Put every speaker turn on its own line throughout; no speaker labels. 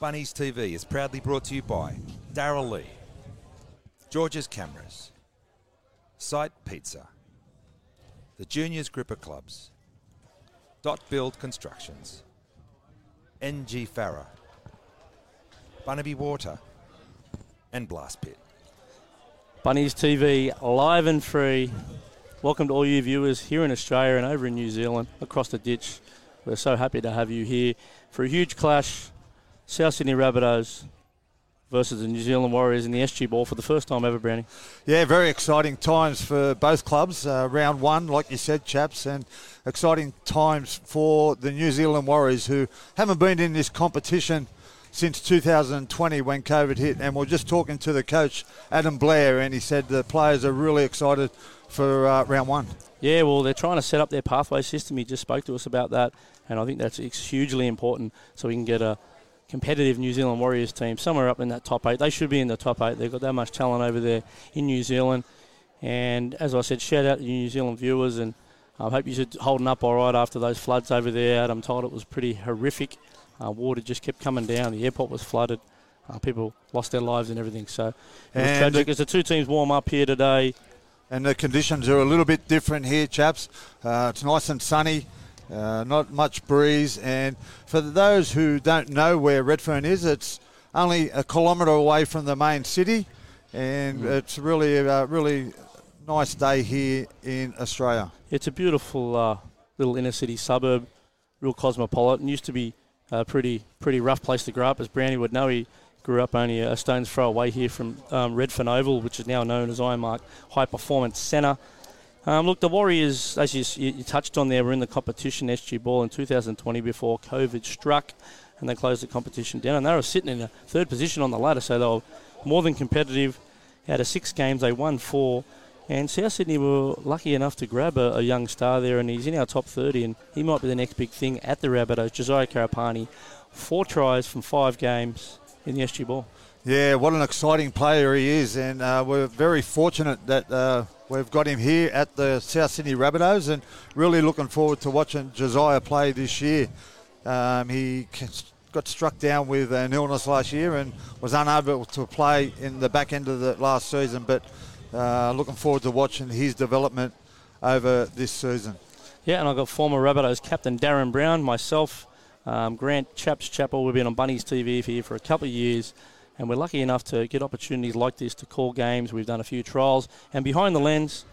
Bunnies TV is proudly brought to you by Darrell Lea, George's Cameras, Site Pizza, the Juniors Group of Clubs, Dot Build Constructions, NG Farah, Bunnaby Water, and Blast Pit.
Bunnies TV, live and free. Welcome to all you viewers here in Australia and over in New Zealand, across the ditch. We're so happy to have you here for a huge clash. South Sydney Rabbitohs versus the New Zealand Warriors in the SG Ball for the first time ever, Brownie.
Yeah, very exciting times for both clubs. Uh, round one, like you said, chaps, and exciting times for the New Zealand Warriors who haven't been in this competition since 2020 when COVID hit. And we're just talking to the coach, Adam Blair, and he said the players are really excited for uh, round one.
Yeah, well, they're trying to set up their pathway system. He just spoke to us about that, and I think that's hugely important so we can get a competitive New Zealand Warriors team somewhere up in that top eight. They should be in the top eight. They've got that much talent over there in New Zealand. And as I said, shout out to New Zealand viewers, and I hope you're holding up all right after those floods over there. I'm told it was pretty horrific. Uh, water just kept coming down. The airport was flooded. Uh, people lost their lives and everything. So it was tragic. As the two teams warm up here today,
And the conditions are a little bit different here, chaps. Uh, it's nice and sunny, uh, not much breeze. And for those who don't know where Redfern is, it's only a kilometre away from the main city, and it's really a really nice day here in Australia.
It's a beautiful uh, little inner city suburb, real cosmopolitan. Used to be a pretty pretty rough place to grow up, as Brownie would know. He grew up only a stone's throw away here from um, Redfern Oval, which is now known as Ironmark High Performance Centre. Um, look, the Warriors, as you, you touched on there, were in the competition SG Ball in 2020 before COVID struck, and they closed the competition down. And they were sitting in a third position on the ladder, so they were more than competitive. Out of six games, they won four. And South Sydney were lucky enough to grab a, a young star there, and he's in our top 30, and he might be the next big thing at the Rabbitohs. Josiah Karapani, four tries from five games in the SG Ball.
Yeah, what an exciting player he is, and uh, we're very fortunate that uh, we've got him here at the South Sydney Rabbitohs, and really looking forward to watching Josiah play this year. Um, he got struck down with an illness last year and was unable to play in the back end of the last season, but uh, looking forward to watching his development over this season.
Yeah, and I've got former Rabbitohs captain Darren Brown, myself, um, Grant Chaps Chapel. We've been on Bunnies TV here for a couple of years, and we're lucky enough to get opportunities like this to call games. We've done a few trials, and behind the lens,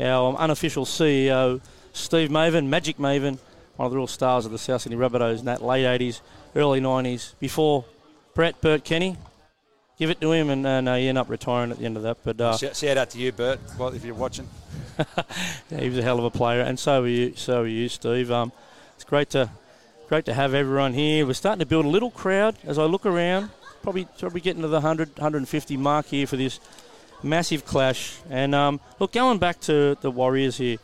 our unofficial CEO, Steve Mavin, Magic Mavin, one of the real stars of the South Sydney Rabbitohs in that late 80s, early 90s, before Brett Burt Kenny. Give it to him, and uh, no, he ended up retiring at the end of that. But uh,
Shout, out to you, Bert, well, if you're watching.
yeah, he was a hell of a player, and so were you, so are you, Steve. Um, it's great to great to have everyone here. We're starting to build a little crowd as I look around. Probably probably getting to the 100, 150 mark here for this massive clash. And um, look, going back to the Warriors here,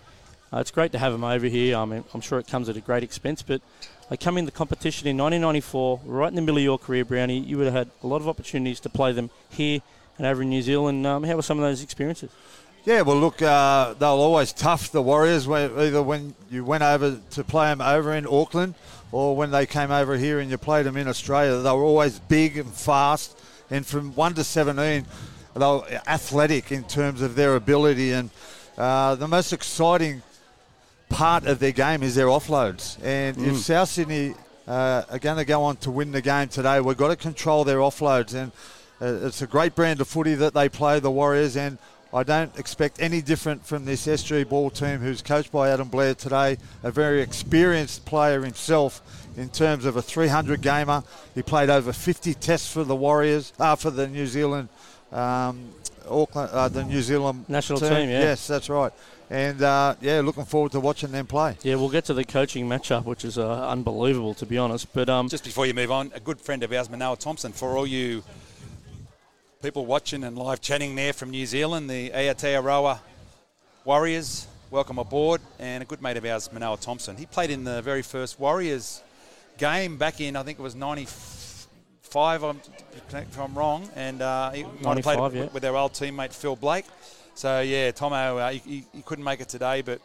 uh, it's great to have them over here. I mean, I'm sure it comes at a great expense, but they come in the competition in 1994, right in the middle of your career, Brownie. You would have had a lot of opportunities to play them here and over in New Zealand. Um, how were some of those experiences?
Yeah, well, look, uh, they'll always tough, the Warriors, either when you went over to play them over in Auckland or when they came over here and you played them in Australia. They were always big and fast, and from 1 to 17, they were athletic in terms of their ability. And uh, the most exciting part of their game is their offloads. And if South Sydney uh, are going to go on to win the game today, we've got to control their offloads. And uh, it's a great brand of footy that they play, the Warriors, and I don't expect any different from this SG ball team who's coached by Adam Blair today, a very experienced player himself in terms of a 300 gamer. He played over 50 tests for the Warriors, uh, for the New Zealand, um, Auckland, uh, the New Zealand
National team, yeah.
Yes, that's right. And uh, yeah, looking forward to watching them play.
Yeah, we'll get to the coaching matchup, which is uh, unbelievable to be honest. But um,
Just before you move on, a good friend of ours, Manoa Thompson, for all you people watching and live chatting there from New Zealand, the Aotearoa Warriors, welcome aboard. And a good mate of ours, Manoa Thompson. He played in the very first Warriors game back in, I think it was 95, if I'm wrong. And uh, he might have played
95,
it
yeah.
with our old teammate Phil Blake. So, yeah, Tomo, uh, he, he- he couldn't make it today, but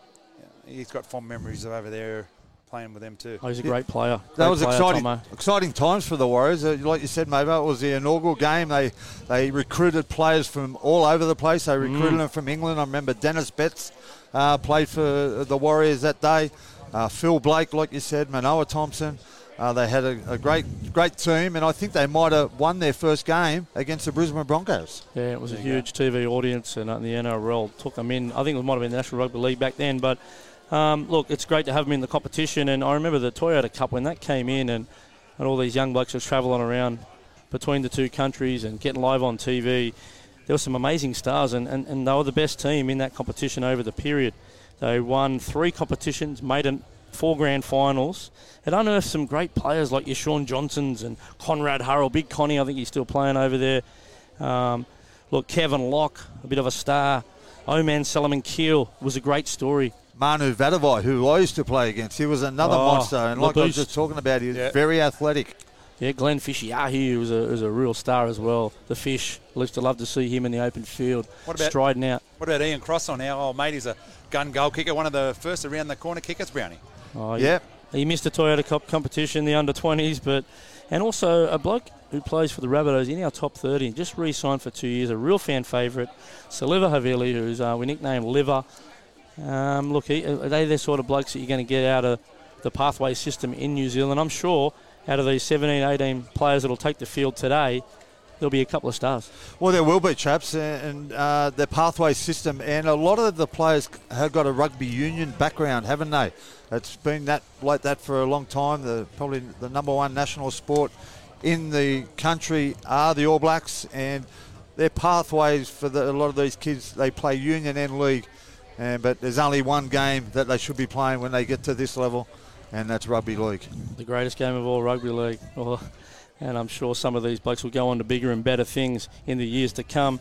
he's got fond memories of over there playing with them too.
Oh, he's a great player.
That was
player,
exciting,
Tomo.
exciting times for the Warriors. Uh, like you said, Mavo, it was the inaugural game. They they recruited players from all over the place. They recruited
Mm.
them from England. I remember Dennis Betts uh, played for the Warriors that day. Uh, Phil Blake, like you said, Manoa Thompson. Uh, they had a, a great great team, and I think they might have won their first game against the Brisbane Broncos.
Yeah, it was a huge TV audience, and uh, the NRL took them in. I think it might have been the National Rugby League back then, but um, look, it's great to have them in the competition. And I remember the Toyota Cup when that came in, and, and all these young blokes were travelling around between the two countries and getting live on TV. There were some amazing stars, and, and, and they were the best team in that competition over the period. They won three competitions, made an four grand finals. It unearthed some great players like your Shaun Johnsons and Conrad Hurrell, Big Connie. I think he's still playing over there. Um, look, Kevin Locke, a bit of a star. Omar Slaimankhel was a great story.
Manu Vatuvei, who I used to play against, he was another
Oh,
monster, and like I was just talking about, he was
Yeah.
very athletic.
Yeah, Glen Fisiiahi was a, was a real star as well. The fish. I used to love to see him in the open field,
What about-
striding out.
What about Ian Cross on our old mate? He's a gun goal kicker, one of the first around the corner kickers, Brownie.
Oh,
yeah.
He missed the Toyota Cup competition, the under 20s, but and also a bloke who plays for the Rabbitohs in our top 30, just re-signed for two years, a real fan favourite, Siliva Havili, who's uh, we nicknamed Liver. Um, look, are they the sort of blokes that you're going to get out of the pathway system in New Zealand? I'm sure out of these 17, 18 players that'll take the field today, there'll be a couple of stars.
Well, there will be chaps, and uh, the pathway system, and a lot of the players have got a rugby union background, haven't they? It's been that like that for a long time. The probably the number one national sport in the country are the All Blacks, and their pathways for the, a lot of these kids they play union and league, and but there's only one game that they should be playing when they get to this level, and that's rugby league.
the greatest game of all rugby league. Oh, and I'm sure some of these blokes will go on to bigger and better things in the years to come.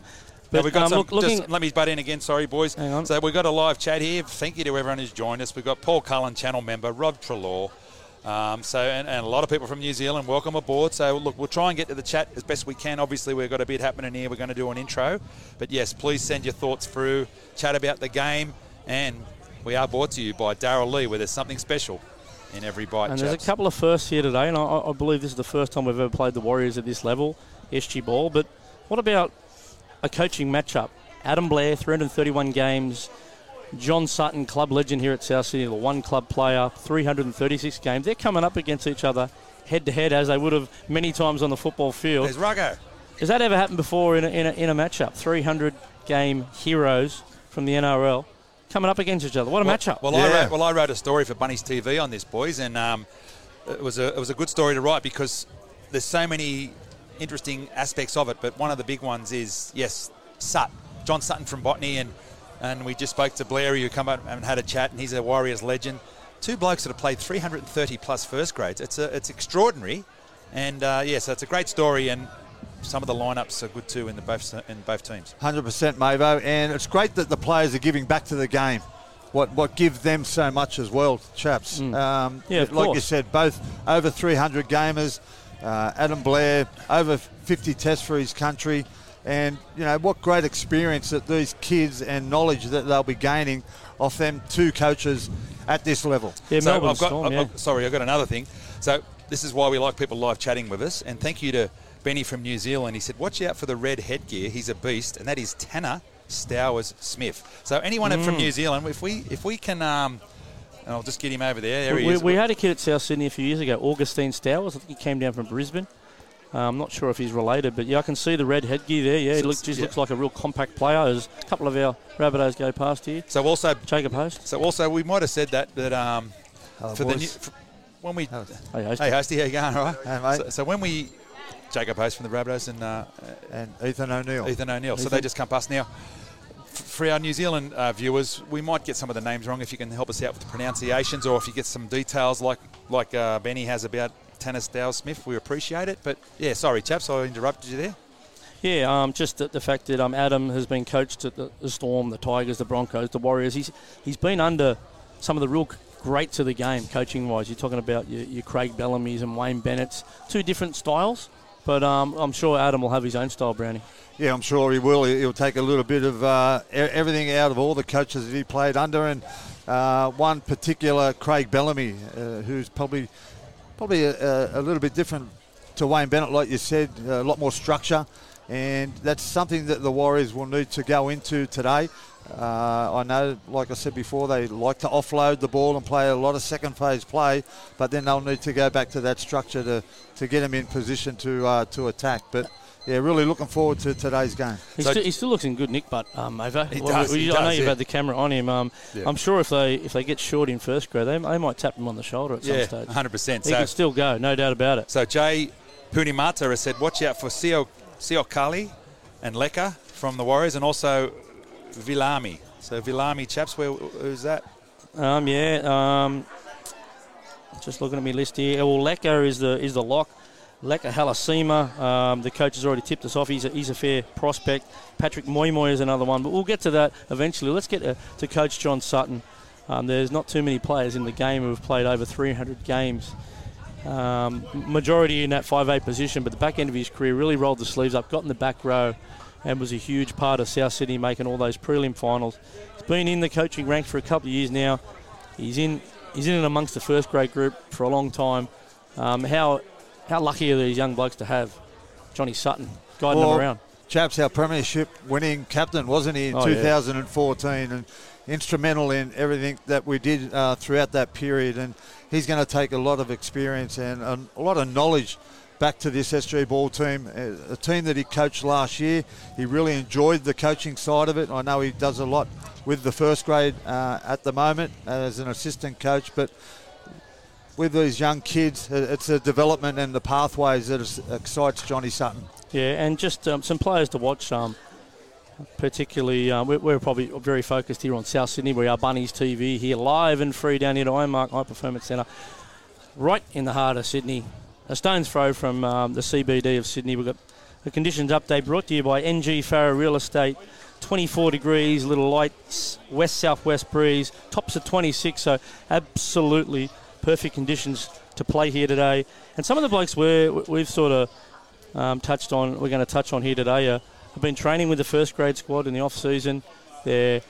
Now
But
we've got
um,
some,
look, looking,
just let me butt in again. Sorry, boys.
Hang on.
So we've got a live chat here. Thank you to everyone who's joined us. We've got Paul Cullen, channel member, Rob Trelaw. Um, so and, and a lot of people from New Zealand. Welcome aboard. So look, we'll try and get to the chat as best we can. Obviously, we've got a bit happening here. We're going to do an intro, but yes, please send your thoughts through. Chat about the game, and we are brought to you by Darrell Lea, where there's something special in every bite.
and there's a couple of firsts here today, and I, I believe this is the first time we've ever played the Warriors at this level, SG Ball. But what about a coaching matchup? Adam Blair, 331 games. John Sutton, club legend here at South Sydney, the one club player, 336 games. They're coming up against each other head to head as they would have many times on the football field.
There's Ruggo.
Has that ever happened before in a, in a, in a matchup? 300 game heroes from the NRL coming up against each other. What a
well,
matchup.
Well, I wrote, well, I wrote a story for Bunnies TV on this, boys, and um, it was a it was a good story to write because there's so many interesting aspects of it. But one of the big ones is yes, Sut, John Sutton from Botany, and and we just spoke to Blairy who come up and had a chat, and he's a Warriors legend. Two blokes that have played 330 plus first grades. It's a, it's extraordinary, and uh, yeah, so it's a great story, and some of the lineups are good too in the both in both teams.
Hundred percent, Mavo, and it's great that the players are giving back to the game. What what gives them so much as well, chaps. Um,
Yeah, of
like you said, both over 300 gamers. Uh, Adam Blair over 50 tests for his country, and you know what great experience that these kids and knowledge that they'll be gaining off them two coaches at this level.
yeah,
So
Melbourne
I've got,
Storm,
I've-
yeah.
I've- sorry, I've got another thing. So this is why we like people live chatting with us. And thank you to Benny from New Zealand. He said, watch out for the red headgear. He's a beast. And that is Tanner Stowers Smith. So anyone
Mm.
from New Zealand, if we if we can, um, and I'll just get him over there. There
we,
he is.
we had a kid at South Sydney a few years ago, Augustine Stowers. I think he came down from Brisbane. Uh, I'm not sure if he's related, but yeah, I can see the red headgear there. Yeah, he looks, just
yeah.
looks like a real compact player. There's a couple of our Rabbitohs go past here.
so also,
Jacob Host.
so also, we might have said that that um,
Hello,
for the
boys.
new, for, when we.
Hey, Host.
Hey, Hosty, how you going? All right.
Hey, mate.
So, so when we. Jacob Host from the Rabbitohs and uh,
and Ethan O'Neill.
Ethan O'Neill. So they just come past now. For our New Zealand uh, viewers, we might get some of the names wrong. If you can help us out with the pronunciations, or if you get some details like like uh, Benny has about Tanner Dow Smith, we appreciate it. But yeah, sorry, chaps, I interrupted you there.
Yeah, um, just the, the fact that um, Adam has been coached at the, the Storm, the Tigers, the Broncos, the Warriors. He's he's been under some of the real greats of the game, coaching wise. You're talking about your, your Craig Bellamy's and Wayne Bennett's, two different styles. But um, I'm sure Adam will have his own style, Brownie.
Yeah, I'm sure he will. He'll take a little bit of uh, everything out of all the coaches that he played under, and Uh, one particular, Craig Bellamy, uh, who's probably probably a, a, little bit different to Wayne Bennett, like you said, a lot more structure, and that's something that the Warriors will need to go into today. Uh, I know, like I said before, they like to offload the ball and play a lot of second phase play, but then they'll need to go back to that structure to, to get them in position to uh, to attack. But yeah, really looking forward to today's game.
He, so still, he still looks in good nick, but um, over.
He well, does, he
I
does,
know you've
yeah.
had the camera on him. Um, yeah. I'm sure if they if they get short in first grade, they, they might tap him on the shoulder at
yeah,
some stage.
100. percent
He so, can still go, no doubt about it.
So Jay Punimata has said, watch out for Sio Sio Kali and Leka from the Warriors, and also Vilami. So Vilami chaps, where who's that?
Um, yeah. Um, just looking at my list here. Well, Leka is the is the lock. Leka Halasima, um, the coach has already tipped us off. He's a, he's a fair prospect. Patrick Moy is another one, but we'll get to that eventually. Let's get to, to Coach John Sutton. Um, there's not too many players in the game who have played over 300 games. Um, majority in that 5'8 position, but the back end of his career really rolled the sleeves up, got in the back row, and was a huge part of South Sydney making all those prelim finals. He's been in the coaching ranks for a couple of years now. He's in he's in and amongst the first grade group for a long time. Um, how how lucky are these young blokes to have Johnny Sutton guiding
well,
them around?
Chaps, our premiership winning captain, wasn't he, in oh, 2014? Yeah. And instrumental in everything that we did uh, throughout that period. And he's going to take a lot of experience and a, a lot of knowledge back to this SG ball team, a team that he coached last year. He really enjoyed the coaching side of it. I know he does a lot with the first grade uh, at the moment as an assistant coach, but with these young kids, it's the development and the pathways that excites Johnny Sutton.
Yeah, and just um, some players to watch. Um, particularly, um, we're, we're, probably very focused here on South Sydney. We are Bunnies TV here, live and free down here at Ironmark High Performance Centre, right in the heart of Sydney. A stone's throw from um, the CBD of Sydney. We've got a conditions update brought to you by NG Farah Real Estate. 24 degrees, little light west southwest breeze, tops of 26, so absolutely perfect conditions to play here today. And some of the blokes we we've sort of um, touched on, we're going to touch on here today, uh, have been training with the first grade squad in the off season. They're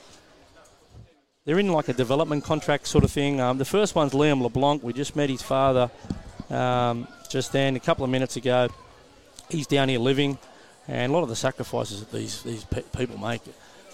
they're in like a development contract sort of thing. Um, the first one's Liam LeBlanc. We just met his father um, just then a couple of minutes ago. He's down here living, and a lot of the sacrifices that these these pe- people make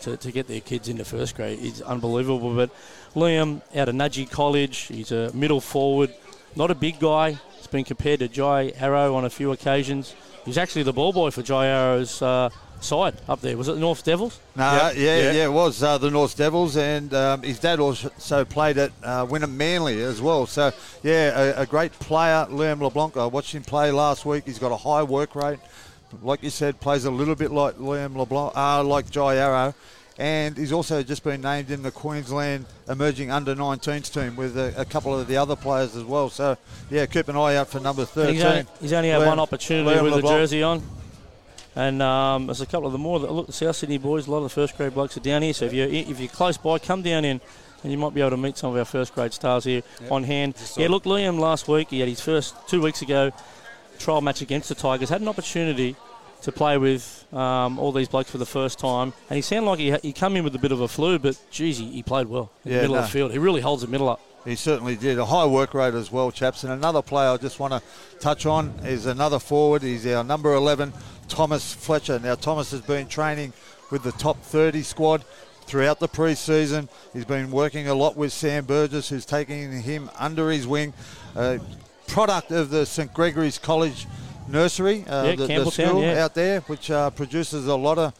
to, to get their kids into first grade is unbelievable. But Liam out of Nudgee College, he's a middle forward, not a big guy. He's been compared to Jai Arrow on a few occasions. He's actually the ball boy for Jai Arrow's uh, side up there. Was it the North Devils?
No, yep. yeah, yeah, yeah, it was uh, the North Devils, and um, his dad also played at uh, Wynnum Manly as well. So, yeah, a, a, great player, Liam LeBlanc. I watched him play last week. He's got a high work rate. Like you said, plays a little bit like Liam LeBlanc, uh, like Jai Arrow and he's also just been named in the Queensland emerging under 19s team with a, a, couple of the other players as well. So, yeah, keep an eye out for number 13.
He's only, he's only, had Liam, one opportunity Liam with LeBlanc. the jersey on. And um, there's a couple of the more. Look, the South Sydney boys, a lot of the first grade blokes are down here. So if you're, if you're close by, come down in and you might be able to meet some of our first grade stars here yep. on hand. Yeah, look, Liam last week, he had his first two weeks ago trial match against the Tigers, had an opportunity to play with um, all these blokes for the first time. And he sounded like he, he come in with a bit of a flu, but geez, he, he played well in yeah, the middle no. of the field. He really holds the middle up.
He certainly did. A high work rate as well, chaps. And another player I just want to touch on is another forward. He's our number 11, Thomas Fletcher. Now, Thomas has been training with the top 30 squad throughout the preseason. He's been working a lot with Sam Burgess, who's taking him under his wing. Uh, product of the St Gregory's College nursery, uh,
yeah,
the,
the,
school
yeah.
out there, which uh, produces a lot of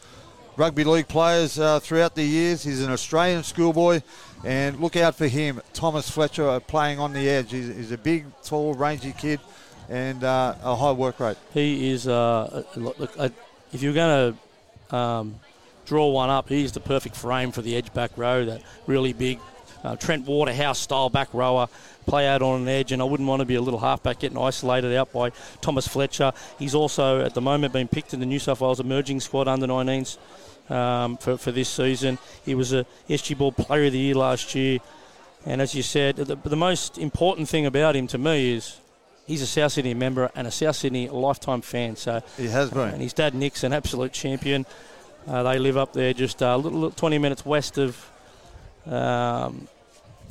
rugby league players uh, throughout the years. He's an Australian schoolboy, and look out for him. Thomas Fletcher uh, playing on the edge. He's, he's, a big, tall, rangy kid, and uh, a high work rate.
He is. Uh, look, if you're going to um, draw one up, he's the perfect frame for the edge back row. That really big uh, Trent Waterhouse style back rower, play out on an edge, and I wouldn't want to be a little halfback getting isolated out by Thomas Fletcher. He's also at the moment been picked in the New South Wales emerging squad under 19s um, for, for this season. He was a SG Ball Player of the Year last year, and as you said, the, the most important thing about him to me is he's a South Sydney member and a South Sydney lifetime fan. So
he has been,
and his dad Nick's an absolute champion. Uh, they live up there, just a little, little 20 minutes west of um,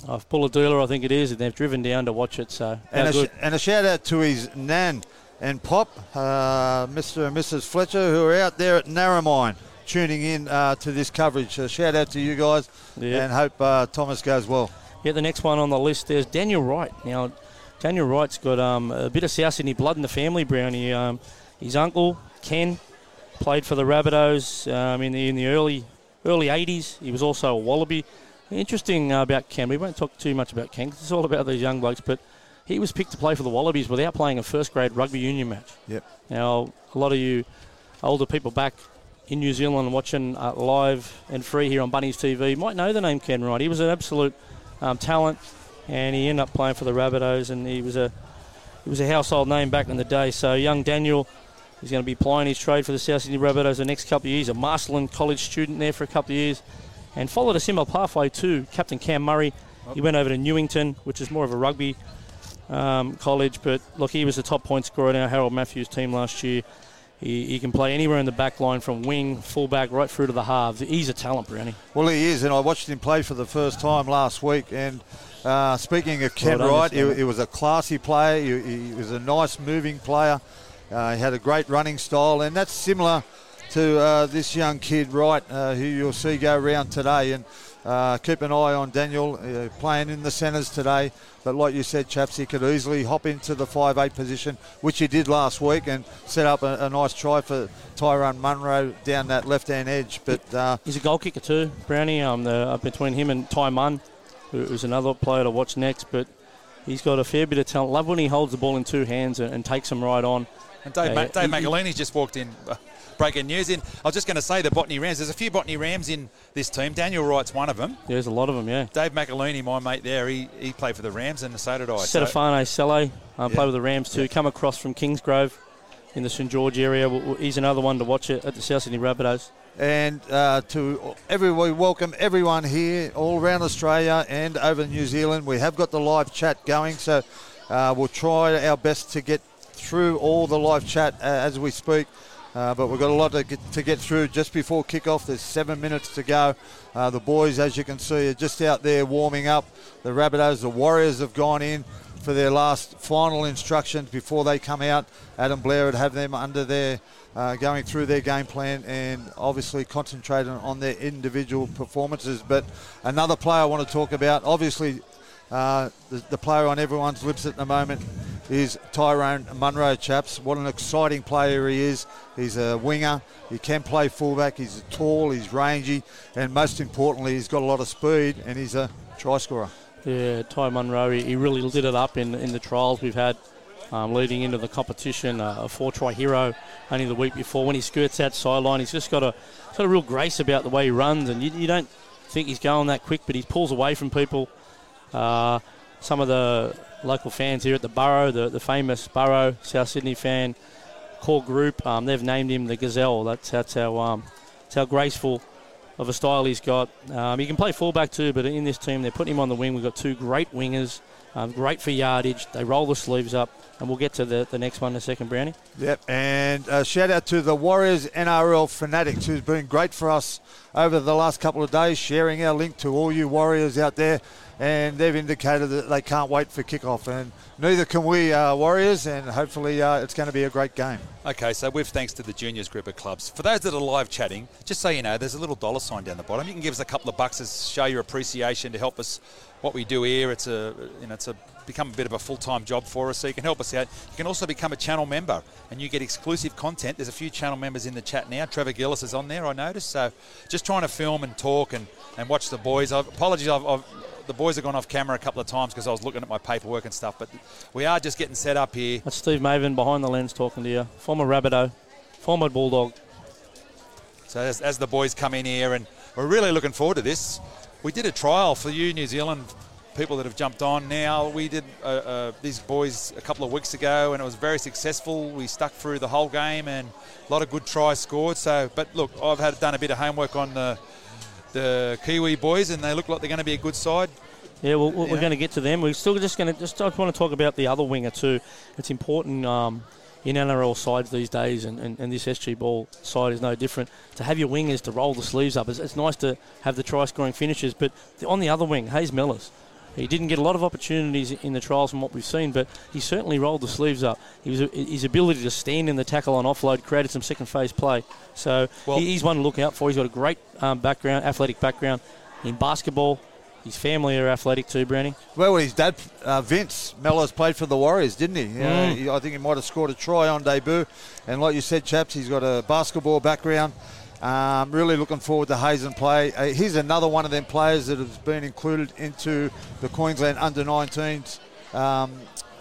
Uh, Bulladoola, I think it is, and they've driven down to watch it. So
And a, sh- and a shout out to his nan and pop, uh, Mr. and Mrs. Fletcher, who are out there at Narromine tuning in uh, to this coverage. A shout out to you guys
Yeah.
and hope uh, Thomas goes well.
Yeah, the next one on the list there's Daniel Wright. Now, Daniel Wright's got um, a bit of South Sydney blood in the family, Brownie. Um, his uncle, Ken, played for the Rabbitohs um, in, the, in the early early 80s. He was also a Wallaby. Interesting uh, about Ken, we won't talk too much about Ken 'cause it's all about these young blokes, but he was picked to play for the Wallabies without playing a first grade rugby union match.
Yep.
Now, a lot of you older people back in New Zealand watching uh, live and free here on Bunnies TV might know the name Ken Wright. He was an absolute um, talent, and he ended up playing for the Rabbitohs, and he was a he was a household name back in the day. So young Daniel is going to be plying his trade for the South Sydney Rabbitohs the next couple of years. A Marcellin College student there for a couple of years, and followed a similar pathway to Captain Cam Murray. He went over to Newington, which is more of a rugby um, college, but look, he was the top point scorer in our Harold Matthews team last year. He, he can play anywhere in the back line from wing, fullback, right through to the halves. He's a talent, Brownie.
Well, he is, and I watched him play for the first time last week. And uh, speaking of Ken
Well
Wright, he, he was a classy player. He, he was a nice moving player. Uh, he had a great running style, and that's similar to uh, this young kid Wright, uh, who you'll see go around today. And uh, keep an eye on Daniel uh, playing in the centres today. But like you said, chaps, he could easily hop into the 5'8 position, which he did last week, and set up a, a nice try for Tyrone Munro down that left hand edge. But uh,
He's a goal kicker too, Brownie. Um, the, uh, between him and Ty Munn, who- who's another player to watch next. But he's got a fair bit of talent. Love when he holds the ball in two hands and, and takes them right on.
And Dave,
Yeah,
Ma- Dave
He- he-
just walked in. Breaking news in. I was just going to say the Botany Rams. There's a few Botany Rams in this team. Daniel Wright's one of them.
There's a lot of them, yeah.
Dave McAlooney, my mate there, he, he played for the Rams and so did I. So-
Setafane Sele, uh,
Yeah.
play with the Rams too. Come across from Kingsgrove in the St George area. W- w- He's another one to watch at the South Sydney Rabbitohs.
and uh, to every we welcome everyone here all around Australia and over New Zealand. We have got the live chat going, so uh, we'll try our best to get through all the live chat uh, as we speak. Uh, but we've got a lot to get, to get through just before kickoff. There's seven minutes to go. Uh, the boys, as you can see, are just out there warming up. The Rabbitohs, the Warriors have gone in for their last final instructions before they come out. Adam Blair would have them under their uh, going through their game plan and obviously concentrating on their individual performances. But another player I want to talk about, obviously, uh, the, the player on everyone's lips at the moment is Tyrone Munro, chaps. What an exciting player he is. He's a winger. He can play fullback. He's tall. He's rangy, and most importantly, he's got a lot of speed, and he's a try scorer.
Yeah, Ty Munro, he, he really lit it up in, in the trials we've had um, leading into the competition. Uh, a four try hero only the week before. When he skirts that sideline, he's just got a, got a real grace about the way he runs, and you, you don't think he's going that quick, but he pulls away from people. Uh, some of the local fans here at the Burrow, the, the famous Burrow South Sydney fan core group, um, they've named him the Gazelle. That's, that's how um, that's how graceful of a style he's got. Um, he can play fullback too, but in this team they're putting him on the wing. We've got two great wingers, um, great for yardage. They roll the sleeves up, and we'll get to the, the next one in a second, Brownie.
Yep, and uh, shout out to the Warriors NRL fanatics who's been great for us over the last couple of days, sharing our link to all you Warriors out there. And they've indicated that they can't wait for kickoff, and neither can we, uh, Warriors. And hopefully, uh, it's going to be a great game.
Okay, so with thanks to the juniors group of clubs. For those that are live chatting, just so you know, there's a little dollar sign down the bottom. You can give us a couple of bucks to show your appreciation to help us what we do here. It's a you know it's a become a bit of a full-time job for us, so you can help us out. You can also become a channel member, and you get exclusive content. There's a few channel members in the chat now. Trevor Gillis is on there, I noticed. So just trying to film and talk and, and watch the boys. I've, apologies, I've, I've the boys have gone off camera a couple of times because I was looking at my paperwork and stuff. But we are just getting set up here.
That's Steve Mavin behind the lens talking to you. Former Rabbitoh, former Bulldog.
So as, as the boys come in here, and we're really looking forward to this. We did a trial for you, New Zealand people that have jumped on now. We did uh, uh, these boys a couple of weeks ago, and it was very successful. We stuck through the whole game, and a lot of good tries scored. So, but look, I've had done a bit of homework on the the Kiwi boys, and they look like they're going to be a good side.
Yeah, well, we're
Yeah.
going to get to them. We're still just going to just I want to talk about the other winger too. It's important um, in NRL sides these days, and, and, and this SG ball side is no different. To have your wingers to roll the sleeves up, it's, it's nice to have the try scoring finishes. But on the other wing, Hayes Mellors, He didn't get a lot of opportunities in the trials from what we've seen, but he certainly rolled the sleeves up. He was, his ability to stand in the tackle on offload created some second phase play. So
Well-
he's one to look out for. He's got a great um, background, athletic background in basketball. His family are athletic too, Brownie.
Well, his dad, uh, Vince Mellars, played for the Warriors, didn't he? You know,
Mm.
he- I think he might have scored a try on debut. And like you said, chaps, he's got a basketball background. Um, really looking forward to Hazen play. Uh, he's another one of them players that has been included into the Queensland under 19s um,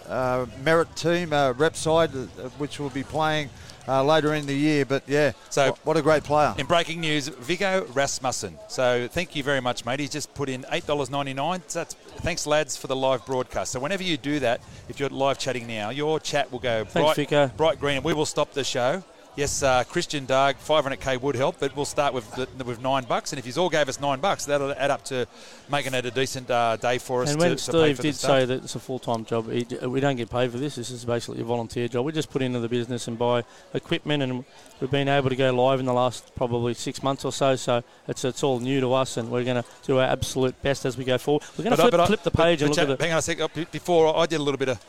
uh, merit team, uh, rep side, uh, which will be playing uh, later in the year. But yeah,
So-
what, what a great player.
In breaking news, Vigo Rasmussen. So thank you very much, mate. He's just put in eight dollars ninety nine. That's thanks, lads, for the live broadcast. So whenever you do that, if you're live chatting now, your chat will go
Thanks,
bright,
Vico.
bright green, and we will stop the show. Yes, uh, Christian Darg, 500k would help, but we'll start with the, with nine bucks. And if you all gave us nine bucks, that'll add up to making it a decent uh, day for us
And
to,
when
to pay
Steve
for
did say that it's a full-time job, he, we don't get paid for this. This is basically a volunteer job. We just put into the business and buy equipment, and we've been able to go live in the last probably six months or so. So it's it's all new to us, and we're going to do our absolute best as we go forward. We're going to
I-
flip,
I-
flip the page
but
and look
Jack,
at the.
Hang on a sec. Uh, Before I did a little bit of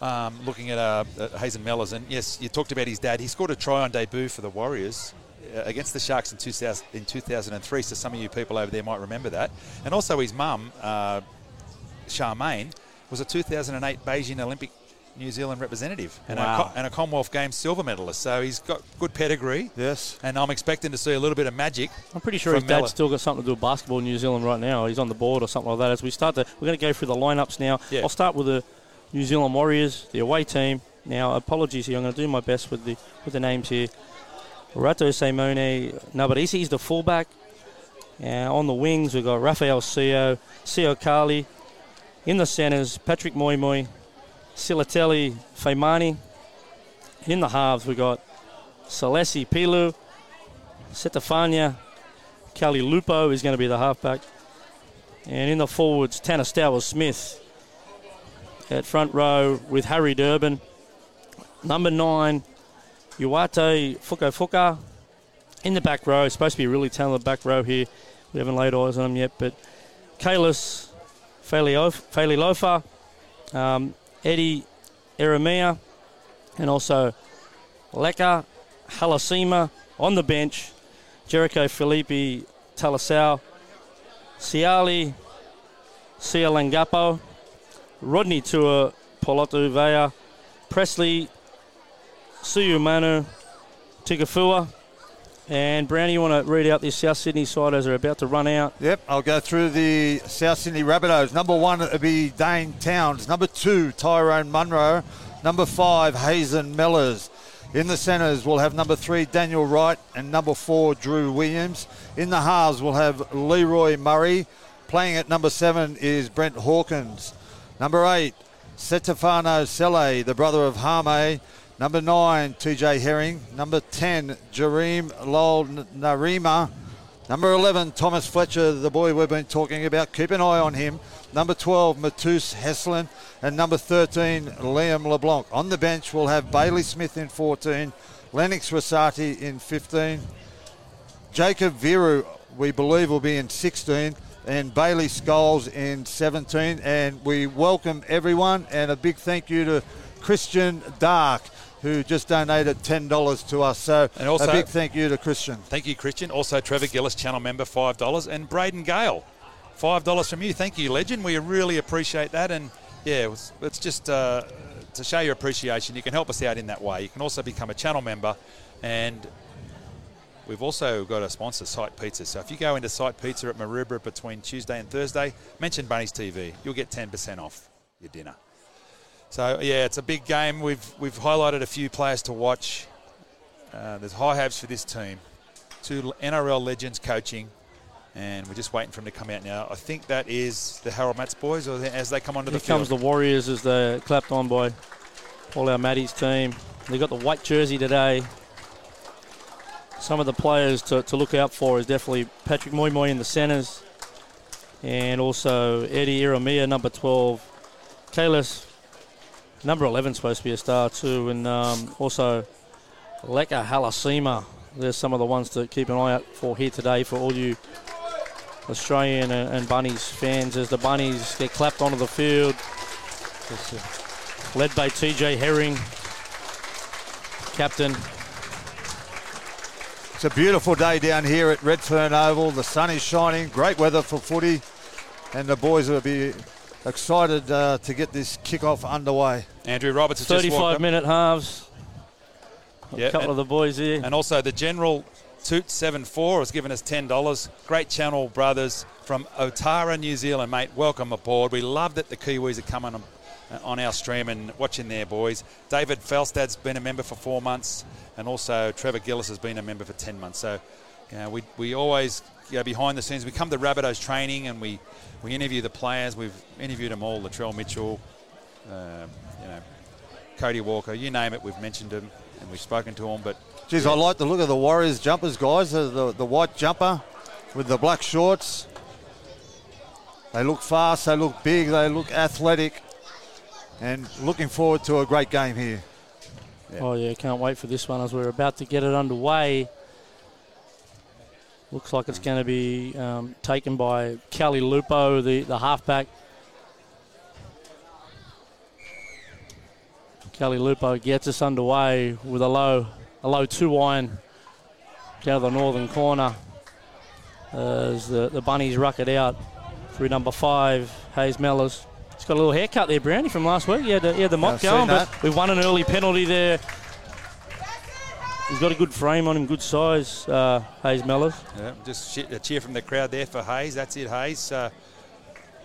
um, looking at, uh, at Hazen Mellors, and yes, you talked about his dad. He scored a try on debut for the Warriors uh, against the Sharks in, 2000, in 2003. So some of you people over there might remember that. And also his mum, uh, Charmaine, was a 2008 Beijing Olympic New Zealand representative and, a,
Wow.
co- and a Commonwealth Games silver medalist. So he's got good pedigree.
Yes.
And I'm expecting to see a little bit of magic.
I'm pretty sure
from
his dad's
Mellor.
still got something to do with basketball in New Zealand right now. He's on the board or something like that. As we start to, we're going to go through the lineups now.
Yeah.
I'll start with the New Zealand Warriors, the away team. Now, apologies here. I'm going to do my best with the with the names here. Rato Simone Nabarisi is the fullback. On the wings, we've got Rafael Sio, Sio Kali. In the centres, Patrick Moimoi, Silatelli Feimani. In the halves, we've got Salesi Pilu, Setafania, Kelly Lupo is going to be the halfback. And in the forwards, Stowers Smith at front row with Harry Durbin. Number nine, Uwate Fuka Fuka. In the back row, supposed to be a really talented back row here. We haven't laid eyes on him yet, but Kalis Falilofa, um, Eddie Eremia, and also Leka Halasima on the bench. Jericho Felipe Talasau, Siali Sialangapo, Rodney Tua Polotu Vea, Presley Suyumanu Tigafua. And Brownie, you want to read out this South Sydney side as they're about to run out?
Yep, I'll go through the South Sydney Rabbitohs. Number one will be Dane Towns. Number two, Tyrone Munro. Number five, Hazen Mellors. In the centres, we'll have number three, Daniel Wright, and number four, Drew Williams. In the halves, we'll have Leroy Murray. Playing at number seven is Brent Hawkins. Number eight, Setefano Sele, the brother of Hame. Number nine, TJ Herring. Number 10, Jareem Lol Narima. Number 11, Thomas Fletcher, the boy we've been talking about. Keep an eye on him. Number 12, Matus Heslin. And number 13, Liam LeBlanc. On the bench, we'll have Bailey Smith in 14, Lennox Rosati in 15, Jacob Viru, we believe, will be in 16, and Bailey Scholes in 17. And we welcome everyone, and a big thank you to Christian Dark, who just donated $10 to us. So
And also-
a big thank you to Christian.
Thank you, Christian. Also, Trevor Gillis, channel member, five dollars, and Braden Gale, five dollars from you. Thank you, legend. We really appreciate that, and yeah, it it's just uh, to show your appreciation. You can help us out in that way. You can also become a channel member, and we've also got a sponsor, Site Pizza. So if you go into Site Pizza at Maroubra between Tuesday and Thursday, mention Bunny's TV. You'll get ten percent off your dinner. So yeah, it's a big game. We've we've highlighted a few players to watch. Uh, there's high hopes for this team. Two NRL legends coaching, and we're just waiting for them to come out now. I think that is the Harold Mats boys, or as they come onto
Here
the field.
comes the Warriors as they're clapped on by all our Maddies team. They got the white jersey today. Some of the players to, to look out for is definitely Patrick Moimoi in the centres, and also Eddie Iramia, number 12. Kalis, number 11, supposed to be a star too, and um, also Leka Halasima. There's some of the ones to keep an eye out for here today for all you Australian and, and Bunnies fans as the Bunnies get clapped onto the field. Led by TJ Herring, captain.
It's a beautiful day down here at Redfern Oval. The sun is shining. Great weather for footy. And the boys will be excited uh, to get this kick-off underway.
Andrew Roberts has just walked
35
up.
minute halves.
Yeah,
a couple
and-
of the boys here.
And also the General Toot 74 has given us $10. Great channel brothers from Otara, New Zealand, mate. Welcome aboard. We love that the Kiwis are coming on, on our stream and watching their boys. David Felstad's been a member for four months, and also Trevor Gillis has been a member for 10 months. So you know, we, we always go behind the scenes. We come to Rabbitohs training and we, we interview the players. We've interviewed them all, Latrell Mitchell, uh, you know, Cody Walker, you name it, we've mentioned them and we've spoken to them. But
Geez, I like the look of the Warriors jumpers, guys. The, the, the white jumper with the black shorts. They look fast, they look big, they look athletic. And looking forward to a great game here.
Oh yeah, can't wait for this one as we're about to get it underway. Looks like it's going to be um, taken by Kelly Lupo, the, the halfback. Kelly Lupo gets us underway with a low a low two iron down the northern corner as the, the bunnies ruck it out through number five, Hayes Mellors. He's got a little haircut there, Brownie, from last week. He had the, he had the mop
I've
going, but we've won an early penalty there. He's got a good frame on him, good size, uh, Hayes Mellors.
yeah, just a cheer from the crowd there for Hayes. That's it, Hayes. Uh,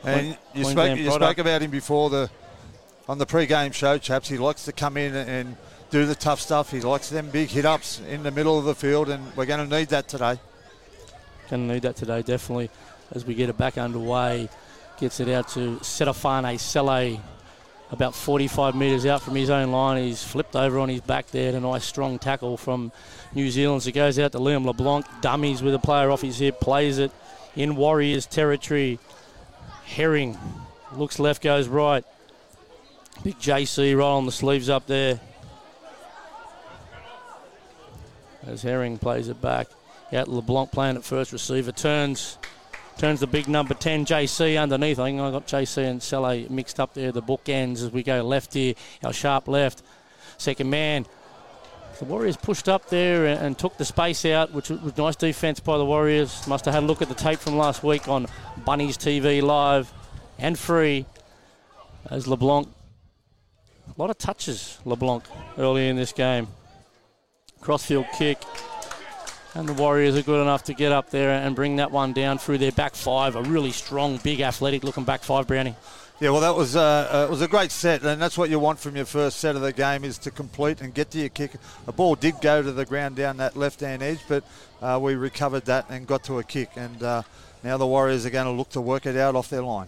And you spoke, you spoke about him before the on the pre-game show, chaps. He likes to come in and do the tough stuff. He likes them big hit-ups in the middle of the field, and we're going to need that today.
Going to need that today, definitely, as we get it back underway. Gets it out to Setafane Sele, about 45 metres out from his own line. He's flipped over on his back there. A nice strong tackle from New Zealand. So goes out to Liam LeBlanc. Dummies with a player off his hip, plays it in Warriors territory. Herring looks left, goes right. Big JC right on the sleeves up there. As Herring plays it back. Out LeBlanc playing at first receiver. Turns turns the big number 10, JC, underneath. I think I got JC and Sele mixed up there, the bookends as we go left here. Our sharp left. Second man. The Warriors pushed up there and, and took the space out, which was nice defence by the Warriors. Must have had a look at the tape from last week on Bunnies TV live and free. As LeBlanc, a lot of touches, LeBlanc, early in this game. Crossfield kick. And the Warriors are good enough to get up there and bring that one down through their back five. A really strong, big, athletic looking back five, Brownie.
Yeah, well, that was uh, uh, it was a great set, and that's what you want from your first set of the game is to complete and get to your kick. The ball did go to the ground down that left-hand edge, but uh, we recovered that and got to a kick, and uh, now the Warriors are going to look to work it out off their line.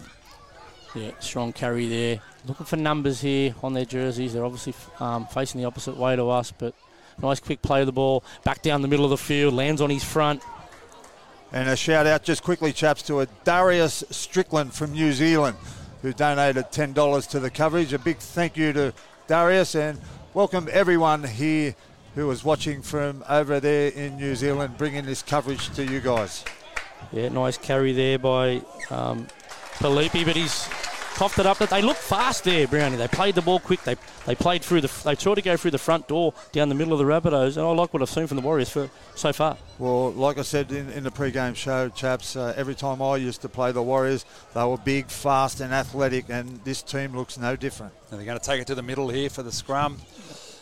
Yeah, strong carry there. Looking for numbers here on their jerseys. They're obviously um, facing the opposite way to us, but nice quick play of the ball. Back down the middle of the field, lands on his front.
And a shout out just quickly, chaps, to a Darius Strickland from New Zealand who donated $10 to the coverage. A big thank you to Darius and welcome everyone here who is watching from over there in New Zealand, bringing this coverage to you guys.
Yeah, nice carry there by um, Felipe, but he's coughed it up. They look fast there, Brownie. They played the ball quick. They they played through the. They tried to go through the front door down the middle of the Rabbitohs, and I like what I've seen from the Warriors for so far.
Well, like I said in, in the pre-game show, chaps, uh, every time I used to play the Warriors, they were big, fast, and athletic, and this team looks no different.
and they're going to take it to the middle here for the scrum.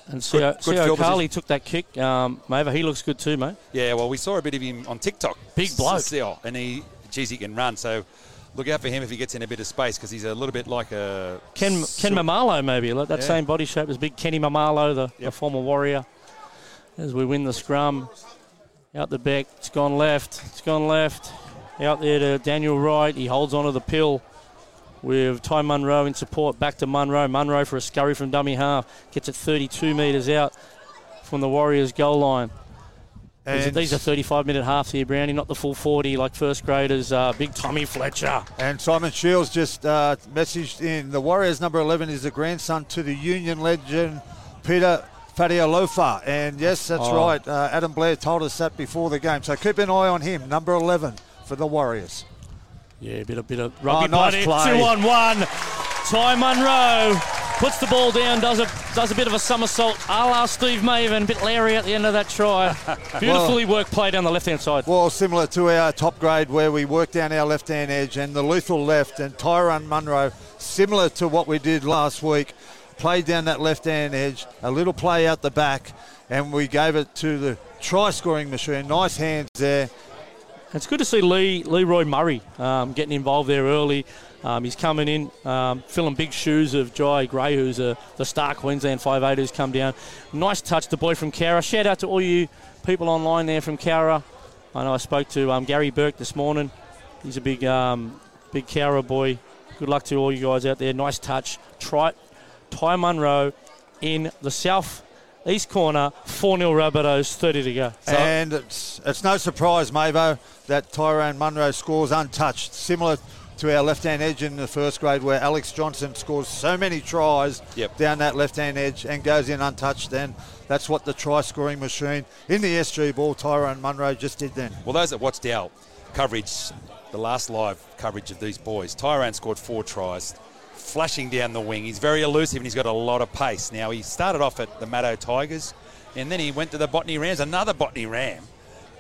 And Sio
Good- good
Sio
field
Carley took that kick. Um, Mava, he looks good too, mate.
Yeah, well, we saw a bit of him on TikTok.
Big bloke.
Still, and he, geez, he can run. So look out for him if he gets in a bit of space because he's a little bit like a
Ken Ken Maumalo, maybe like that
Yeah.
same body shape as big Kenny Maumalo, the, the former Warrior. As we win the scrum, out the back, it's gone left, it's gone left, out there to Daniel Wright. He holds onto the pill with Ty Munro in support. Back to Munro. Munro for a scurry from dummy half gets it 32 metres out from the Warriors' goal line. These are,
And,
these are 35 minute halves here, Brownie, not the full 40 like first graders. Uh, big Tommy Fletcher.
and Simon Shields just uh, messaged in the Warriors number 11 is the grandson to the Union legend Peter Fatialofa. And yes, that's
Oh.
right. Uh, Adam Blair told us that before the game. So keep an eye on him, number 11 for the Warriors.
Yeah, a bit, a bit of rugby
Oh, nice
play.
play.
Two on one. Ty Munro puts the ball down, does a does a bit of a somersault, a la Steve Mavin, a bit Larry at the end of that try. Beautifully worked play down the left hand side.
Well, similar to our top grade where we work down our left hand edge and the lethal left and Tyrone Munro, similar to what we did last week, played down that left hand edge, a little play out the back, and we gave it to the try scoring machine. Nice hands there.
It's good to see Lee Leroy Murray um, getting involved there early. Um, he's coming in, um, filling big shoes of Jai Gray, who's a, the star Queensland 5'8 who's come down. Nice touch, the boy from Cowra. Shout out to all you people online there from Cowra. I know I spoke to um, Gary Burke this morning. He's a big, um, big Cowra boy. Good luck to all you guys out there. Nice touch. Ty Munro in the south east corner. 4 0 Rabbitohs, 30 to go.
and it's, it's no surprise, Mavo, that Tyrone Munro scores untouched, similar to our left-hand edge in the first grade where Alex Johnson scores so many tries
Yep.
down that left-hand edge and goes in untouched then. That's what the try-scoring machine in the SG ball Tyrone Munro just did then.
Well, those that watched our coverage, the last live coverage of these boys, Tyrone scored four tries, flashing down the wing. He's very elusive and he's got a lot of pace. Now, he started off at the Maddo Tigers and then he went to the Botany Rams, another Botany Ram.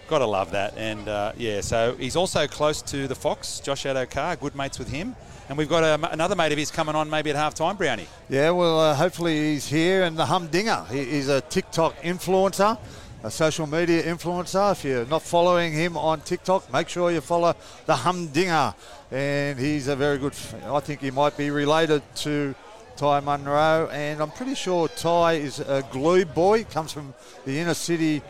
Got to love that. And uh, yeah, so he's also close to the Fox, Josh Addo-Carr, good mates with him. And we've got a, another mate of his coming on maybe at half time, Brownie.
Yeah, well, uh, hopefully he's here. And the Humdinger, he, he's a TikTok influencer, a social media influencer. If you're not following him on TikTok, make sure you follow the Humdinger. And he's a very good, I think he might be related to Ty Munro. And I'm pretty sure Ty is a glue boy, comes from the inner city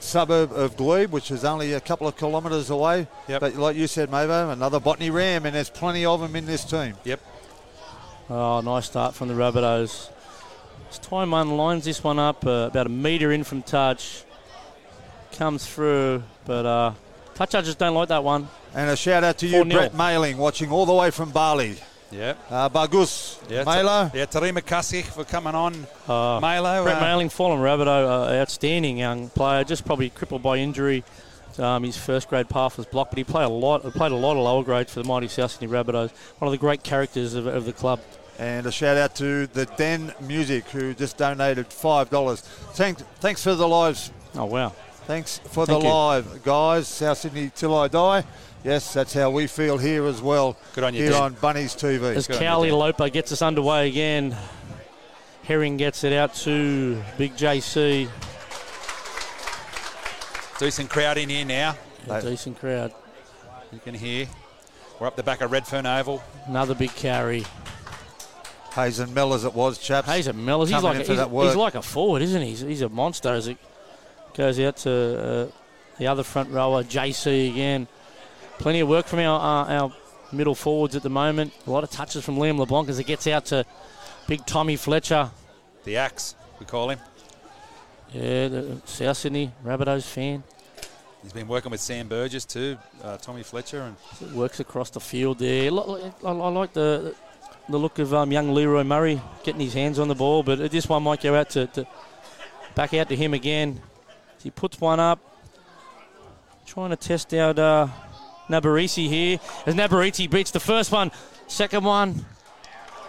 suburb of Glebe, which is only a couple of kilometres away.
Yep.
But like you said, Mavo, another Botany Ram, and there's plenty of them in this team.
Yep.
Oh, nice start from the Rabbitohs. As Ty Munn lines this one up uh, about a metre in from touch. Comes through, but uh, touch judges don't like that one.
And a shout out to you,
4-0.
Brett Mailing, watching all the way from Bali.
Yep.
Uh, Bagus,
Yeah,
Malo.
Yeah, Tarima Kasich for coming on.
Uh,
Malo.
Brett
uh,
Mailing, fallen Rabbitoh, uh, outstanding young player, just probably crippled by injury. Um, his first grade path was blocked, but he played a lot. Played a lot of lower grades for the mighty South Sydney Rabbitohs. One of the great characters of, of the club.
And a shout out to the Den Music, who just donated $5. Thanks, thanks for the lives.
Oh wow!
Thanks for
Thank
the
you.
live, guys. South Sydney till I die. Yes, that's how we feel here as well.
Good on you,
Here
Den.
on Bunnies TV.
As
Good on
Cowley Loper gets us underway again, Herring gets it out to Big JC.
Decent crowd in here now.
A
Mate.
decent crowd.
You can hear. We're up the back of Redfern Oval.
Another big carry.
Hazen Mell as it was, chaps.
Hayes Hazen Mellars, he's
Coming
like,
in
a,
for
he's,
that work.
he's like a forward, isn't he? He's, he's a monster as it goes out to uh, the other front rower, JC again. Plenty of work from our, uh, our middle forwards at the moment. A lot of touches from Liam LeBlanc as it gets out to big Tommy Fletcher.
The Axe, we call him.
Yeah, the South Sydney Rabbitohs fan.
He's been working with Sam Burgess too, uh, Tommy Fletcher, and
Works across the field there. I, I like the the look of um, young Leroy Murray getting his hands on the ball, but this one might go out to, to back out to him again. He puts one up, trying to test out uh, Nabarisi here. As Nabarisi beats the first one, second one.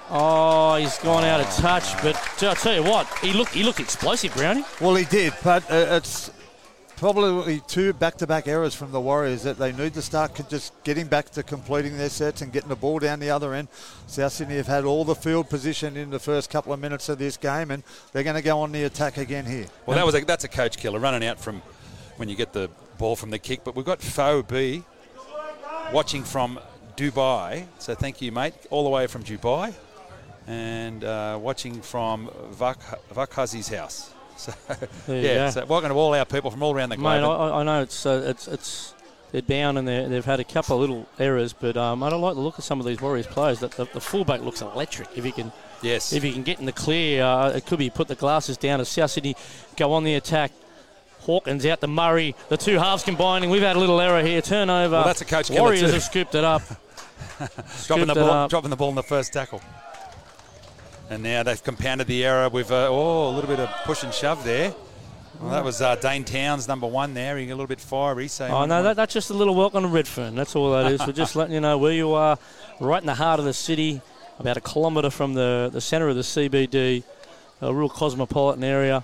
Oh, he's gone out of touch, but I'll tell you what, he looked he looked explosive, Brownie.
Well, he did, but uh, it's probably two back-to-back errors from the Warriors that they need to start just getting back to completing their sets and getting the ball down the other end. South Sydney have had all the field position in the first couple of minutes of this game, and they're going to go on the attack again here.
well, that was a, that's a coach killer running out from when you get the ball from the kick. But we've got Fo B watching from Dubai, so thank you, mate, all the way from Dubai, and uh, watching from Vak Vakhazi's house. So yeah, so welcome to all our people from all around the
Mate,
globe.
I, I know it's uh, it's it's they're down and they're, they've had a couple of little errors, but um, I don't like the look of some of these Warriors players. That the, the fullback looks electric. If he can
yes,
if he can get in the clear, uh, it could be put the glasses down as South Sydney go on the attack. Hawkins out to Murray. The two halves combining. We've had a little error here. Turnover.
Well, that's a coach killer
Warriors
too.
have scooped it up.
dropping
scooped
the
it
ball,
up.
dropping the ball in the first tackle. And now they've compounded the error with uh, oh a little bit of push and shove there. Well, that was uh, Dane Towns, number one there. He a little bit fiery. So
Oh no, that, that's just a little welcome to Redfern. That's all that is. We're just letting you know where you are, right in the heart of the city, about a kilometre from the, the centre of the CBD, a real cosmopolitan area.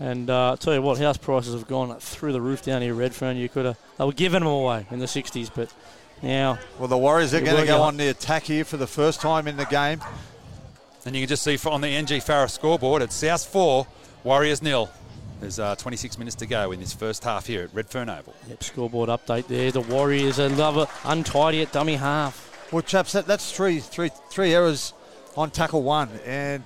And uh, I tell you what, house prices have gone through the roof down here, Redfern. You could have they were giving them away in the '60s, but now
Well, the Warriors are going to go
Alan.
on the attack here for the first time in the game.
And you can just see on the NG Farah scoreboard, it's South 4, Warriors nil. There's uh, 26 minutes to go in this first half here at Redfern Oval.
yep, scoreboard update there. The Warriors are love untidy at dummy half.
Well, chaps, that, that's three, three, three errors on tackle one, and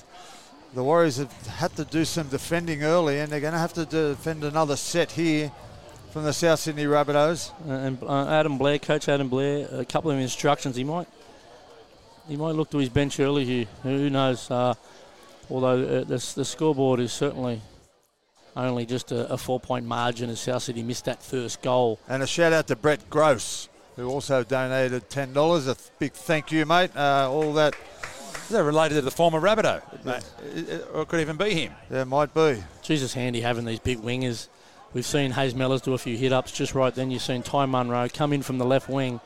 the Warriors have had to do some defending early, and they're going to have to defend another set here from the South Sydney Rabbitohs.
Uh, and uh, Adam Blair, Coach Adam Blair, a couple of instructions. He might he might look to his bench early here. Who knows? Uh, although uh, the, the scoreboard is certainly only just a, a four-point margin as South Sydney missed that first goal.
And a shout out to Brett Gross, who also donated ten dollars. A th- big thank you, mate. Uh, all that
Is that related to the former Rabbitoh? Mate, it- it- Or it could even be him.
there might be.
Jesus, handy having these big wingers. We've seen Hayes Mellars do a few hit ups just right then. You've seen Ty Munro come in from the left wing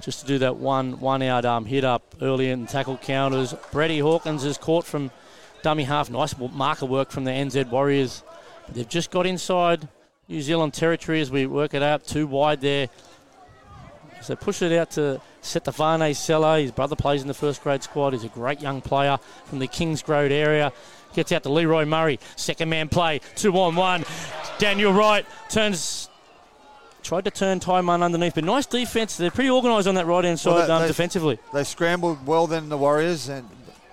just to do that one one out um, hit up early in tackle counters. Brady Hawkins is caught from dummy half. Nice marker work from the NZ Warriors. They've just got inside New Zealand territory as we work it out. Too wide there. So push it out to Setavane Sella. His brother plays in the first grade squad. He's a great young player from the Kings Road area. Gets out to Leroy Murray. Second man play. Two on one. Daniel Wright turns. Tried to turn Taiman underneath, but nice defence. They're pretty organised on that right hand side
Well, they-
um,
they-
defensively.
They scrambled well then the Warriors, and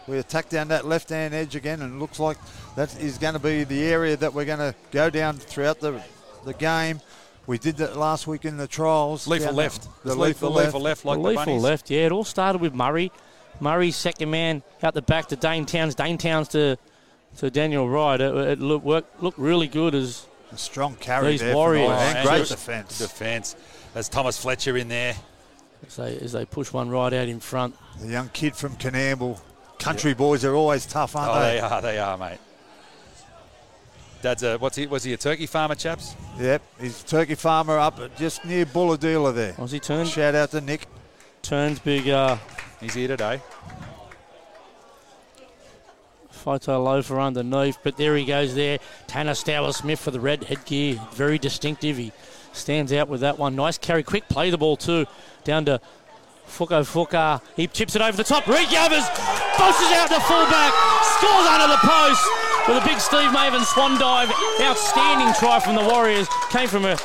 we attacked down that left hand edge again, and it looks like that is going to be the area that we're going to go down throughout the the game. We did that last week in the trials.
Lethal
down
left.
The
It's
lethal,
lethal,
left.
left, like
the
the,
lethal left, yeah. It all started with Murray. Murray's second man out the back to Dane Towns. Dane Towns to to Daniel Wright. It, it looked, worked, looked really good as
A strong carry
These
there.
Warriors.
Oh,
and great defence.
Defence. There's Thomas Fletcher in there.
as they, as they push one right out in front.
The young kid from Coonamble. Country boys are always tough, aren't
Oh,
they?
they are, they are, mate. Dad's a what's he? Was he a turkey farmer, chaps?
Yep, he's a turkey farmer up just near Bulahdelah there.
Aussie turns,
Shout out to Nick.
turns big uh,
He's here today.
Fatialofa underneath, but there he goes there. Tanner Stower Smith for the red headgear. Very distinctive. He stands out with that one. Nice carry. Quick play the ball too. Down to Fuko Fuka. He chips it over the top. Recovers. Bosses out to fullback. Scores under the post with a big Steve Mavin swan dive. Outstanding try from the Warriors. Came from a,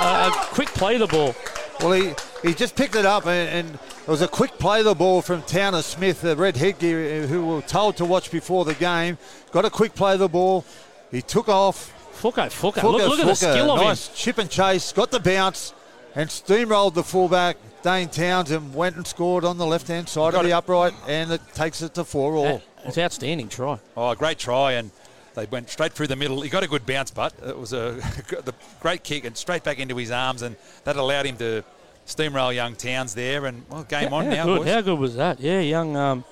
a, a quick play the ball.
Well, he, he just picked it up, and, and it was a quick play the ball from Towner Smith, the red headgear, uh, who were told to watch before the game. Got a quick play the ball. He took off.
Fuka.
Fuka,
Look, look at the skill of him.
nice chip and chase. Got the bounce and steamrolled the fullback. Dane Townsend went and scored on the left hand side
Got
of the
it.
upright, and it takes it to four all.
It's outstanding try.
Oh, great try, and they went straight through the middle. He got a good bounce, but it was a the great kick and straight back into his arms, and that allowed him to steamroll young Towns there. And well, game on
how
now,
good,
boys.
How good was that? Yeah, young um,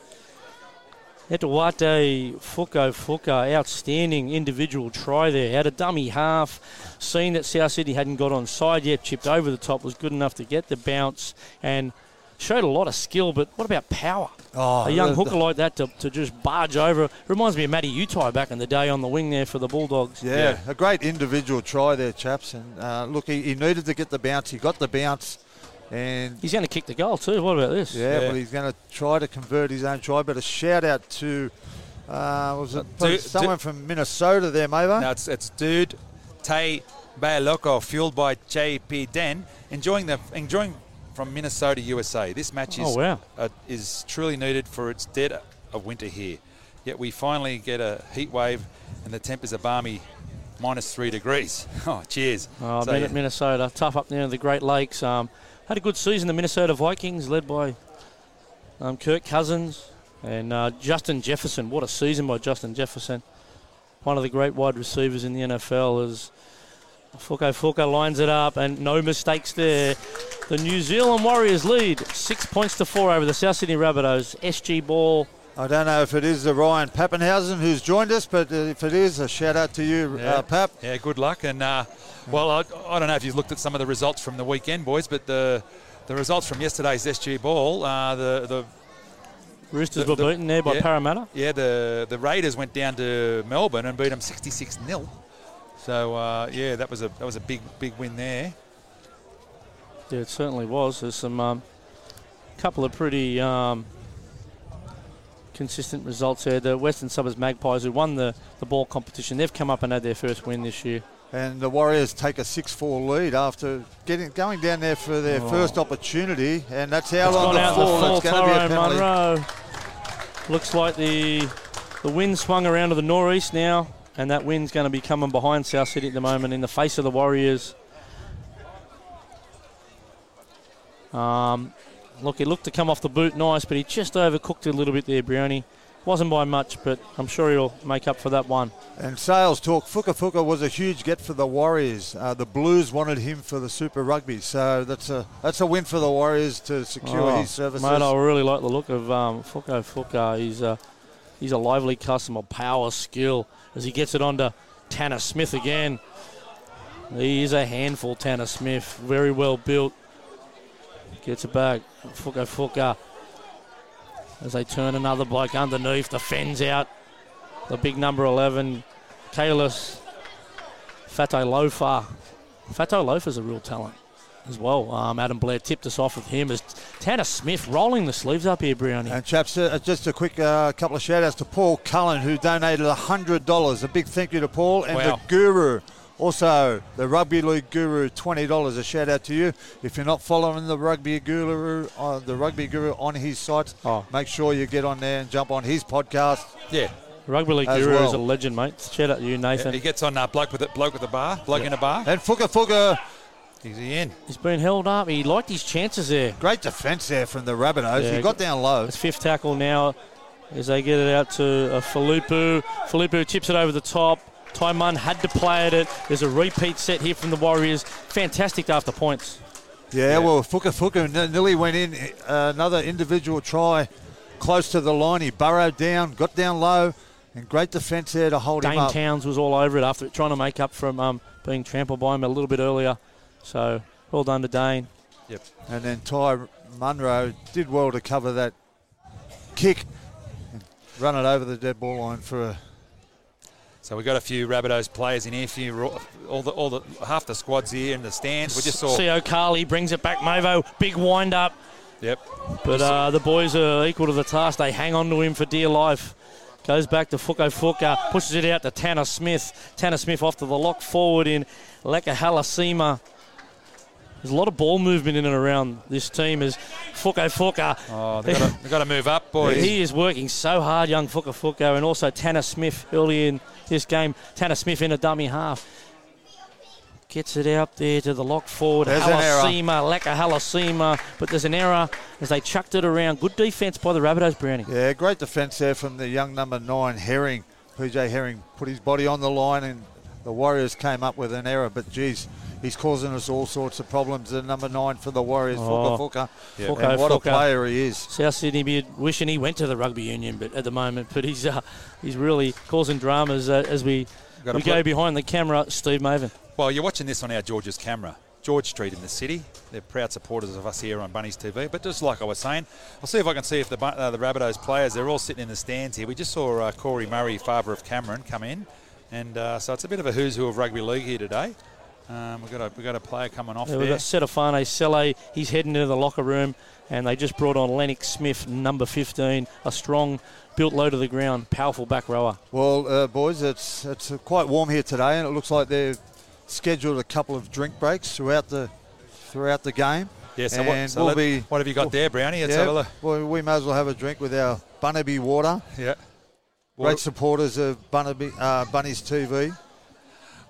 Etawate Fuko Fuka, outstanding individual try there. Had a dummy half, seen that South Sydney hadn't got on side yet, chipped over the top, was good enough to get the bounce, and showed a lot of skill. But what about power?
Oh,
a young
the-
hooker like that to, to just barge over. Reminds me of Matty Utai back in the day on the wing there for the Bulldogs.
Yeah,
Yeah.
a great individual try there, chaps. And uh, look, he, he needed to get the bounce. He got the bounce, and
He's going to kick the goal too. What about this?
yeah,
Yeah.
well, he's going to try to convert his own try. But a shout out to uh, was it
Do-
someone
do-
from Minnesota there, Mava?
Now it's it's dude Tay Bayaloko, fueled by JP Den, enjoying the enjoying from Minnesota, USA. This match is
Oh, wow.
uh, is truly needed for its dead of winter here. Yet we finally get a heat wave, and the temp is a balmy minus three degrees. Oh, cheers!
Oh,
So,
Minnesota, tough up there in the Great Lakes. Um, had a good season, the Minnesota Vikings, led by um, Kirk Cousins and uh, Justin Jefferson. What a season by Justin Jefferson. One of the great wide receivers in the NFL as Fuko Fuko lines it up and no mistakes there. The New Zealand Warriors lead six points to four over the South Sydney Rabbitohs. SG ball
I don't know if it is the Ryan Papenhuyzen who's joined us, but uh, if it is, a shout out to you,
Yeah.
uh, Pap.
Yeah, good luck. And uh, well, I, I don't know if you've looked at some of the results from the weekend, boys, but the the results from yesterday's SG ball, uh, the the
Roosters
The-
were
the-
beaten there by
yeah.
Parramatta.
yeah the the Raiders went down to Melbourne and beat them 66 0 So uh, yeah, that was a that was a big big win there.
Yeah, it certainly was. There's some um, couple of pretty um, consistent results there. The Western Suburbs Magpies, who won the, the ball competition, they've come up and had their first win this year.
And the Warriors take a 6-4 lead after getting going down there for their
Oh.
first opportunity, and that's how
It's
long
gone
the
out in the
fall. It's going to be a penalty.
Munro. Looks like the the wind swung around to the northeast now, and that wind's going to be coming behind South City at the moment in the face of the Warriors. Um, look, he looked to come off the boot nice, but he just overcooked it a little bit there, Brownie. Wasn't by much, but I'm sure he'll make up for that one.
And sales talk, Fuka Fuka was a huge get for the Warriors. Uh, the Blues wanted him for the Super Rugby, so that's a that's a win for the Warriors to secure
Oh,
his services.
Mate, I really like the look of um, Fuko Fuka. He's a, he's a lively customer, power, skill, as he gets it onto Tanner Smith again. He is a handful, Tanner Smith. Very well built. Gets it back. Fuka Fuka. As they turn another bloke underneath, defends out the big number 11, Kalis Fatialofa. Fato Lofa's a real talent as well. Um, Adam Blair tipped us off with him as Tanner Smith rolling the sleeves up here, Brownie.
And chaps, uh, just a quick uh, couple of shout outs to Paul Cullen, who donated $100. A big thank you to Paul. And
Wow.
the Guru, also the Rugby League Guru, $20. A shout out to you. If you're not following the Rugby Guru, uh, the Rugby Guru on his site,
Oh.
make sure you get on there and jump on his podcast.
Yeah,
Rugby League
as
Guru is a legend, mate. Shout out to you, Nathan.
he gets on uh, bloke with a bloke with a bar, bloke in a bar.
And Fuka Fuka,
He's in.
He's been held up. He liked his chances there.
great defence there from the Rabbitohs.
Yeah,
he got down low.
It's fifth tackle now as they get it out to uh, Felipu. Felipu tips it over the top. Ty Munn had to play at it. There's a repeat set here from the Warriors. Fantastic after points.
Yeah, well, Fuka Fuka nearly went in. Uh, another individual try close to the line. He burrowed down, got down low, and great defence there to hold him up. Dane.
Towns was all over it after trying to make up from um, being trampled by him a little bit earlier. So well done to Dane. Yep.
And then Ty Munro did well to cover that kick and run it over the dead ball line for a.
So we've got a few Rabbitohs players in here, few ro- all the all the half the squads here in the stands. We just saw.
Co Carly brings it back. Mavo, big wind up.
Yep.
But uh, the boys are equal to the task. They hang on to him for dear life. Goes back to Fuko Fuka, pushes it out to Tanner Smith. Tanner Smith off to the lock forward in Leka Halasima. There's a lot of ball movement in and around this team as Fuko Fuka.
Oh, they've got, to, they've got to move up, boys.
He is working so hard, young Fuka Fuka, and also Tanner Smith early in this game. Tanner Smith in a dummy half. Gets it out there to the lock forward.
There's.
Halasima, Leka Halasima. But there's an error as they chucked it around. Good defence by the Rabbitohs, Brownie.
Yeah, great defence there from the young number nine, Herring. PJ Herring put his body on the line, and the Warriors came up with an error. But geez, he's causing us all sorts of problems. The number nine for the Warriors,
Oh.
Fuka Fuka.
Fuka
And what a player he is.
South Sydney be wishing he went to the rugby union, but at the moment, but he's uh, he's really causing dramas uh, as we we
put-
go behind the camera. Steve Mavin.
Well, you're watching this on our George's camera. George Street in the city. They're proud supporters of us here on Bunnies TV. But just like I was saying, I'll see if I can see if the, Bu- uh, the Rabbitohs players, they're all sitting in the stands here. We just saw uh, Corey Murray, father of Cameron, come in. And uh, so it's a bit of a who's who of rugby league here today. Um, we've, got a, we've got a player coming off
Yeah, we've
there.
got Setafane Sele. He's heading into the locker room, and they just brought on Lennox Smith, number 15, a strong, built low to the ground, powerful back rower.
Well, uh, boys, it's it's uh, quite warm here today, and it looks like they've scheduled a couple of drink breaks throughout the throughout the game.
Yeah, so,
and
what, so
we'll
let-
be
what have you got there, Brownie? Let's
yeah,
have a look.
well, we may as well have a drink with our Bunnaby water.
Yeah.
Great supporters of Bunnaby, uh, Bunnies TV.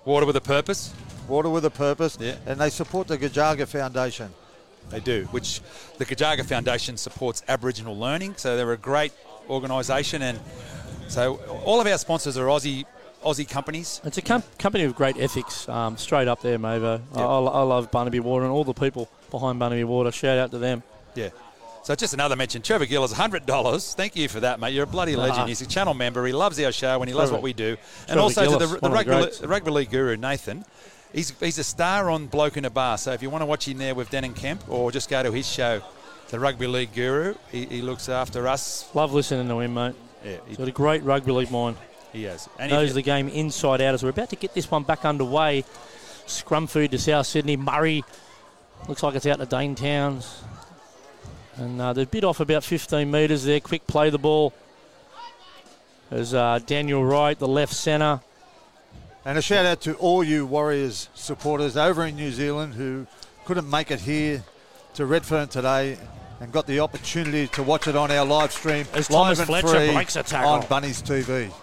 water with a purpose.
Water with a purpose,
Yeah.
and they support the Gajaga Foundation.
They do, which the Kajaga Foundation supports Aboriginal learning. So they're a great organisation, and so all of our sponsors are Aussie Aussie companies.
It's a com- company with great ethics, um, straight up there, Mavo. I, I, I love Barnaby Water and all the people behind Barnaby Water. Shout out to them.
Yeah. So just another mention. Trevor Gill is $100. Thank you for that, mate. You're a bloody legend.
Ah.
He's a channel member. He loves our show and he loves what we do. And
Trevor
also to
Gillis,
the, the,
the
rugby, the rugby league guru, Nathan. He's, he's a star on Bloke in a Bar. So if you want to watch him there with Denan Kemp or just go to his show, The Rugby League Guru, he, he looks after us.
Love listening to him, mate.
Yeah, he,
He's got a great rugby league mind.
he has. And
knows the game inside out as we're about to get this one back underway. Scrum food to South Sydney. Murray looks like it's out to Dane Towns. And uh, they've bit off about 15 metres there. Quick play the ball. As uh, Daniel Wright, the left centre.
And a shout out to all you Warriors supporters over in New Zealand who couldn't make it here to Redfern today and got the opportunity to watch it on our live stream
As
live
Thomas
and
Fletcher
free
breaks a tackle.
on Bunnies TV.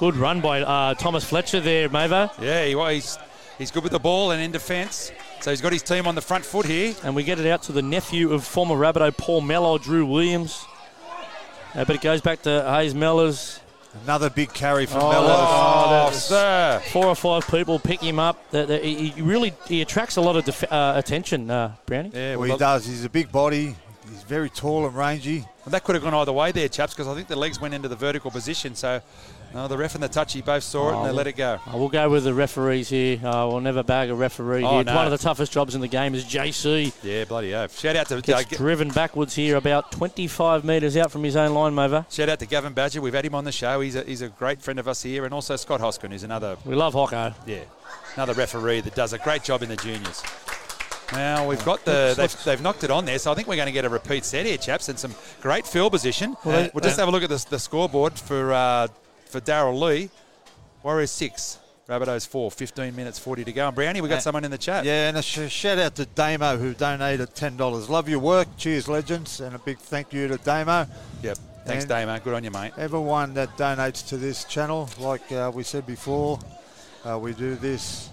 Good run by uh, Thomas Fletcher there, Mavo.
yeah, he, well, he's, he's good with the ball and in defence. So he's got his team on the front foot here.
And we get it out to the nephew of former Rabbitoh Paul Mello, Drew Williams. Uh, but it goes back to Hayes Mellars.
Another big carry from
Oh,
Mello.
Oh,
that's-
sir.
four or five people pick him up. That, that- he he really he attracts a lot of def- uh, attention, uh, Brownie.
Yeah,
Well,
well,
he does. He's a big body. He's very tall and rangy.
Well, that could have gone either way there, chaps, because I think the legs went into the vertical position. So no, the ref and the touchy both saw it and they
Oh,
let it go.
Uh, we'll go with the referees here. Uh, we'll never bag a referee
Oh,
here.
no.
One of the toughest jobs in the game is JC.
Yeah, bloody oath. Shout out to uh,
Gets
Ga-
driven backwards here about 25 metres out from his own line, Mover.
shout out to Gavin Badger. We've had him on the show. He's a, he's a great friend of us here, and also Scott Hoskin, who's another
We love Hocko.
yeah another referee that does a great job in the juniors. Now we've got the they've, they've knocked it on there, so I think we're going to get a repeat set here, chaps, and some great field position.
Well, they-
we'll just have a look at the, the scoreboard for uh, for Darrell Lea. Warriors six, Rabbitohs four. 15 minutes 40 to go. And Brownie, we got
Uh,
someone in the chat.
Yeah, and a sh- shout out to Damo who donated $10. Love your work. Cheers, legends. And a big thank you to Damo.
Yep. Thanks,
And-
Damo. Good on you, mate.
Everyone that donates to this channel, like uh, we said before, uh, we do this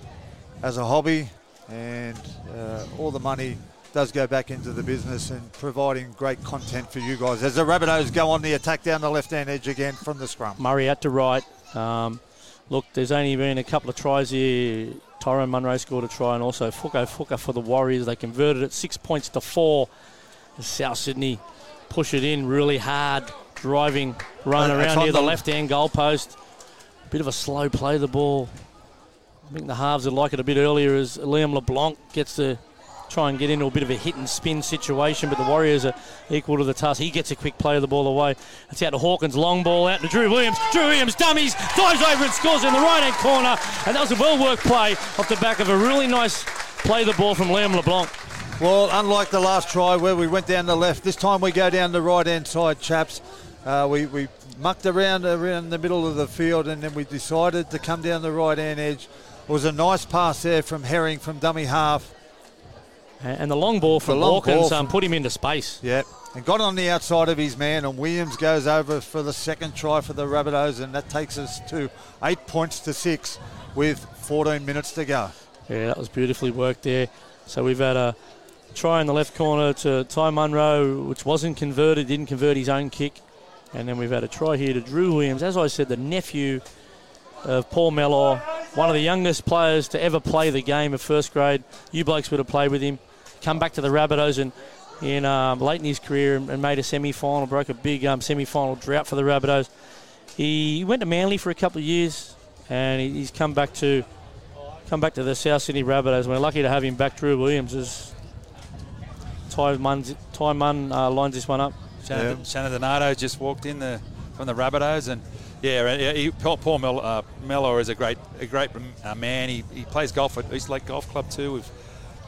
as a hobby, and uh, all the money does go back into the business and providing great content for you guys. As the Rabbitohs go on the attack down the left-hand edge again from the scrum.
Murray out to right. Um, look, there's only been a couple of tries here. Tyrone Munro scored a try, and also Fuko Fuka for the Warriors. They converted it six points to four. South Sydney push it in really hard, driving, run
And
around near the
the-
left hand goalpost. Bit of a slow play the ball. I think the halves would like it a bit earlier as Liam LeBlanc gets to try and get into a bit of a hit and spin situation, but the Warriors are equal to the task. He gets a quick play of the ball away. It's out to Hawkins, long ball out to Drew Williams. Drew Williams dummies, dives over and scores in the right hand corner. And that was a well worked play off the back of a really nice play the ball from Liam LeBlanc.
Well, unlike the last try where we went down the left, this time we go down the right-hand side, chaps. Uh, we, we mucked around around the middle of the field, and then we decided to come down the right-hand edge. It was a nice pass there from Herring from dummy half.
And the long ball from
long
Hawkins
ball
um, put him into space.
Yep. And got on the outside of his man, and Williams goes over for the second try for the Rabbitohs, and that takes us to eight points to six with 14 minutes to go.
Yeah, that was beautifully worked there. So we've had a try in the left corner to Ty Munro, which wasn't converted, didn't convert his own kick. And then we've had a try here to Drew Williams. As I said, the nephew of Paul Mellor, one of the youngest players to ever play the game of first grade. You blokes would have played with him. Come back to the Rabbitohs and in um, late in his career and, and made a semi-final, broke a big um, semi-final drought for the Rabbitohs. He went to Manly for a couple of years, and he, he's come back to come back to the South Sydney Rabbitohs. We're lucky to have him back. Drew Williams as Ty Munn, Ty Munn uh, lines this one up.
Shannon, Shannon Donato just walked in the, from the Rabbitohs, and yeah, yeah he, Paul, Paul Mel, uh, Mello is a great a great uh, man. He, he plays golf at East Lake Golf Club too. With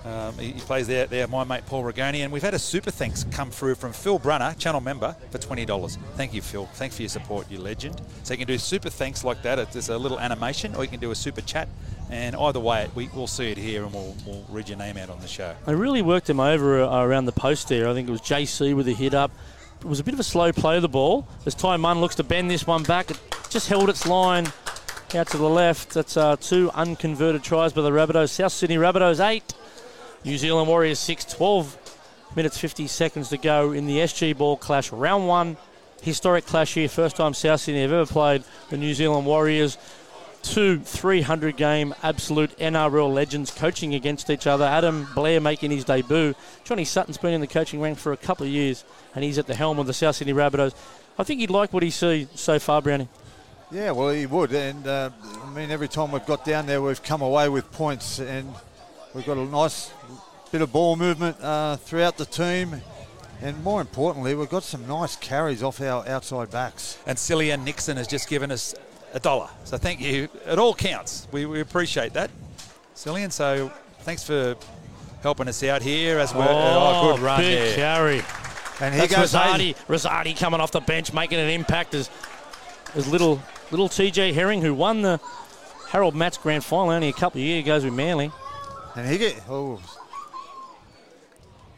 um, he, he plays there, there, my mate Paul Regoni, and we've had a super thanks come through from Phil Brunner, channel member, for twenty dollars. Thank you, Phil. Thanks for your support, you legend. So you can do super thanks like that. It's just a little animation, or you can do a super chat. And either way, we, we'll see it here, and we'll, we'll read your name out on the show.
They really worked him over uh, around the post there. I think it was JC with a hit up. It was a bit of a slow play of the ball. As Ty Munn looks to bend this one back, it just held its line out to the left. That's uh, two unconverted tries by the Rabbitohs. South Sydney Rabbitohs eight, New Zealand Warriors six. 12 minutes 50 seconds to go in the SG ball clash. Round one, historic clash here. First time South Sydney have ever played the New Zealand Warriors. two 300 game absolute NRL legends coaching against each other. Adam Blair making his debut. Johnny Sutton's been in the coaching ranks for a couple of years, and he's at the helm of the South Sydney Rabbitohs. I think he'd like what he sees so far, Brownie.
Yeah, well, he would. And uh, I mean, every time we've got down there, we've come away with points, and we've got a nice bit of ball movement uh, throughout the team. And more importantly, we've got some nice carries off our outside backs.
And Cillian Nixon has just given us a dollar. So thank you. It all counts. We, we appreciate that, Cillian. So thanks for helping us out here as we're
Oh,
oh, good run
big
there.
carry.
And here
That's
goes
Rosati. Rosati coming off the bench, making an impact as, as little little TJ Herring, who won the Harold Matthews Grand Final only a couple of years ago with Manly.
And he get oh,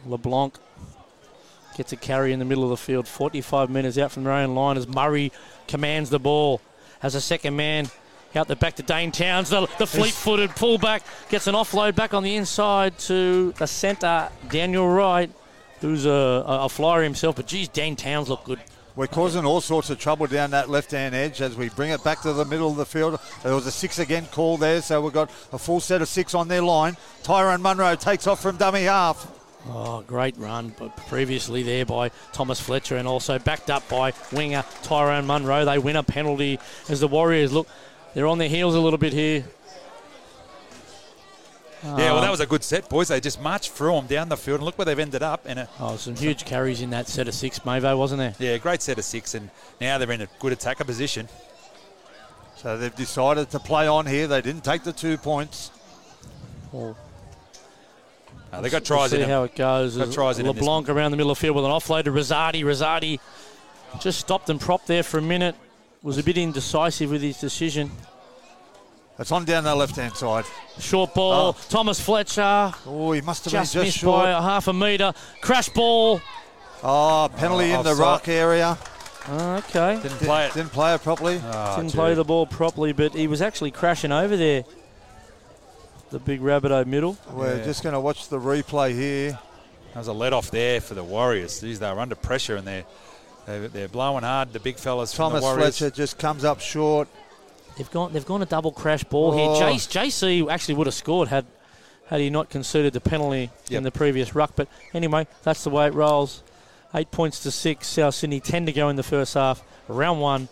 LeBlanc gets a carry in the middle of the field. 45 minutes out from their own line as Murray commands the ball. Has a second man out the back to Dane Towns. The, the fleet footed fullback gets an offload back on the inside to the centre, Daniel Wright, who's a, a, a flyer himself. But geez, Dane Towns look good.
We're causing all sorts of trouble down that left-hand edge as we bring it back to the middle of the field. There was a six again call there, so we've got a full set of six on their line. Tyrone Munro takes off from dummy half.
Oh, great run, but previously there by Thomas Fletcher and also backed up by winger Tyrone Munro. They win a penalty as the Warriors look, they're on their heels a little bit here.
Yeah, well, that was a good set, boys. They just marched through them down the field, and look where they've ended up. And a,
Oh, some huge carries in that set of six, Mavo, wasn't there?
yeah, great set of six, and now they're in a good attacker position.
So they've decided to play on here. They didn't take the two points.
Well,
Uh, they got
we'll
tries
see
in them.
how it goes.
Got tries in
LeBlanc around the middle of the field with an offload to Rosati. Rosati just stopped and propped there for a minute. Was a bit indecisive with his decision.
It's on down the left-hand side.
Short ball. Oh. Thomas Fletcher
Oh, he must have
just
been
missed
short.
by a half a metre. Crash ball.
Ah, oh, penalty
Oh,
in the
offside.
ruck area.
Ah, okay.
Didn't play it.
Didn't play it properly.
Oh,
Didn't
gee.
play the ball properly, but he was actually crashing over there. The big Rabbitoh middle.
We're
Yeah.
just going to watch the replay here.
That was a let off there for the Warriors. These they were under pressure and they're they're, they're blowing hard. The big fellas from
Thomas
the Warriors.
Fletcher just comes up short.
They've gone. They've gone a double crash ball
Oh.
here. Jace, JC actually would have scored had had he not conceded the penalty in the previous ruck. But anyway, that's the way it rolls. Eight points to six. South Sydney ten to go in the first half. Round one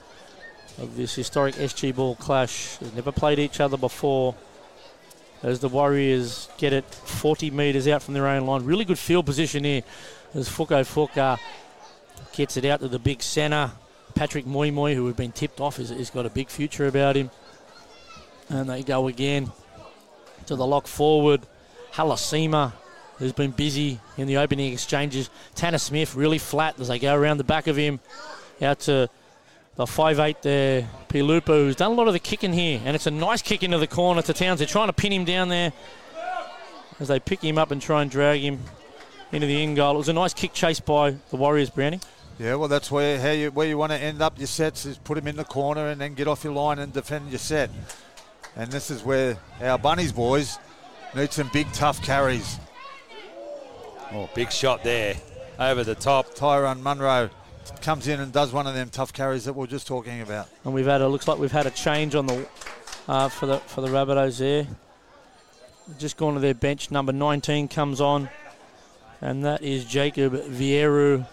of this historic SG ball clash. They've never played each other before. As the Warriors get it 40 metres out from their own line. Really good field position here. As Fuko Fuka gets it out to the big centre. Patrick Moy, who have been tipped off, has, has got a big future about him. And they go again to the lock forward. Halasima, who's been busy in the opening exchanges. Tanner Smith really flat as they go around the back of him. Out to the 5'8 there, Pilupa, who's done a lot of the kicking here. And it's a nice kick into the corner to Towns. They're trying to pin him down there as they pick him up and try and drag him into the in goal. It was a nice kick chase by the Warriors, Brownie.
Yeah, well, that's where how you where you want to end up your sets is put him in the corner and then get off your line and defend your set. And this is where our bunnies boys need some big tough carries.
Oh, big shot there over the top.
Tyrone Munro comes in and does one of them tough carries that we are just talking about.
And we've had a looks like we've had a change on the uh, for the for the Rabbitohs there. Just gone to their bench. Number 19 comes on, and that is Jacob Vieru,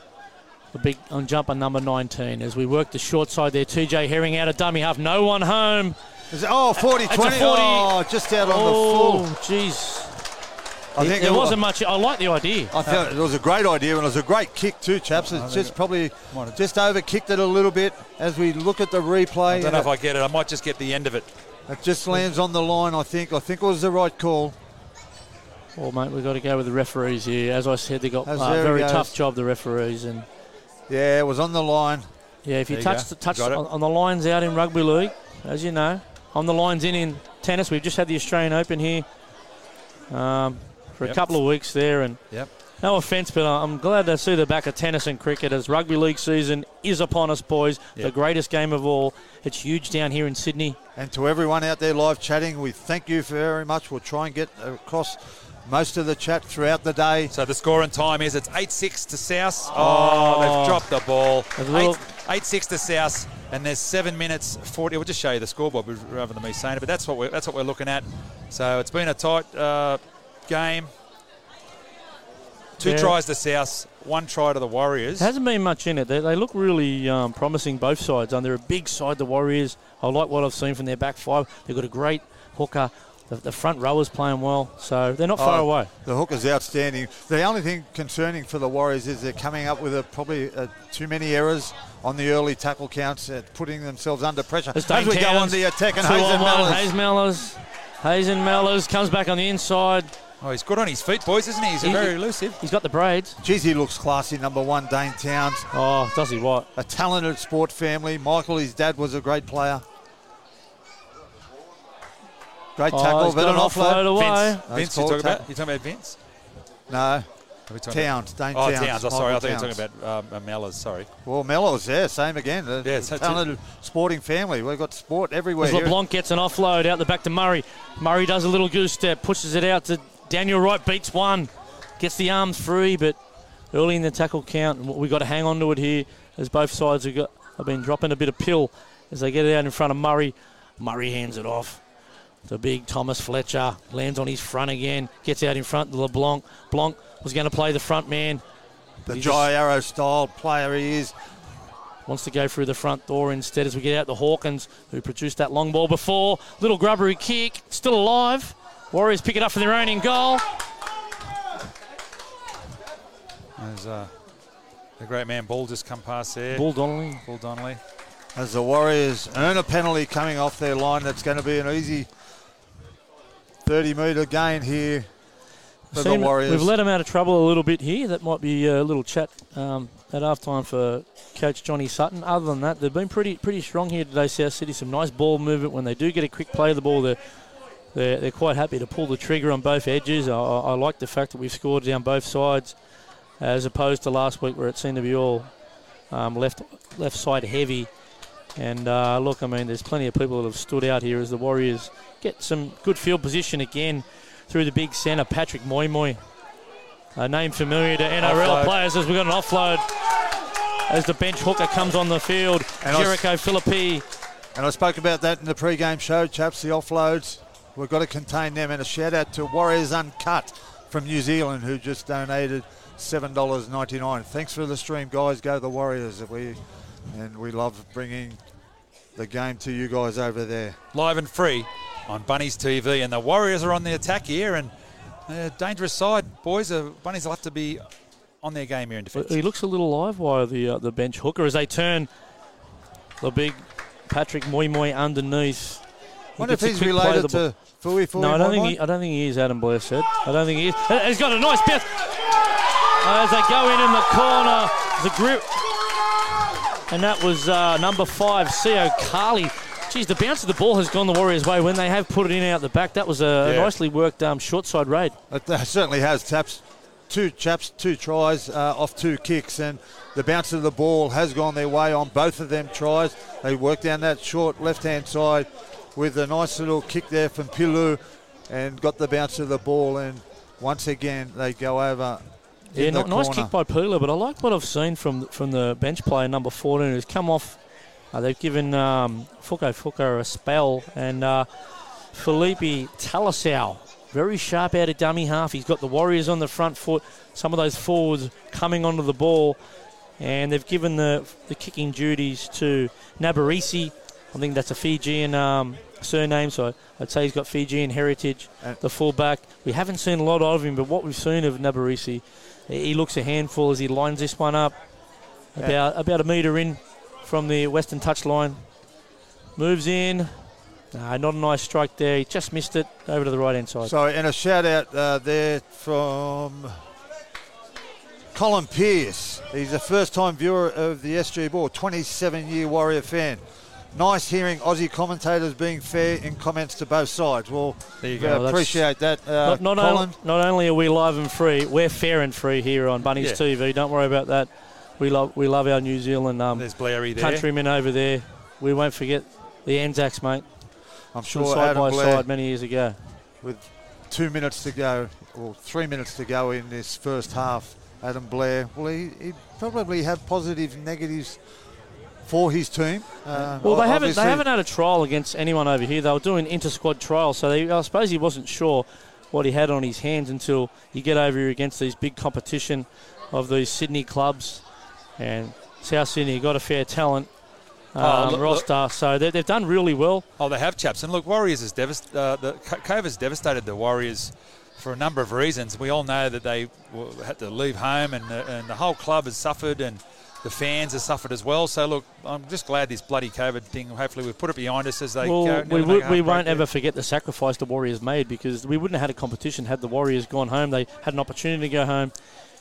the big on jumper number 19. As we work the short side there, TJ Herring out of dummy half. No one home.
Is it, oh, 40
It's a
20.
40.
Oh, just out on
Oh,
the full.
jeez.
I think
there
it
wasn't much. I like the idea.
I thought it was a great idea and it was a great kick too, chaps. It's just probably just over kicked it a little bit as we look at the replay.
I don't know if I get it. I might just get the end of it.
it, it just lands on the line. I think. I think it was the right call.
Well, mate, we've got to go with the referees here. As I said, they got
a
uh, very tough job, the referees, and
Yeah, it was on the line.
Yeah, if you
you
touch
go.
the, touch on, on the lines out in rugby league, as you know, on the lines in in tennis, we've just had the Australian Open here um, for a couple of weeks there, and
Yep.
no offence, but I'm glad to see the back of tennis and cricket as rugby league season is upon us, boys. The greatest game of all. It's huge down here in Sydney.
And to everyone out there live chatting, we thank you very much. We'll try and get across most of the chat throughout the day.
So the score and time is it's 8 6 to South. Oh, they've dropped the ball.
A little-
8 6 to South. and there's seven minutes forty. We'll just show you the scoreboard rather than me saying it, but that's what we're that's what we're looking at. So it's been a tight uh, game. Two
Yeah.
tries to South, one try to the Warriors.
There hasn't been much in it. They, they look really um, promising, both sides. And they're a big side, the Warriors. I like what I've seen from their back five. They've got a great hooker. The, the front rowers playing well, so they're not far
Oh,
away.
The hooker's outstanding. The only thing concerning for the Warriors is they're coming up with a, probably uh, too many errors on the early tackle counts, uh, putting themselves under pressure.
There's
As
Dane
we go on the attack, and
Two
Hazen
on one,
Mellars.
Hayes Mellars. Hazen Mellars comes back on the inside.
oh, he's good on his feet, boys, isn't he? He's
He-
very elusive.
He's got the braids.
Geez, he looks classy. Number one, Dane Towns.
Oh, does he what?
A talented sport family. Michael, his dad, was a great player. Great
Oh,
tackle,
he's
but
got
an
an
offload.
offload away.
Vince,
That's
Vince you
called
talking about?
tackle.
You talking about Vince?
No,
Are we talking
Towns. Dane
about, oh,
Towns.
Towns. Oh, sorry, I
Michael
thought you were talking about um, Mellars. Sorry.
Well, Mellows, yeah, same again. A
Yeah, so-
talented sporting family. We've got sport everywhere.
As
here.
LeBlanc gets an offload out the back to Murray. Murray does a little goose step, pushes it out to Daniel Wright, beats one, gets the arms free, but early in the tackle count, we've got to hang on to it here as both sides have, got, have been dropping a bit of pill as they get it out in front of Murray. Murray hands it off. The big Thomas Fletcher lands on his front again, gets out in front to LeBlanc. Blanc was going to play the front man,
The
He
Jai Arrow style player he is.
wants to go through the front door instead as we get out the Hawkins, who produced that long ball before. Little grubbery kick, still alive. Warriors pick it up for their own in goal.
There's uh, the great man Ball just come past there.
Bull Donnelly.
Bull Donnelly.
As the Warriors earn a penalty coming off their line, that's going to be an easy 30 metre gain here for the Warriors.
We've let them out of trouble a little bit here. That might be a little chat um, at half time for Coach Johnny Sutton. Other than that, they've been pretty pretty strong here today, South City. Some nice ball movement. When they do get a quick play of the ball, they're, they're, they're quite happy to pull the trigger on both edges. I, I I like the fact that we've scored down both sides as opposed to last week where it seemed to be all um, left left side heavy. And uh, look, I mean, there's plenty of people that have stood out here as the Warriors get some good field position again through the big centre. Patrick Moimoi, a name familiar to NRL
Offload.
players as we've got an offload as the bench hooker comes on the field.
And I s-
Jericho Philippi.
And I spoke about that in the pre-game show, chaps, the offloads. We've got to contain them. And a shout out to Warriors Uncut from New Zealand who just donated $7.99. Thanks for the stream, guys. Go the Warriors. We And we love bringing the game to you guys over there.
live and free on Bunnies TV. And the Warriors are on the attack here, and a dangerous side, boys. The Bunnies will have to be on their game here in defence.
He looks a little live wire, the uh, the bench hooker, as they turn the big Patrick Moimoi underneath. He
wonder if he's related
of the ball.
to Fuifui
No, I don't think he, I don't think he is. Adam Blair said. I don't think he is. Uh, He's got a nice bounce as they go in in the corner. The grip, and that was uh, number five, Co Carly. Geez, the bounce of the ball has gone the Warriors' way when they have put it in out the back. That was a
Yeah.
nicely worked um, short side raid.
It uh, certainly has. Taps two chaps, two tries uh, off two kicks, and the bounce of the ball has gone their way on both of them tries. They worked down that short left-hand side with a nice little kick there from Pilu, and got the bounce of the ball. And once again, they go over.
Yeah,
in the
ni- nice
corner.
kick by Pula, but I like what I've seen from from the bench player number 14 who's come off. Uh, they've given um, Fuko Fuko a spell, and uh, Felipe Talasau, very sharp out of dummy half. He's got the Warriors on the front foot, some of those forwards coming onto the ball, and they've given the the kicking duties to Nabarisi. I think that's a Fijian um, surname, so I'd say he's got Fijian heritage.
And-
the fullback, we haven't seen a lot of him, but what we've seen of Nabarisi, he looks a handful as he lines this one up about about a metre in from the western touchline. Moves in. Nah, not a nice strike there. He just missed it over to the right hand side.
So, and a shout out uh, there from Colin Pierce. He's a first time viewer of the SG Ball, 27 year Warrior fan. Nice hearing Aussie commentators being fair in comments to both sides. Well,
There you go.
Well, that's-
appreciate that, uh,
not, not,
Colin.
on- not only are we live and free, we're fair and free here on Bunnies
Yeah.
TV. Don't worry about that. We love we love our New Zealand um,
There's Blairy there.
countrymen over there. We won't forget the Anzacs, mate.
I'm sure
side
Adam
by
Blair,
side many years ago.
with two minutes to go, or three minutes to go in this first half, Adam Blair, well, he, he'd probably have positive, negatives for his team. Uh,
Well, they haven't they haven't had a trial against anyone over here. They were doing inter squad trials, so they, I suppose he wasn't sure what he had on his hands until you get over here against these big competition of these Sydney clubs, and South Sydney got a fair talent um,
Oh, look- look.
roster, so they, they've done really well.
Oh, they have chaps. And look, Warriors is devast- uh, the COVID's devastated the Warriors for a number of reasons. We all know that they had to leave home, and the, and the whole club has suffered, and the fans have suffered as well. So look, I'm just glad this bloody COVID thing. Hopefully, we've put it behind us as they
Well,
go.
we, we won't
there.
ever forget the sacrifice the Warriors made because we wouldn't have had a competition had the Warriors gone home. They had an opportunity to go home.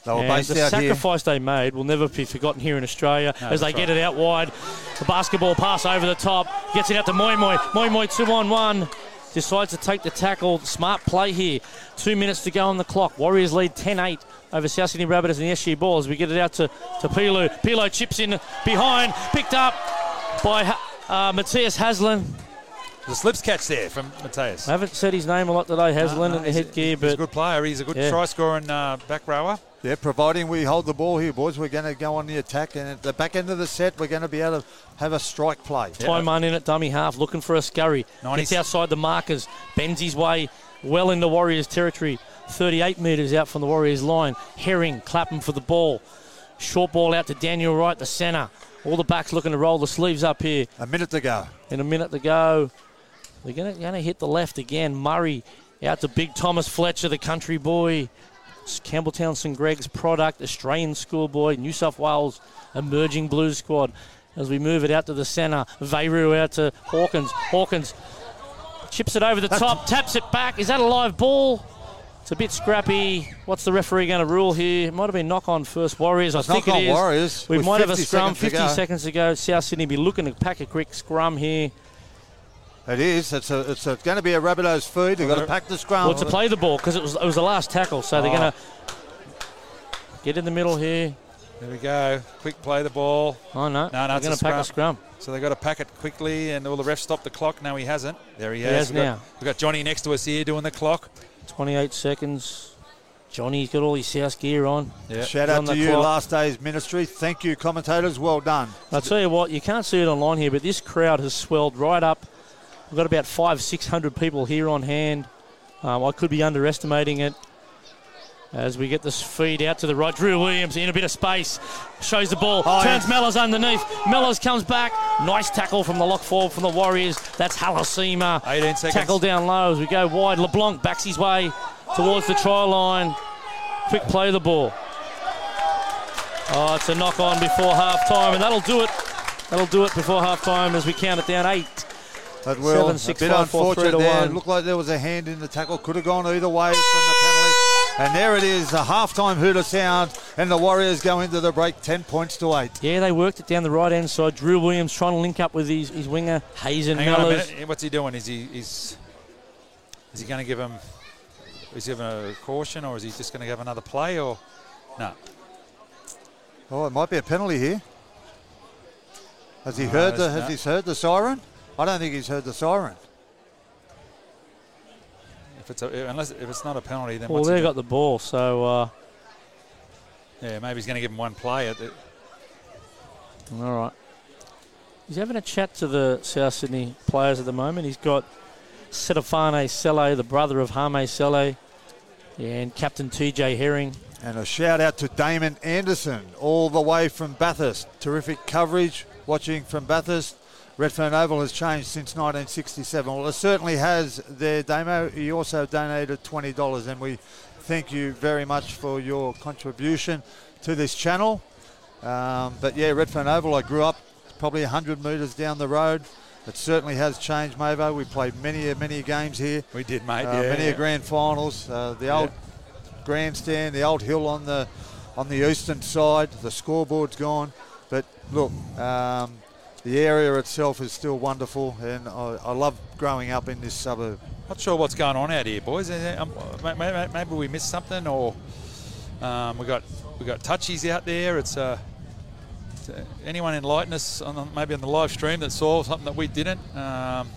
They were
and
based
the
out here.
sacrifice they made will never be forgotten here in Australia
No,
as they
that's
get it out wide. The basketball pass over the top, gets it out to Moimoi. Moy Moy two on one. Decides to take the tackle. Smart play here. Two minutes to go on the clock. Warriors lead 10 8 over South Sydney Rabbitohs and the SG Balls. We get it out to, to Pilu. Pilu chips in behind. Picked up by uh, Matthias Haslam.
The slips catch there from Mateus.
I haven't said his name a lot today, Haslam, in the headgear,
he's a
but
good player. He's a good
Yeah.
try scoring uh, back rower.
Yeah, providing we hold the ball here, boys, we're going to go on the attack. And at the back end of the set, we're going to be able to have a strike play.
Taiman in at dummy half, looking for a scurry.
Nineties.
Gets outside the markers, bends his way well into Warriors territory. 38 metres out from the Warriors line. Herring clapping for the ball. Short ball out to Daniel Wright, the centre. All the backs looking to roll the sleeves up here.
A minute to go.
In a minute to go. They're going to hit the left again. Murray out to Big Thomas Fletcher, the country boy. Campbelltown St Greg's product, Australian schoolboy, New South Wales emerging blues squad. As we move it out to the centre, Veyru out to Hawkins. Hawkins chips it over the top, taps it back. Is that a live ball? It's a bit scrappy. What's the referee going to rule here? It might have been knock on first Warriors. I think it is.
Warriors
We might have a scrum.
seconds
50
go.
seconds ago. go. South Sydney be looking to pack a quick scrum here.
It is. It's a, it's a, going to be a Rabbitohs feed. They've got to pack the scrum.
Well, to play the ball because it was it was the last tackle, so they're
Oh.
going to get in the middle here.
There we go. Quick play the ball.
Oh no,
No, no,
they're going to pack a scrum.
So they've got to pack it quickly, and all the refs stop the clock. No, he hasn't. There he,
He
has.
has
We've got-
now.
We've got Johnny next to us here doing the clock.
28 seconds. Johnny's got all his South gear on.
Yeah.
Shout
He's
out
on
to
the
you,
clock.
last day's ministry. Thank you, commentators. Well done.
I'll tell you what, you can't see it online here, but this crowd has swelled right up. We've got about five, six hundred people here on hand. Um, I could be underestimating it. As we get this feed out to the right, Drew Williams in a bit of space, shows the ball,
Oh,
turns
yeah.
Mellars underneath. Mellars comes back, nice tackle from the lock forward from the Warriors. That's Halasima.
18 seconds.
Tackle down low as we go wide. LeBlanc backs his way towards the try line. Quick play of the ball. Oh, it's a knock on before half time, and that'll do it. That'll do it before half time as we count it down eight.
But well,
Seven, six,
a bit
five, four, three
unfortunate
to
there. It looked like there was a hand in the tackle. Could have gone either way from the penalty. And there it is, a halftime hooter sound, and the Warriors go into the break 10 points to 8.
Yeah, they worked it down the right hand side. Drew Williams trying to link up with his, his winger, Hazen
Hang on a minute. What's he doing? Is he is is he going to give him? Is he giving a caution, or is he just going to have another play? Or no?
Oh, it might be a penalty here. Has he heard the
it's
Has he heard the siren? I don't think he's heard the siren.
If it's a, unless if it's not a penalty, then
Well,
he
they
do?
got the ball, so uh,
yeah, maybe he's going to give him one play. At the,
all right. He's having a chat to the South Sydney players at the moment. He's got Setafane Sele, the brother of Hame Sele, and Captain TJ Herring.
And a shout out to Damon Anderson, all the way from Bathurst. Terrific coverage watching from Bathurst. Redfern Oval has changed since 1967. Well, it certainly has there, Damo. You also donated $20, and we thank you very much for your contribution to this channel. Um, but yeah, Redfern Oval, I grew up probably 100 metres down the road. It certainly has changed, Mavo. We played many, many games here.
we did, mate.
Uh,
yeah,
many
yeah.
grand finals. Uh, the old grandstand, the old hill on the on the eastern side. The scoreboard's gone, but look, um, the area itself is still wonderful, and I, I love growing up in this suburb.
Not sure what's going on out here, boys. Um, may- may- Maybe we missed something, or um, we got we got touchies out there. It's uh, uh, anyone enlighten us on the, maybe on the live stream that saw something that we didn't. Um,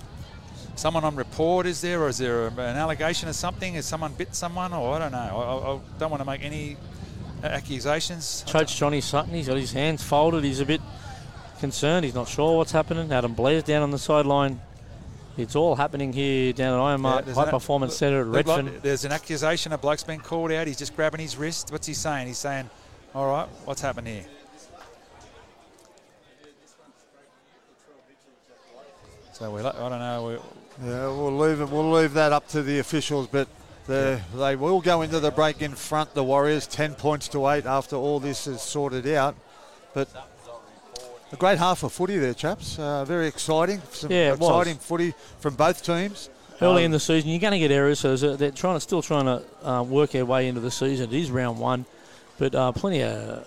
someone on report is there, or is there an allegation of something? Has someone bit someone, or I don't know. I, I, I don't want to make any accusations.
Coach Johnny Sutton, he's got his hands folded. He's a bit concerned. He's not sure what's happening. Adam Blair's down on the sideline. It's all happening here down at Iron
Yeah, there's
High
an-
Performance Centre at
Look like
Redfern.
there's an accusation. A bloke's been called out. He's just grabbing his wrist. What's he saying? He's saying, "All right, what's happened here?" So we, I don't know. We,
Yeah, we'll leave it. We'll leave that up to the officials, but the, they will go into the break in front. The Warriors, ten points to eight after all this is sorted out. But a great half of footy there, chaps. Uh, very exciting. Some
Yeah, it was.
exciting footy from both teams.
Early
Um,
in the season, you're going to get errors, so they're trying to still trying to uh, work their way into the season. It is round one, but uh, plenty of a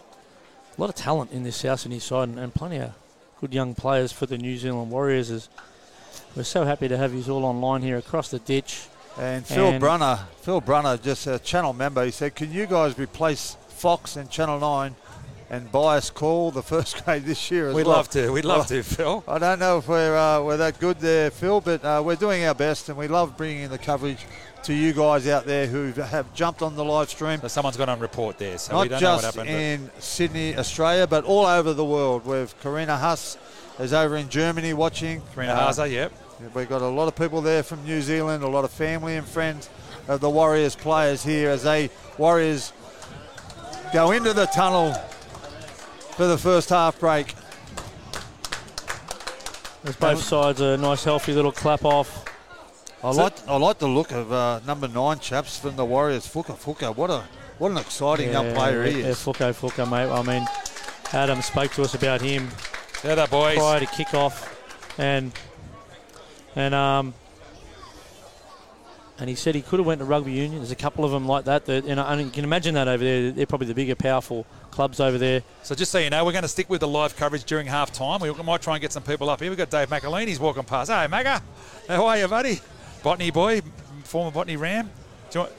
lot of talent in this South Sydney side, and, and plenty of good young players for the New Zealand Warriors. As we're so happy to have you all online here across the ditch.
And Phil
And-
Brunner, Phil Brunner, just a channel member, he said, "Can you guys replace Fox and Channel Nine and bias call the first grade this year as
we'd
well?"
love to. We'd love to, Phil.
I don't know if we're uh, we're that good there, Phil, but uh, we're doing our best, and we love bringing in the coverage to you guys out there who have jumped on the live stream.
So someone's got on report there, so we don't know what
just
happened. but-
in Sydney, Australia, but all over the world. We've Karina Huss is over in Germany watching.
Karina
Uh,
yep.
We've got a lot of people there from New Zealand, a lot of family and friends of the Warriors players here as they Warriors go into the tunnel for the first half break.
There's both sides a nice, healthy little clap off.
I like I like the look of uh, number nine chaps from the Warriors. Fuka Fuka, what a what an exciting young player he
yeah,
is.
Fuko, Fuko, mate. I mean, Adam spoke to us about him
There they boys.
prior to kick off, and and um and he said he could have went to rugby union. There's a couple of them like that. That you know, and you can imagine that over there. They're probably the bigger, powerful clubs over there.
So just so you know, we're going to stick with the live coverage during half time. We might try and get some people up here. We've got Dave McAleany's walking past. Hey, Maga. How are you, buddy? Botany boy, former Botany Ram. Do you want,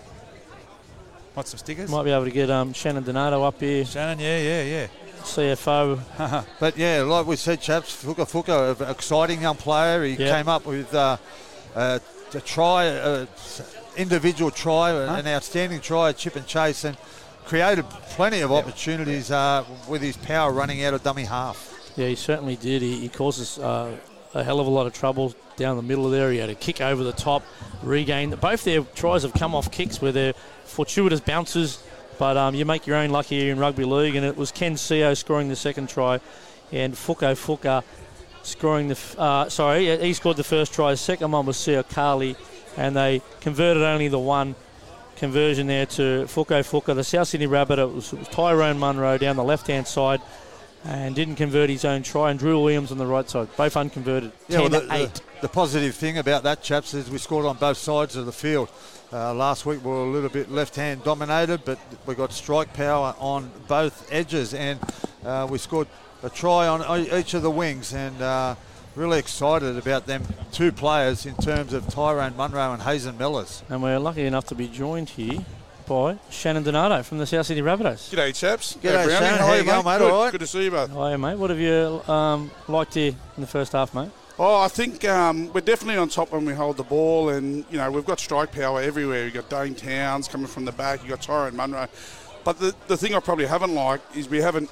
want some stickers?
Might be able to get um, Shannon Donato up here,
Shannon, yeah, yeah, yeah.
CFO.
But yeah, like we said, chaps, Fuka Fuka, an exciting young player. He
Yeah.
came up with uh, uh, a try, uh, individual try, an outstanding try at chip and chase, and created plenty of opportunities uh, with his power running out of dummy half.
Yeah, he certainly did. He, he causes uh, a hell of a lot of trouble down the middle of there. He had a kick over the top, regain. Both their tries have come off kicks where they're fortuitous bounces, but um, you make your own luck here in rugby league. And it was Ken Seo scoring the second try, and Fuko Fuka scoring the. f- Uh, sorry, he scored the first try. The second one was Carly, and they converted only the one conversion there to Fuko Fuka. The South Sydney Rabbit, it was, it was Tyrone Munro down the left hand side and didn't convert his own try. And Drew Williams on the right side, both unconverted.
Yeah, well,
10
the,
8.
the, the positive thing about that, chaps, is we scored on both sides of the field. Uh, last week we were a little bit left-hand dominated, but we got strike power on both edges, and uh, we scored a try on each of the wings, and uh, really excited about them two players in terms of Tyrone Munro and Hazen Mellars.
And we're lucky enough to be joined here by Shannon Donato from the South Sydney Rabbitohs.
G'day, chaps.
G'day,
Brownie.
Shannon.
How,
How
are
you going, mate?
Good.
All right?
Good to see you, bud.
Hi, mate. What have you um, liked here in the first half, mate?
Oh, I think um, we're definitely on top when we hold the ball, and you know we've got strike power everywhere. You've got Dane Towns coming from the back. You've got Tyrone Munro. But the, the thing I probably haven't liked is we haven't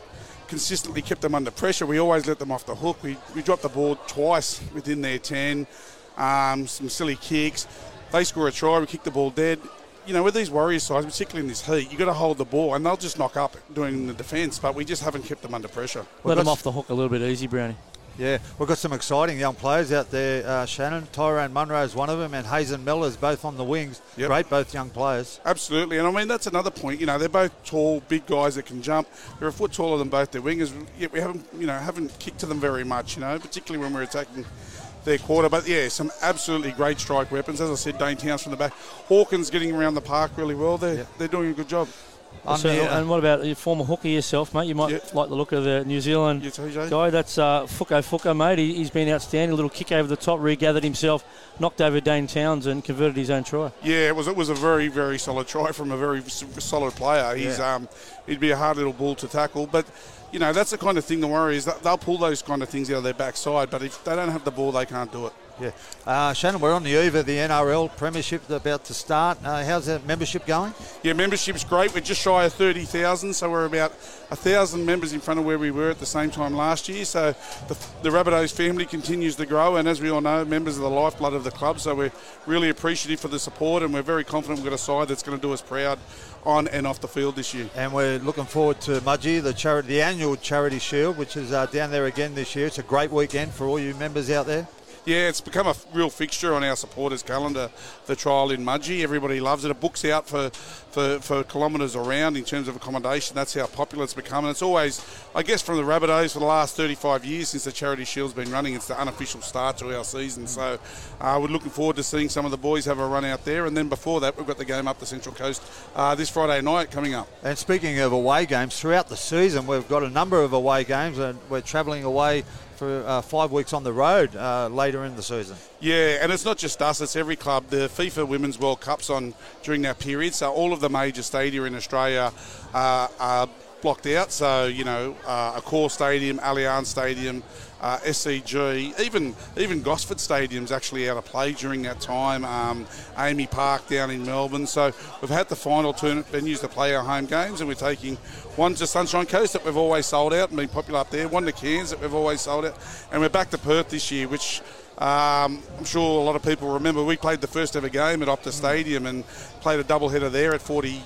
consistently kept them under pressure. We always let them off the hook. We, we dropped the ball twice within their 10, um, some silly kicks. They score a try, we kick the ball dead. You know, with these Warriors sides, particularly in this heat, you've got to hold the ball and they'll just knock up doing the defence, but we just haven't kept them under pressure.
Let
got
them off the hook a little bit easy, Brownie.
Yeah, we've got some exciting young players out there, uh, Shannon. Tyrone Munro is one of them, and Hazen Mellars both on the wings.
Yep.
Great, both young players.
Absolutely, and I mean that's another point. You know, they're both tall, big guys that can jump. They're a foot taller than both their wingers. Yet we haven't, you know, haven't kicked to them very much. You know, particularly when we're attacking their quarter. But yeah, some absolutely great strike weapons. As I said, Dane Towns from the back. Hawkins getting around the park really well. They're they're doing a good job.
So- and what about your former hooker yourself, mate? You might
Yeah.
like the look of the New Zealand guy. That's uh, Fuko Fuko, mate. He, he's been outstanding. A little kick over the top, regathered himself, knocked over Dane Towns, and converted his own try.
Yeah, it was it was a very very solid try from a very solid player. He's
Yeah.
um, he'd be a hard little bull to tackle, but you know, that's the kind of thing to the Warriors, they'll pull those kind of things out of their backside, but if they don't have the ball, they can't do it.
Yeah. Uh, Shannon, we're on the eve of the NRL Premiership about to start. Uh, how's the membership going?
Yeah, membership's great. We're just shy of 30,000, so we're about 1,000 members in front of where we were at the same time last year. So the, the Rabbitohs family continues to grow, and as we all know, members are the lifeblood of the club, so we're really appreciative for the support, and we're very confident we've got a side that's going to do us proud on and off the field this year.
And we're looking forward to Mudgee, the charity, the annual Charity Shield, which is uh, down there again this year. It's a great weekend for all you members out there
yeah, it's become a real fixture on our supporters' calendar. The trial in Mudgee, everybody loves it. It books out for, for, for kilometres around in terms of accommodation. That's how popular it's become, and it's always, I guess, from the Rabbitohs for the last 35 years since the Charity Shield's been running. It's the unofficial start to our season. So uh, we're looking forward to seeing some of the boys have a run out there, and then before that, we've got the game up the Central Coast uh, this Friday night coming up.
And speaking of away games, throughout the season, we've got a number of away games, and we're travelling away for uh, five weeks on the road uh, later in the season.
Yeah, and it's not just us; it's every club. The FIFA Women's World Cup's on during that period, so all of the major stadia in Australia uh, are blocked out. So you know, uh, Accor Stadium, Allianz Stadium, uh, SCG, even even Gosford Stadium's actually out of play during that time. Um, AAMI Park down in Melbourne. So we've had to find alternate venues to play our home games, and we're taking one to Sunshine Coast that we've always sold out and been popular up there. One to Cairns that we've always sold out, and we're back to Perth this year, which. Um, I'm sure a lot of people remember we played the first ever game at Optus Stadium and played a double header there at 40,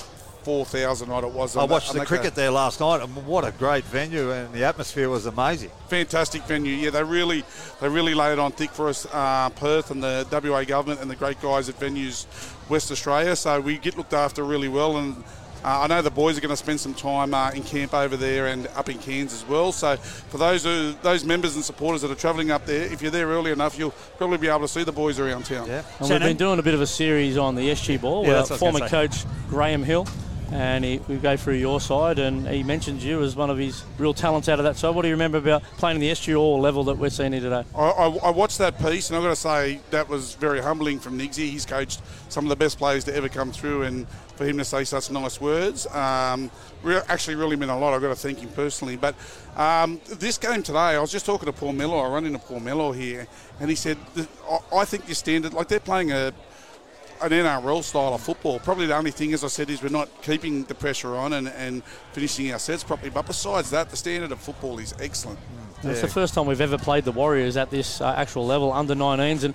four thousand odd it was.
I watched that, the cricket there last night, and what a great venue, and the atmosphere was amazing.
Fantastic venue, yeah. They really, they really laid it on thick for us, uh, Perth and the WA government and the great guys at Venues West Australia. So we get looked after really well, and uh, I know the boys are going to spend some time uh, in camp over there and up in Cairns as well. So for those who, those members and supporters that are travelling up there, if you're there early enough, you'll probably be able to see the boys around town.
Yeah. And we've been doing a bit of a series on the SG ball yeah, with former coach Graham Hill and he, we go through your side, and he mentioned you as one of his real talents out of that side. What do you remember about playing in the SG Ball level that we're seeing here today?
I, I, I watched that piece, and I've got to say that was very humbling from Nigsy. He's coached some of the best players to ever come through, and for him to say such nice words um, re- actually really meant a lot. I've got to thank him personally. But um, this game today, I was just talking to Paul Miller. I run into Paul Miller here, and he said, I think your standard, like they're playing a an NRL style of football. Probably the only thing, as I said, is we're not keeping the pressure on and, and finishing our sets properly. But besides that, the standard of football is excellent.
Yeah. It's the first time we've ever played the Warriors at this uh, actual level, under 19s, and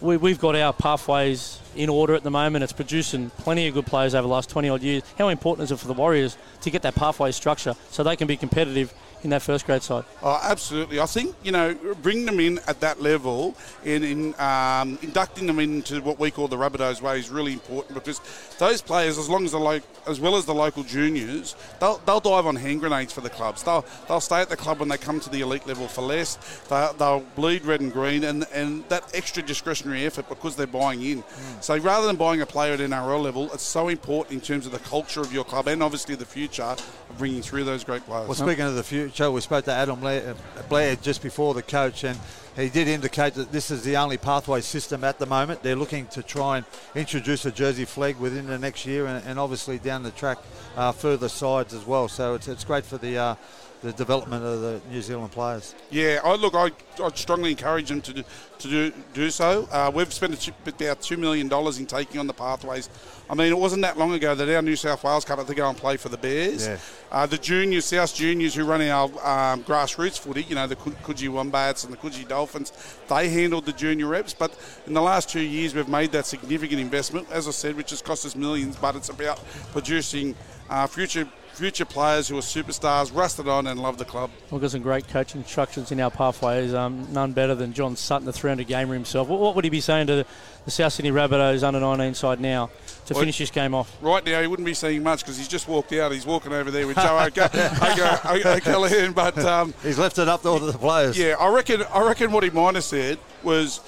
we, we've got our pathways in order at the moment. It's producing plenty of good players over the last 20 odd years. How important is it for the Warriors to get that pathway structure so they can be competitive in that first grade side.
Oh, absolutely. I think, you know, bringing them in at that level and in, um, inducting them into what we call the Rabbitohs way is really important because those players, as long as the lo- as well as the local juniors, they'll, they'll dive on hand grenades for the clubs. They'll, they'll stay at the club when they come to the elite level for less. They'll, they'll bleed red and green and, and that extra discretionary effort because they're buying in. Mm. So rather than buying a player at NRL level, it's so important in terms of the culture of your club and obviously the future of bringing through those great players.
Well, speaking of the future, We spoke to Adam uh, Blair just before the coach, and he did indicate that this is the only pathway system at the moment. They're looking to try and introduce a Jersey Flegg within the next year, and, and obviously down the track, uh, further sides as well. So it's, it's great for the. Uh, the development of the New Zealand players.
Yeah, I look, I I strongly encourage them to do, to do do so. Uh, we've spent about two million dollars in taking on the pathways I mean, it wasn't that long ago that our New South Wales Cup had to go and play for the Bears. Yeah. Uh, the juniors, South juniors who run our um, grassroots footy, you know, the Coogee Wombats and the Coogee Dolphins, they handled the junior reps. But in the last two years, we've made that significant investment, as I said, which has cost us millions, but it's about producing uh, future future players who are superstars, rusted on and love the club.
We've got some great coaching instructions in our pathways. Um, none better than John Sutton, the 300 gamer himself. What, what, would he be saying to the, the South Sydney Rabbitohs under 19 side now to well, finish this game off?
Right now, he wouldn't be saying much because he's just walked out. He's walking over there with Joe O'Callaghan, but um,
he's left it up to all the players.
Yeah, I reckon. I reckon what he might have said was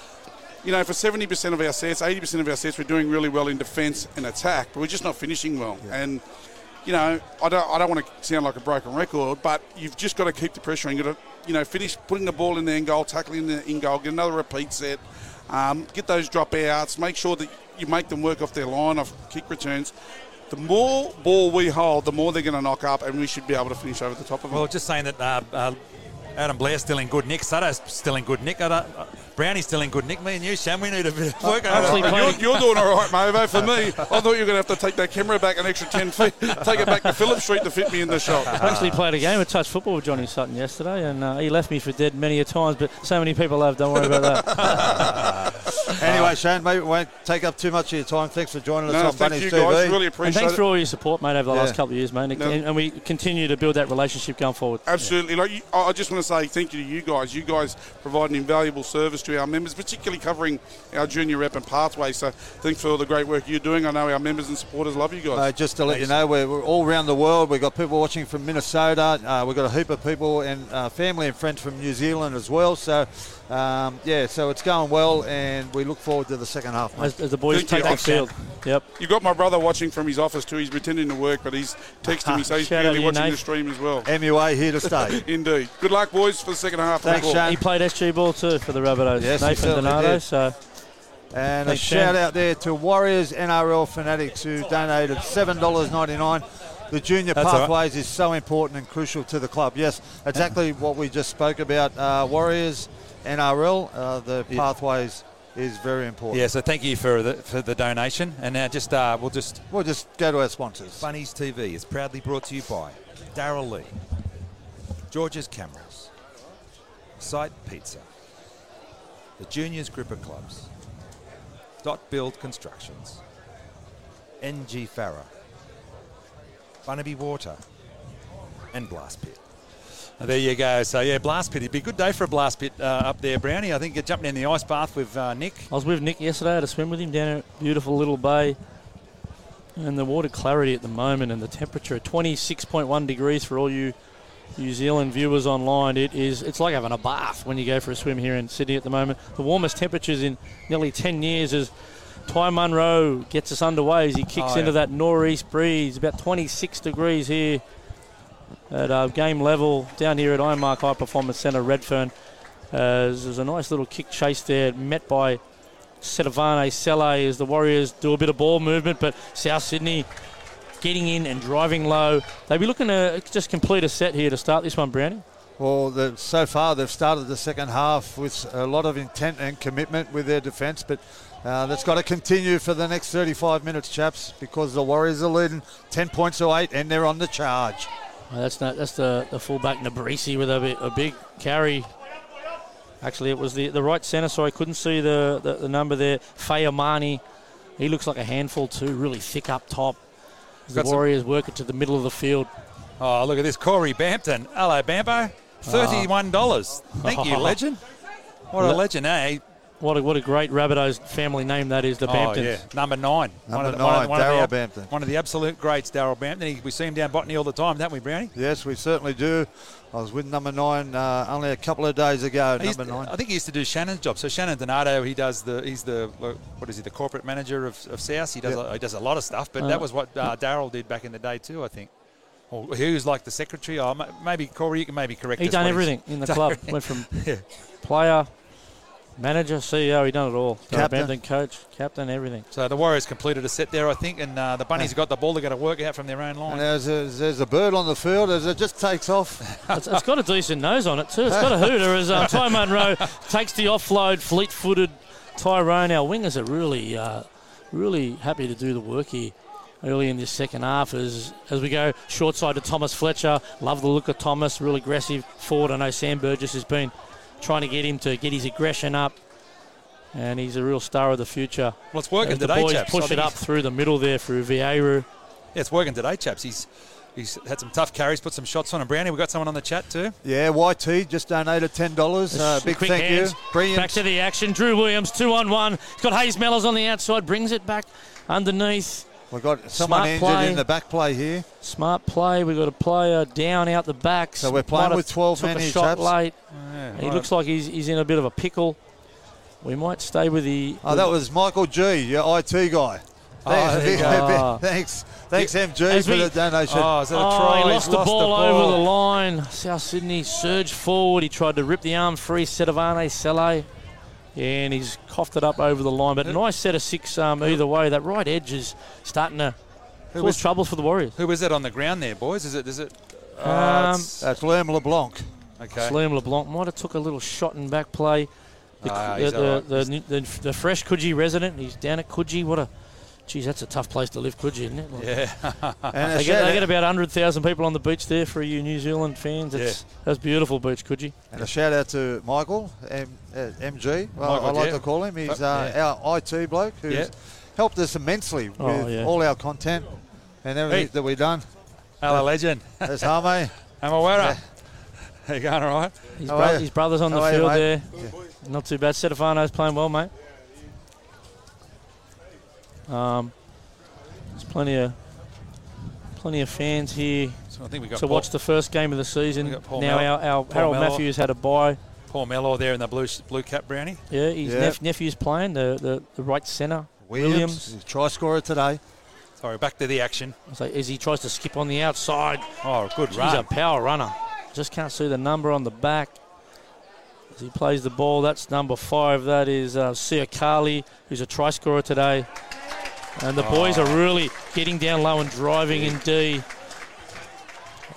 you know, for 70% of our sets, 80% of our sets, we're doing really well in defence and attack, but we're just not finishing well. Yeah. And you know, I don't, I don't want to sound like a broken record, but you've just got to keep the pressure and you've got to, you know, finish putting the ball in the end goal, tackling the in goal, get another repeat set, um, get those dropouts, make sure that you make them work off their line, off kick returns. the more ball we hold, the more they're going to knock up, and we should be able to finish over the top of them.
Well, just saying that uh, uh, Adam Blair's still in good nick. Sutto's still in good nick. I don't, Brownie's still in good nick. Me and you, Sham, we need a bit of work.
actually
you're, you're doing all right, Mavo. For me, I thought you were going to have to take that camera back an extra 10 feet, take it back to Phillip Street to fit me in the shot.
I actually played a game of touch football with Johnny Sutton yesterday, and uh, he left me for dead many a times. But so many people have. Don't worry about that.
Anyway, Shane, maybe we won't take up too much of your time. Thanks for joining us
No,
on
thank
Bunnies
you
TV.
guys. Really
and
appreciate
thanks
it.
for all your support, mate, over the
Yeah.
last couple of years, mate. And,
No.
and we continue to build that relationship going forward.
Absolutely. Like I I just want to say thank you to you guys. You guys provide an invaluable service to our members, particularly covering our junior rep and pathway. So thanks for all the great work you're doing. I know our members and supporters love you guys.
Uh, just to let you know, we're, we're all around the world. We've got people watching from Minnesota. Uh, we've got a heap of people and uh, family and friends from New Zealand as well. So, um, yeah, so it's going well, and we look forward to the second half.
As, as the boys
Thank you.
take the field. Yep.
you got my brother watching from his office too. He's pretending to work, but he's texting me, so he's
Shout out
clearly
to you,
watching
Nate.
the stream as well.
MUA here to stay.
Indeed. Good luck, boys, for the second half.
Thanks,
Of the ball.
Shane.
He played SG ball too for the Rabbitohs.
Yes,
Nathan Donato.
did.
So
And a shout out there to Warriors NRL fanatics who donated $7.99. The junior
That's all right.
pathways is so important and crucial to the club. Yes, exactly what we just spoke about. Uh, Warriors NRL, uh, the pathways is very important.
Yeah, so thank you for the for the donation, and now just uh, we'll just
We'll just go to our sponsors.
Bunnies TV is proudly brought to you by Darrell Lea, George's Cameras, Sight Pizza, the Juniors Group of Clubs, Dot Build Constructions, NG Farah, Bunnaby Water, and Blast Pit.
there you go. So yeah, blast pit. It'd be a good day for a blast pit uh, up there, Brownie. I think you're jumping in the ice bath with uh, Nick.
I was with Nick yesterday. I had a swim with him down a beautiful little bay. And the water clarity at the moment and the temperature 26.1 degrees for all you New Zealand viewers online. It is it's like having a bath when you go for a swim here in Sydney at the moment. The warmest temperatures in nearly 10 years as Ty Munro gets us underway as he kicks
Oh, yeah.
into that northeast breeze. About 26 degrees here at uh, game level down here at Ironmark High Performance Centre, Redfern. As there's a nice little kick chase there, met by Setafane Sele as the Warriors do a bit of ball movement, but South Sydney getting in and driving low. They'll be looking to just complete a set here to start this one, Brownie.
Well, the, so far they've started the second half with a lot of intent and commitment with their defence, but uh, that's got to continue for the next 35 minutes, chaps, because the Warriors are leading 10 points to 8 and they're on the charge.
Uh, that's not, that's the, the fullback Nabarisi with a, bit, a big carry. Actually, it was the, the right centre, so I couldn't see the, the, the number there. Fayamani, he looks like a handful too, really thick up top. As the
Got some-
Warriors work it to the middle of the field.
Oh, look at this, Corey Bampton. Hello, Bampo. Thirty-one dollars. Thank you, legend. What a legend, eh?
What a, what a great Rabbitohs family name that is, the
Oh,
Bamptons.
yeah. Number nine.
Number
of the-
nine,
of the
Darryl
ab-
Bampton.
One of the absolute greats, Daryl Bampton. He, we see him down Botany all the time, don't we, Brownie?
Yes, we certainly do. I was with number 9 uh, only a couple of days ago,
He used-
number 9.
I think he used to do Shannon's job. So Shannon Donato, he does the he's the what is he the corporate manager of, of South. He does
Yeah.
a, he does a lot of stuff, but
Uh,
that was what uh, Daryl did back in the day too. I think. Or he was like the secretary. Oh, maybe Corey, you can maybe correct.
He done everything in the club. Went from player, manager, CEO. He done it all. Darryl
Captain.
Bampton, coach, captain, everything.
So the Warriors completed a set there, I think, and uh, the Bunnies have got the ball. They've got to work out from their own line.
And there's a, there's a bird on the field as it just takes off.
It's, it's got a decent nose on it too. It's got a hooter as uh, Ty Munro takes the offload, fleet-footed Tyrone. Our wingers are really, uh, really happy to do the work here early in this second half as as we go short side to Thomas Fletcher. Love the look of Thomas, real aggressive forward. I know Sam Burgess has been trying to get him to get his aggression up. And he's a real star of the future.
Well, it's working
As the
today,
boys
chaps.
Push it up through the middle there through Vieira.
Yeah, it's working today, chaps. He's he's had some tough carries, put some shots on him. Brownie, we've got someone on the chat too.
Yeah, YT just donated $10. Uh, big
Quick
thank
hands.
you. Brilliant.
Back to the action. Drew Williams, two on one. He's got Hayes Mellars on the outside, brings it back underneath.
We've got someone
Smart
injured
play.
in the back play here.
Smart play. We've got a player down out the back.
So we're playing
Might
with 12
took
men here,
shot
chaps.
late.
Yeah,
He
right.
looks like he's, he's in a bit of a pickle. We might stay with the.
Oh, that was Michael G, your IT guy.
Oh, there you
go.
thanks, thanks, MG,
As
for
we-
the donation.
Oh, is that a
Oh,
try?
he
He's
lost the ball
the
over the line. South Sydney surged forward. He tried to rip the arm free. Setafane Sele. And he's coughed it up over the line. But a nice set of six um, either way. That right edge is starting to cause
was-
troubles for the Warriors.
Who is it on the ground there, boys? Is it? Is it? uh,
Um,
it's-
That's Liam LeBlanc.
okay.
Liam LeBlanc might have took a little shot and back play. The,
Ah,
the, the,
alright.
the, the, the fresh Coogee resident, he's down at Coogee. What a, geez, that's a tough place to live, Coogee, isn't it? Like,
Yeah.
And
They get, they get about 100,000 people on the beach there for you New Zealand fans. It's, That's beautiful beach, Coogee.
And a shout out to Michael, M, uh, MG, well,
Michael,
I like
yeah.
to call him. He's uh,
yeah.
our IT bloke who's
Yeah.
Helped us immensely with
Oh, yeah.
all our content and everything
Hey.
that we've done.
Hello, legend.
That's Hame.
Amawera. How you going, all right?
His, bro- his brother's on
How
the
are you,
field
mate?
there. Not too bad. Stefano's playing well, mate. Um, there's plenty of plenty of fans here
So I think we got
to
Paul,
watch the first game of the season. Now
Mel-
our, our
Paul
Harold
Mellor.
Matthews had a bye.
Paul Mellor there in the blue blue cap brownie.
Yeah, his
Yeah.
nep- nephew's playing the, the, the right centre.
Williams,
Williams.
he's try scorer today.
Sorry, back to the action.
So as he tries to skip on the outside,
Oh, good
he's
run.
He's a power runner. Just can't see the number on the back. As he plays the ball, that's number five. That is uh, Siakali, who's a try scorer today. And the boys
Oh.
are really getting down low and driving in D.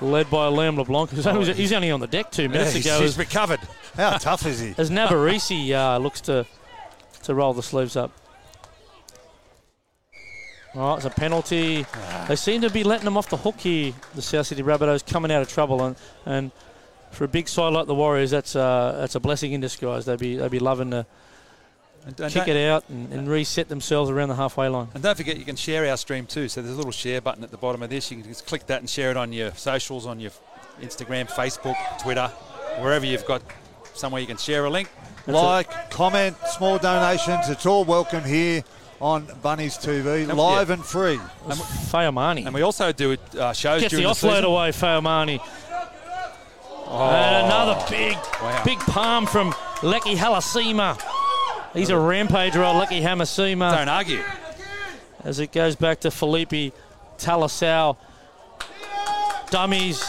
Led by Liam LeBlanc, who's only, he's only on the deck two
Yeah,
minutes
he's,
ago.
he's recovered.
How tough is he?
as Nabarisi uh, looks to to roll the sleeves up. Oh, it's a penalty. They seem to be letting them off the hook here. The South Sydney Rabbitohs coming out of trouble, and, and for a big side like the Warriors, that's uh, that's a blessing in disguise. They'd be they'd be loving to
And, and
kick it out and, and reset themselves around the halfway line.
and don't forget, you can share our stream too. So there's a little share button at the bottom of this. You can just click that and share it on your socials, on your Instagram, Facebook, Twitter, wherever you've got somewhere you can share a link.
That's
like, comment, small donations. It's all welcome here on Bunnies TV,
And-
live
yeah.
and free.
It's Fayamani.
And we also do uh, shows
Gets the
during the,
offload
season.
away, Fayamani.
Oh,
And another big,
Wow.
big palm from Lecky Halasima. He's a rampager, old Lecky Halasima.
Don't argue.
as it goes back to Felipe Talasau. Dummies.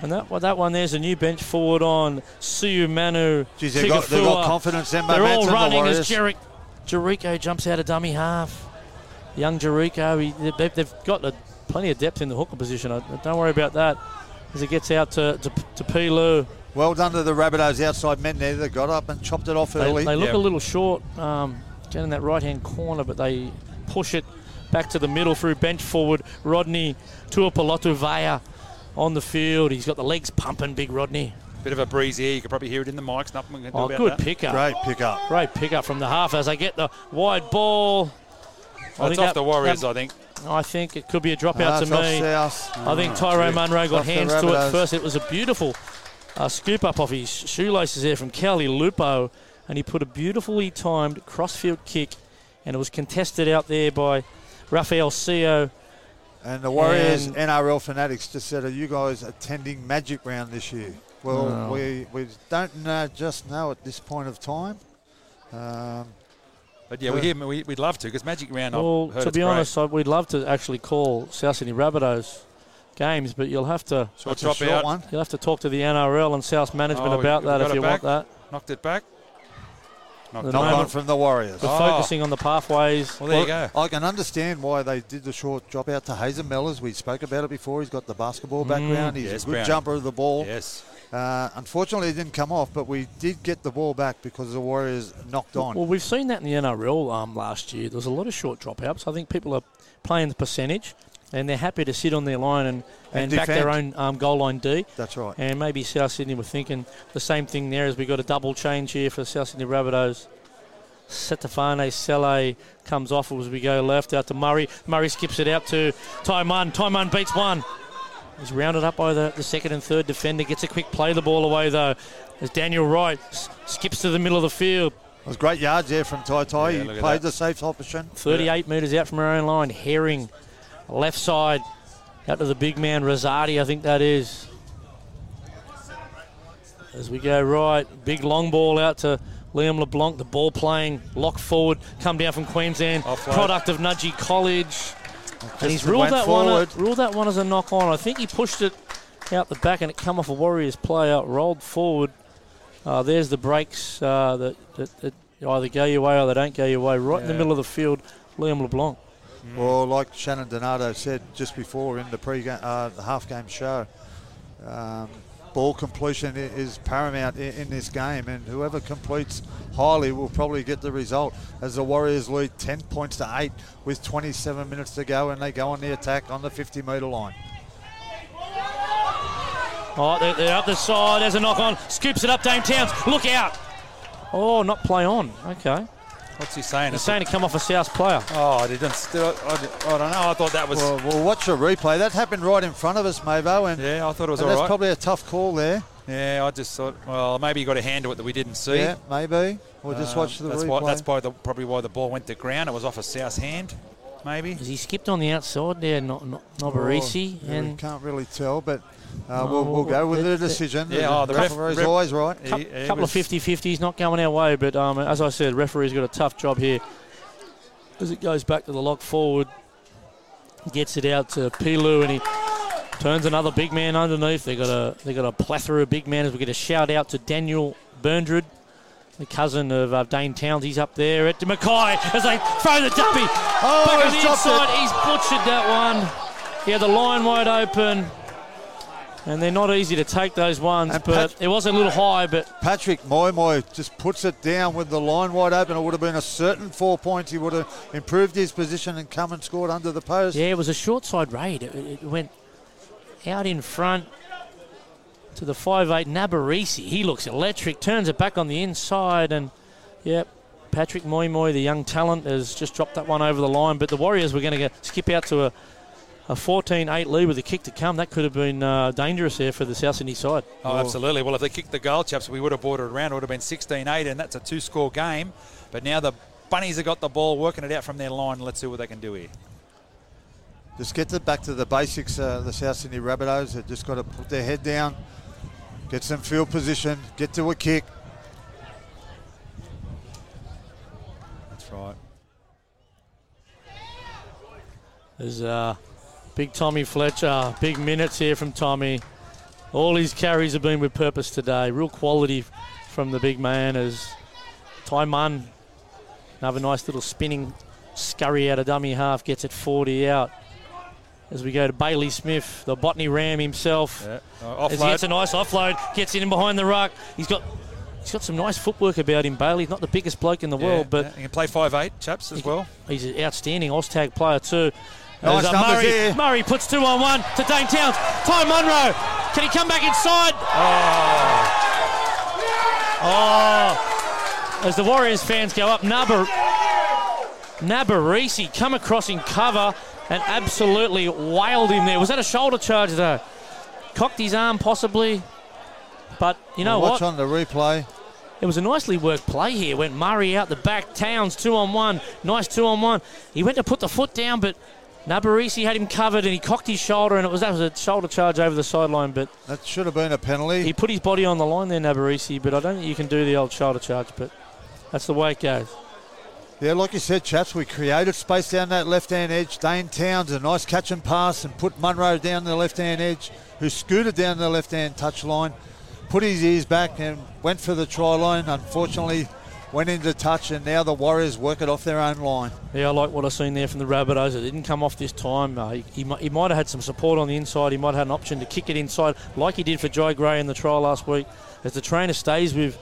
And that, well, that one there's a new bench forward on Suyu Manu.
Geez, they've got, they've got
Tigafua.
confidence and
They're all
momentum, the
running as
Warriors.
Jerick, Jericho jumps out of dummy half. Young Jericho, he, they, they've got a, plenty of depth in the hooker position. I, don't worry about that as it gets out to, to, to Pilu.
Well done to the Rabbitohs outside men there that got up and chopped it off
They,
early.
they look
Yeah.
a little short um, getting that right hand corner, but they push it back to the middle through bench forward. Rodney Tuapolotu Vaya on the field. He's got the legs pumping, big Rodney.
Bit of a breeze here. You can probably hear it in the mics. Nothing we can do
Oh,
about
good
that.
pickup.
Great pickup.
Great pickup from the half as they get the wide ball. I
That's
think
off
that-
the Warriors,
that-
I think.
I think it could be a dropout
Ah,
to me.
South.
I think Tyrone Munro got hands to it first. It was a beautiful uh, scoop up off his shoelaces there from Kelly Lupo, and he put a beautifully timed crossfield kick, and it was contested out there by Rafael Seo.
And the Warriors
And-
NRL fanatics just said, "Are you guys attending Magic Round this year?" Well,
No.
we we don't know, just now at this point of time. Um,
But yeah, we hear, we, we'd love to because Magic Round,
Well,
I've heard
to
it's
be
great.
honest, I, we'd love to actually call South Sydney Rabbitohs games, but you'll have to
Short
a
drop
short
out.
one.
you'll have to talk to the NRL and South management
Oh,
about
we
that if you
back.
want that.
Knocked it back. Knocked
The
it
moment-
on from the Warriors.
We're
Oh.
focusing on the pathways.
Well, there you go.
I can understand why they did the short drop out to Hazen Mellars. We spoke about it before. He's got the basketball background. He's
Yes,
a good
Brown.
jumper of the ball.
Yes.
Uh, unfortunately, it didn't come off, but we did get the ball back because the Warriors knocked on.
Well, we've seen that in the NRL um, last year. There was a lot of short dropouts. I think people are playing the percentage, and they're happy to sit on their line and, and,
And
back their own um, goal line D.
That's right.
And maybe South Sydney were thinking the same thing there as we got a double change here for South Sydney Rabbitohs. Setafane Sele comes off as we go left out to Murray. Murray skips it out to Taiman. Taiman beats one. He's rounded up by the, the second and third defender. Gets a quick play the ball away though. As Daniel Wright s- skips to the middle of the field.
It was great yards there from Tai Tai.
Yeah,
he played the safe option.
38 metres out from our own line. Herring, left side, out to the big man, Rosati, I think that is. As we go right, big long ball out to Liam LeBlanc, the ball playing, lock forward, come down from Queensland,
Offload.
product of Nudgee College. And he's ruled that, one,
forward.
ruled that one as a knock on. I think he pushed it out the back and it come off a Warriors player, rolled forward. Uh, there's the breaks uh, that, that, that either go your way or they don't go your way. Right in the middle of the field, Liam LeBlanc.
Well, like Shannon Donato said just before in the pre uh, the half game show, um, ball completion is paramount in, in this game, and whoever completes highly will probably get the result. As the Warriors lead 10 points to 8 with 27 minutes to go, and they go on the attack on the 50 metre line.
Oh, they're, they're up the side. There's a knock on. Scoops it up, Dane Towns. Look out. Oh, not play on. Okay.
What's he saying?
He's saying to come off a South player.
oh, I didn't. Still, I, I don't know. I thought that was.
Well, we'll watch the replay. That happened right in front of us, Mavo, and,
yeah, I thought it was
and
all
that's
right.
probably a tough call there.
yeah, I just thought. Well, maybe you got a hand to it that we didn't see.
Yeah, maybe. We'll just
Um,
watch the
that's
replay.
Why, that's why the, probably why the ball went to ground. It was off a South hand, maybe.
Has he skipped on the outside there, not, not Nabarisi?
Oh, yeah, we
and
can't really tell, but uh, we'll, we'll go with
the-
the
the-
decision.
Yeah, oh, the ref-
referee's
ref-
always right.
He-
cou-
he
couple
was-
of 50-50s not going our way, but um, as I said, referee's got a tough job here. As it goes back to the lock forward, gets it out to Pilu and he turns another big man underneath. They got a they got a plethora of big men. As we get a shout out to Daniel Berndred, the cousin of uh, Dane Towns. He's up there at Mackay as they throw the duppy.
Oh,
Back on
he's
the
dropped it.
inside, he's butchered that one. Yeah, the line wide open. And they're not easy to take those ones,
And
but
Pat-
it was a little high, but
Patrick Moimoi just puts it down with the line wide open. It would have been a certain four points. He would have improved his position and come and scored under the post.
Yeah, it was a short side raid. It, it went out in front to the 5'8 Nabarisi. He looks electric, turns it back on the inside, and yep, Patrick Moimoi, the young talent, has just dropped that one over the line. But the Warriors were going to skip out to a, a 14 8 lead with a kick to come. That could have been uh, dangerous there for the South Sydney side.
Oh, absolutely. Well, if they kicked the goal, chaps, we would have brought it around. It would have been 16-8, and that's a two-score game. But now the Bunnies have got the ball, working it out from their line. Let's see what they can do here.
Just get it back to the basics. Uh, the South Sydney Rabbitohs have just got to put their head down, get some field position, get to a kick.
That's right.
There's uh, big Tommy Fletcher, big minutes here from Tommy. All his carries have been with purpose today. Real quality from the big man as Ty Munn, another nice little spinning scurry out of dummy half, gets it 40 out. As we go to Bailey Smith, the Botany Ram himself.
Yeah. Uh,
As he
offload.
gets a nice offload, gets in behind the ruck. He's got he's got some nice footwork about him, Bailey. He's not the biggest bloke in the
Yeah,
world, but
yeah. he can play 5'8", chaps, as
He-
well.
He's an outstanding Oztag player too.
Nice
uh, Murray. Murray puts two on one to Dane Towns. Ty Munro. Can he come back inside? Oh. oh. As the Warriors fans go up, Nabber, Nabarisi come across in cover and absolutely wailed him there. Was that a shoulder charge though? Cocked his arm possibly. But you know
Watch
what?
Watch on the replay.
It was a nicely worked play here. Went Murray out the back, Towns two on one, nice two on one. He went to put the foot down, but Nabarisi had him covered and he cocked his shoulder, and it was that was a shoulder charge over the sideline. But
That should have been a penalty.
he put his body on the line there, Nabarisi. But I don't think you can do the old shoulder charge. But that's the way it goes.
Yeah, like you said, chaps, we created space down that left-hand edge. Dane Towns, a nice catch and pass, and put Munro down the left-hand edge, who scooted down the left-hand touch line, put his ears back, and went for the try line. Unfortunately, went into touch, and now the Warriors work it off their own line.
Yeah, I like what I've seen there from the Rabbitohs. It didn't come off this time. Uh, he, he, mi- he might have had some support on the inside. He might have had an option to kick it inside, like he did for Jai Gray in the trial last week. As the trainer stays with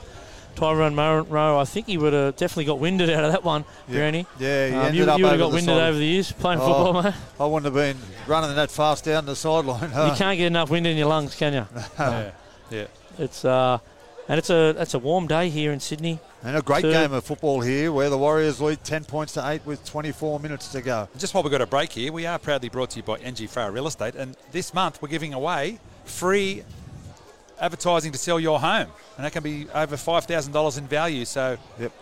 Tyrone Munro, I think he would have definitely got winded out of that one, Granny.
Yeah, he
Um,
ended
you
up
you would have got winded
side.
over the years playing
Oh.
football, mate.
I wouldn't have been running that fast down the sideline.
You can't get enough wind in your lungs, can you?
yeah. Yeah.
It's uh, and it's a it's a warm day here in Sydney.
And a great
Two.
game of football here, where the Warriors lead 10 points to 8 with 24 minutes to go.
Just while we've got a break here, we are proudly brought to you by NG Farah Real Estate. And this month we're giving away free advertising to sell your home. And that can be over $5,000 in value. So
Yep.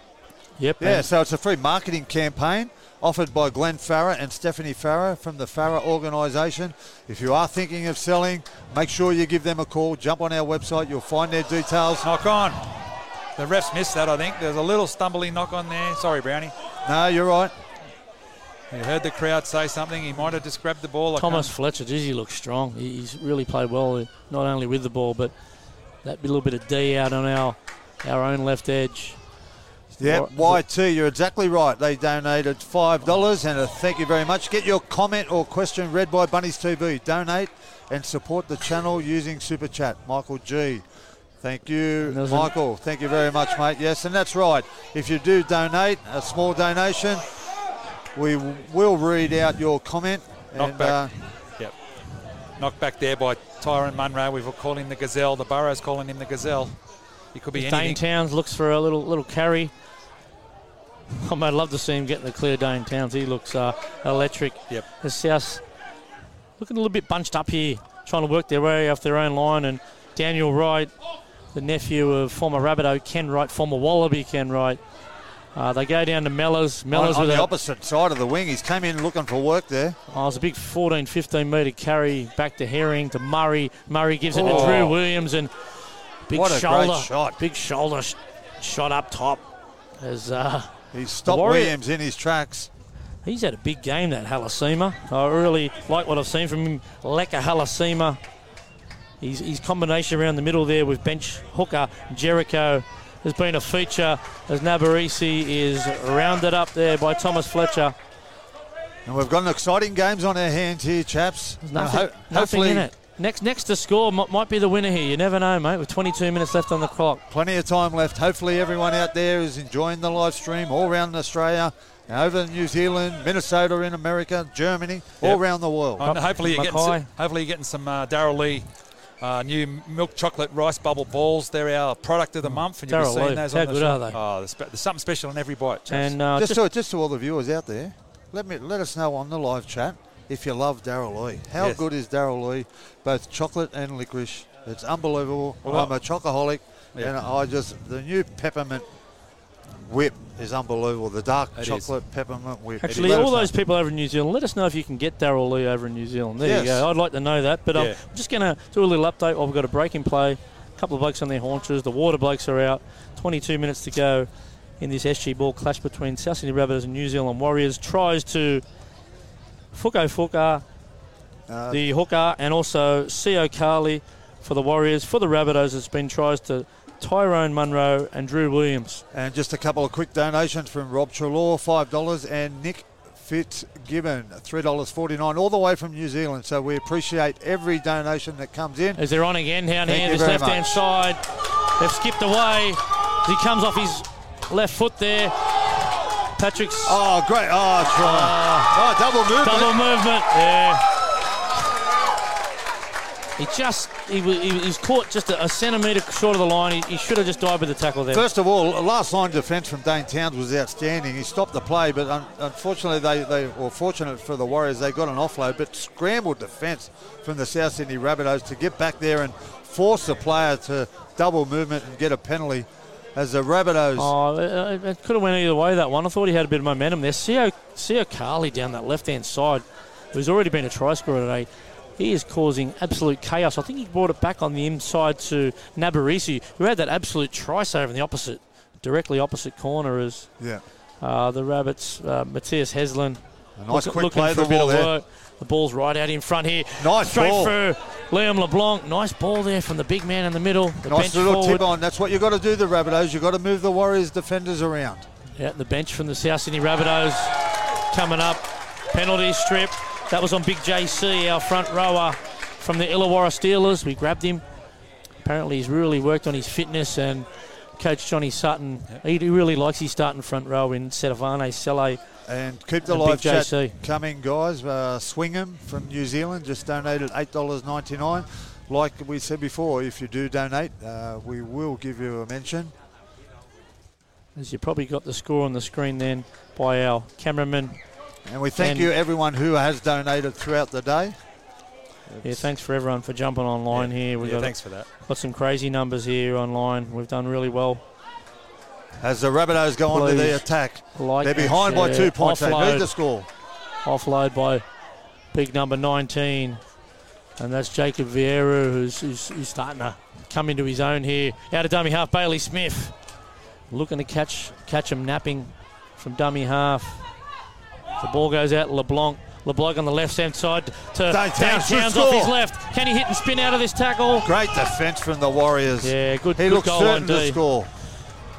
Yep.
Yeah, so it's a free marketing campaign offered by Glenn Farah and Stephanie Farah from the Farah organisation. If you are thinking of selling, make sure you give them a call. Jump on our website, you'll find their details.
knock on. The refs missed that, I think. There's a little stumbling knock on there. Sorry, Brownie.
No, you're right.
You heard the crowd say something. He might have just grabbed the ball. I
Thomas
can't-
Fletcher, geez, he looks strong. He's really played well, uh, not only with the ball, but that little bit of D out on our our own left edge.
Yep, YT, you're exactly right. They donated $5 and a thank you very much. Get your comment or question read by Bunnies TV. Donate and support the channel using Super Chat. Michael G. Thank you,
And there's a-
Michael. Thank you very much, mate. Yes, and that's right. If you do donate, a small donation, we will read out your comment.
Knock
and,
back.
uh,
Yep. Knocked back there by Tyron Munro. We will call him the Gazelle. The Burrows calling him the Gazelle. He could be
Dane
anything.
Towns looks for a little little carry. Oh, I'd love to see him getting the clear Dane Towns. He looks uh, electric.
Yep.
The South looking a little bit bunched up here, trying to work their way off their own line. And Daniel Wright, the nephew of former Rabbitoh Ken Wright, former Wallaby Ken Wright. Uh, they go down to Mellars.
on,
Mellars
on
with
the opposite side of the wing, he's came in looking for work there.
Oh, it was a big 14, 15 metre carry back to Herring to Murray. Murray gives it to
Oh.
Drew Williams and big
What a great
shoulder,
shot.
big shoulder sh- shot up top. As uh,
He stopped Williams in his tracks.
he's had a big game, that Halasima. I really like what I've seen from him. Leka Halasima. His, his combination around the middle there with bench hooker Jericho has been a feature as Nabarisi is rounded up there by Thomas Fletcher.
And we've got an exciting games on our hands here, chaps.
There's nothing,
ho-
nothing
hopefully,
in it. Next, next to score m- might be the winner here. You never know, mate. With 22 minutes left on the clock.
plenty of time left. Hopefully, everyone out there is enjoying the live stream all around Australia, over in New Zealand, Minnesota, in America, Germany, all around the world.
And hopefully you're getting some, hopefully you're getting some uh, Darrell Lea uh, new milk chocolate rice bubble balls. They're our product of the month, and you'll be
Darryl
seeing
Lee.
those
How
on the
good
show.
are they?
Oh, there's, spe- there's something special in every bite. chaps.
And uh,
just,
just,
to, just to all the viewers out there, let me let us know on the live chat if you love Darrell Lea. How
Yes.
good is Darrell Lea? Both chocolate and licorice. It's unbelievable.
Well,
I'm a chocoholic,
Yeah.
and I just the new peppermint whip is unbelievable. The dark
It is.
chocolate peppermint whip.
actually,
Let us
all
know.
those people over in New Zealand, let us know if you can get Darrell Lea over in New Zealand. There you go. I'd like to know that. But um,
Yeah.
I'm just going to do a little update. While we've got a break in play. A couple of blokes on their haunches. The water blokes are out. 22 minutes to go in this SG Ball clash between South Sydney Rabbitohs and New Zealand Warriors. Tries to Fuko Fuka,
Uh,
the hooker, and also Sio Carley for the Warriors. For the Rabbitohs, it's been tries to Tyrone Munro and Drew Williams.
And just a couple of quick donations from Rob Trelaw, $5, and Nick Fitzgibbon, $3.49, all the way from New Zealand. So we appreciate every donation that comes in.
As they're on again down
Thank
here, this left hand side. They've skipped away. He comes off his left foot there. Patrick's
Oh, great. Oh, try. Ah. oh, double movement.
double movement. Yeah. He just he was, he was caught just a, a centimetre short of the line. He, he should have just died with the tackle there.
First of all, last line defence from Dane Towns was outstanding. He stopped the play, but un- unfortunately, they, they or fortunate for the Warriors, they got an offload, but scrambled defence from the South Sydney Rabbitohs to get back there and force the player to double movement and get a penalty. As the Rabbitohs,
Oh, it, it could have went either way that one. I thought he had a bit of momentum there. Sio Sio Carley down that left hand side, who's already been a try scorer today. He is causing absolute chaos. I think he brought it back on the inside to Nabarisi, who had that absolute try save in the opposite, directly opposite corner as
yeah,
uh, the Rabbits, uh, Matthias Heslin.
a nice
look-
quick
looking
play
for
the
a bit
ball
of
there.
work. The ball's right out in front here.
Nice
Straight
ball.
through Liam LeBlanc. Nice ball there from the big man in the middle. The
Nice
bench
little
forward.
tip on. That's what you've got to do, the Rabbitohs. You've got to move the Warriors defenders around.
Yeah, the bench from the South Sydney Rabbitohs coming up. Penalty strip. That was on Big JC, our front rower from the Illawarra Steelers. We grabbed him. Apparently, he's really worked on his fitness and Coach Johnny Sutton, he really likes his starting front row in Setafane, Sele.
And keep the
And
live chat
JC.
coming, guys. Uh, Swingham from New Zealand just donated $8.99. Like we said before, if you do donate, uh, we will give you a mention.
As you probably got the score on the screen then by our cameraman.
And we thank
And-
you, everyone who has donated throughout the day.
Yeah, thanks for everyone for jumping online here. We've
yeah,
got,
thanks for that.
got some crazy numbers here online. We've done really well.
As the Rabbitohs go on to the attack,
Like
they're behind by two points. They
Offload.
need the score.
offload by big number 19. And that's Jacob Vieira, who's, who's, who's starting to come into his own here. Out of dummy half, Bailey Smith. Looking to catch catch him napping from dummy half. The ball goes out, LeBlanc. LeBlanc on the left hand side to
Dane
Dane
Towns,
Towns, off his left. Can he hit and spin out of this tackle?
Great defence from the Warriors.
Yeah, good,
he
good
looks certain to score.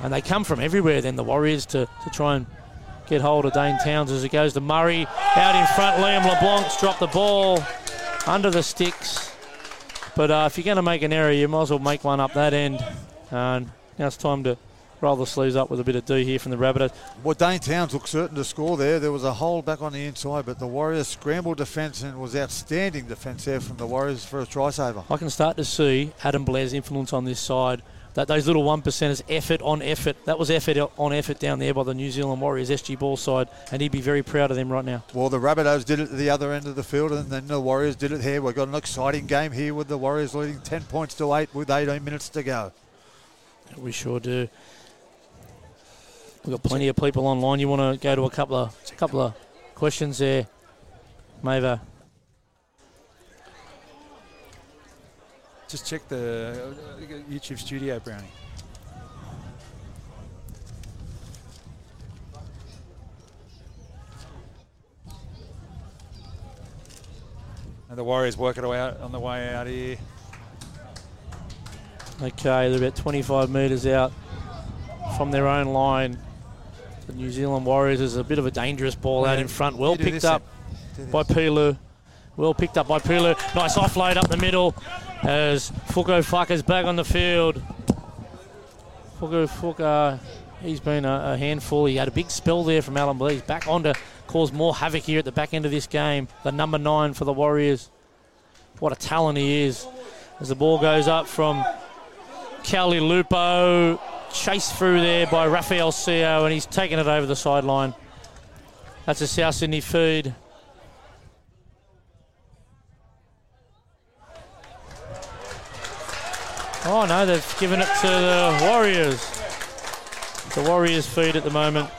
And they come from everywhere then, the Warriors, to, to try and get hold of Dane Towns as it goes to Murray. Out in front, Liam LeBlanc's dropped the ball under the sticks. But uh, if you're going to make an error, you might as well make one up that end. And now it's time to roll the sleeves up with a bit of D here from the Rabbitohs.
Well, Dane Towns looked certain to score there. There was a hole back on the inside, but the Warriors scrambled defence and it was outstanding defence there from the Warriors for a try saver.
I can start to see Adam Blair's influence on this side. That those little one percenters, effort on effort. That was effort on effort down there by the New Zealand Warriors SG Ball side, and he'd be very proud of them right now.
Well, the Rabbitohs did it at the other end of the field, and then the Warriors did it here. We've got an exciting game here with the Warriors leading 10 points to 8 with 18 minutes to go.
We sure do. We've got plenty of people online. You want to go to a couple of couple of questions there, Mavo?
Just check the uh, YouTube studio, Brownie. And the Warriors work it out on the way out here.
Okay, they're about 25 metres out from their own line. The New Zealand Warriors is a bit of a dangerous ball out in front. Well picked up by Pilu. Well picked up by Pilu. Nice offload up the middle as Fuko Fuka's back on the field. Fuko Fuka, he's been a, a handful. He had a big spell there from Alan Blair. He's back on to cause more havoc here at the back end of this game. The number nine for the Warriors. What a talent he is. As the ball goes up from Cali Lupo, chased through there by Rafael Seo, and he's taken it over the sideline. That's a South Sydney feed. Oh no, they've given it to the Warriors. The Warriors feed at the moment.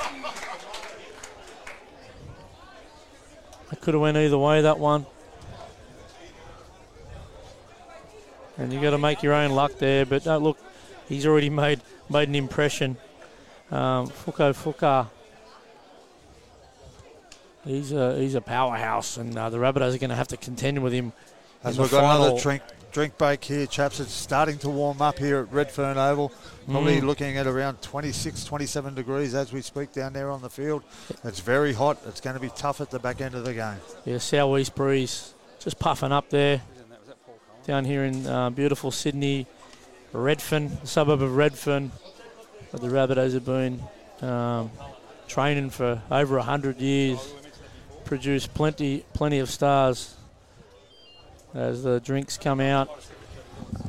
It could have went either way that one. And you got to make your own luck there. But no, look, he's already made made an impression. Um, Fuko Fuka. He's a he's a powerhouse, and uh, the Rabbitohs are going to have to contend with him.
As we've got another drink drink break here, chaps. It's starting to warm up here at Redfern Oval. Probably
Mm.
looking at around 26, 27 degrees as we speak down there on the field. It's very hot. It's going to be tough at the back end of the game.
Yeah, southeast breeze just puffing up there. Down here in uh, beautiful Sydney, Redfern, the suburb of Redfern, where the Rabbitohs have been um, training for over 100 years. Produced plenty, plenty of stars as the drinks come out.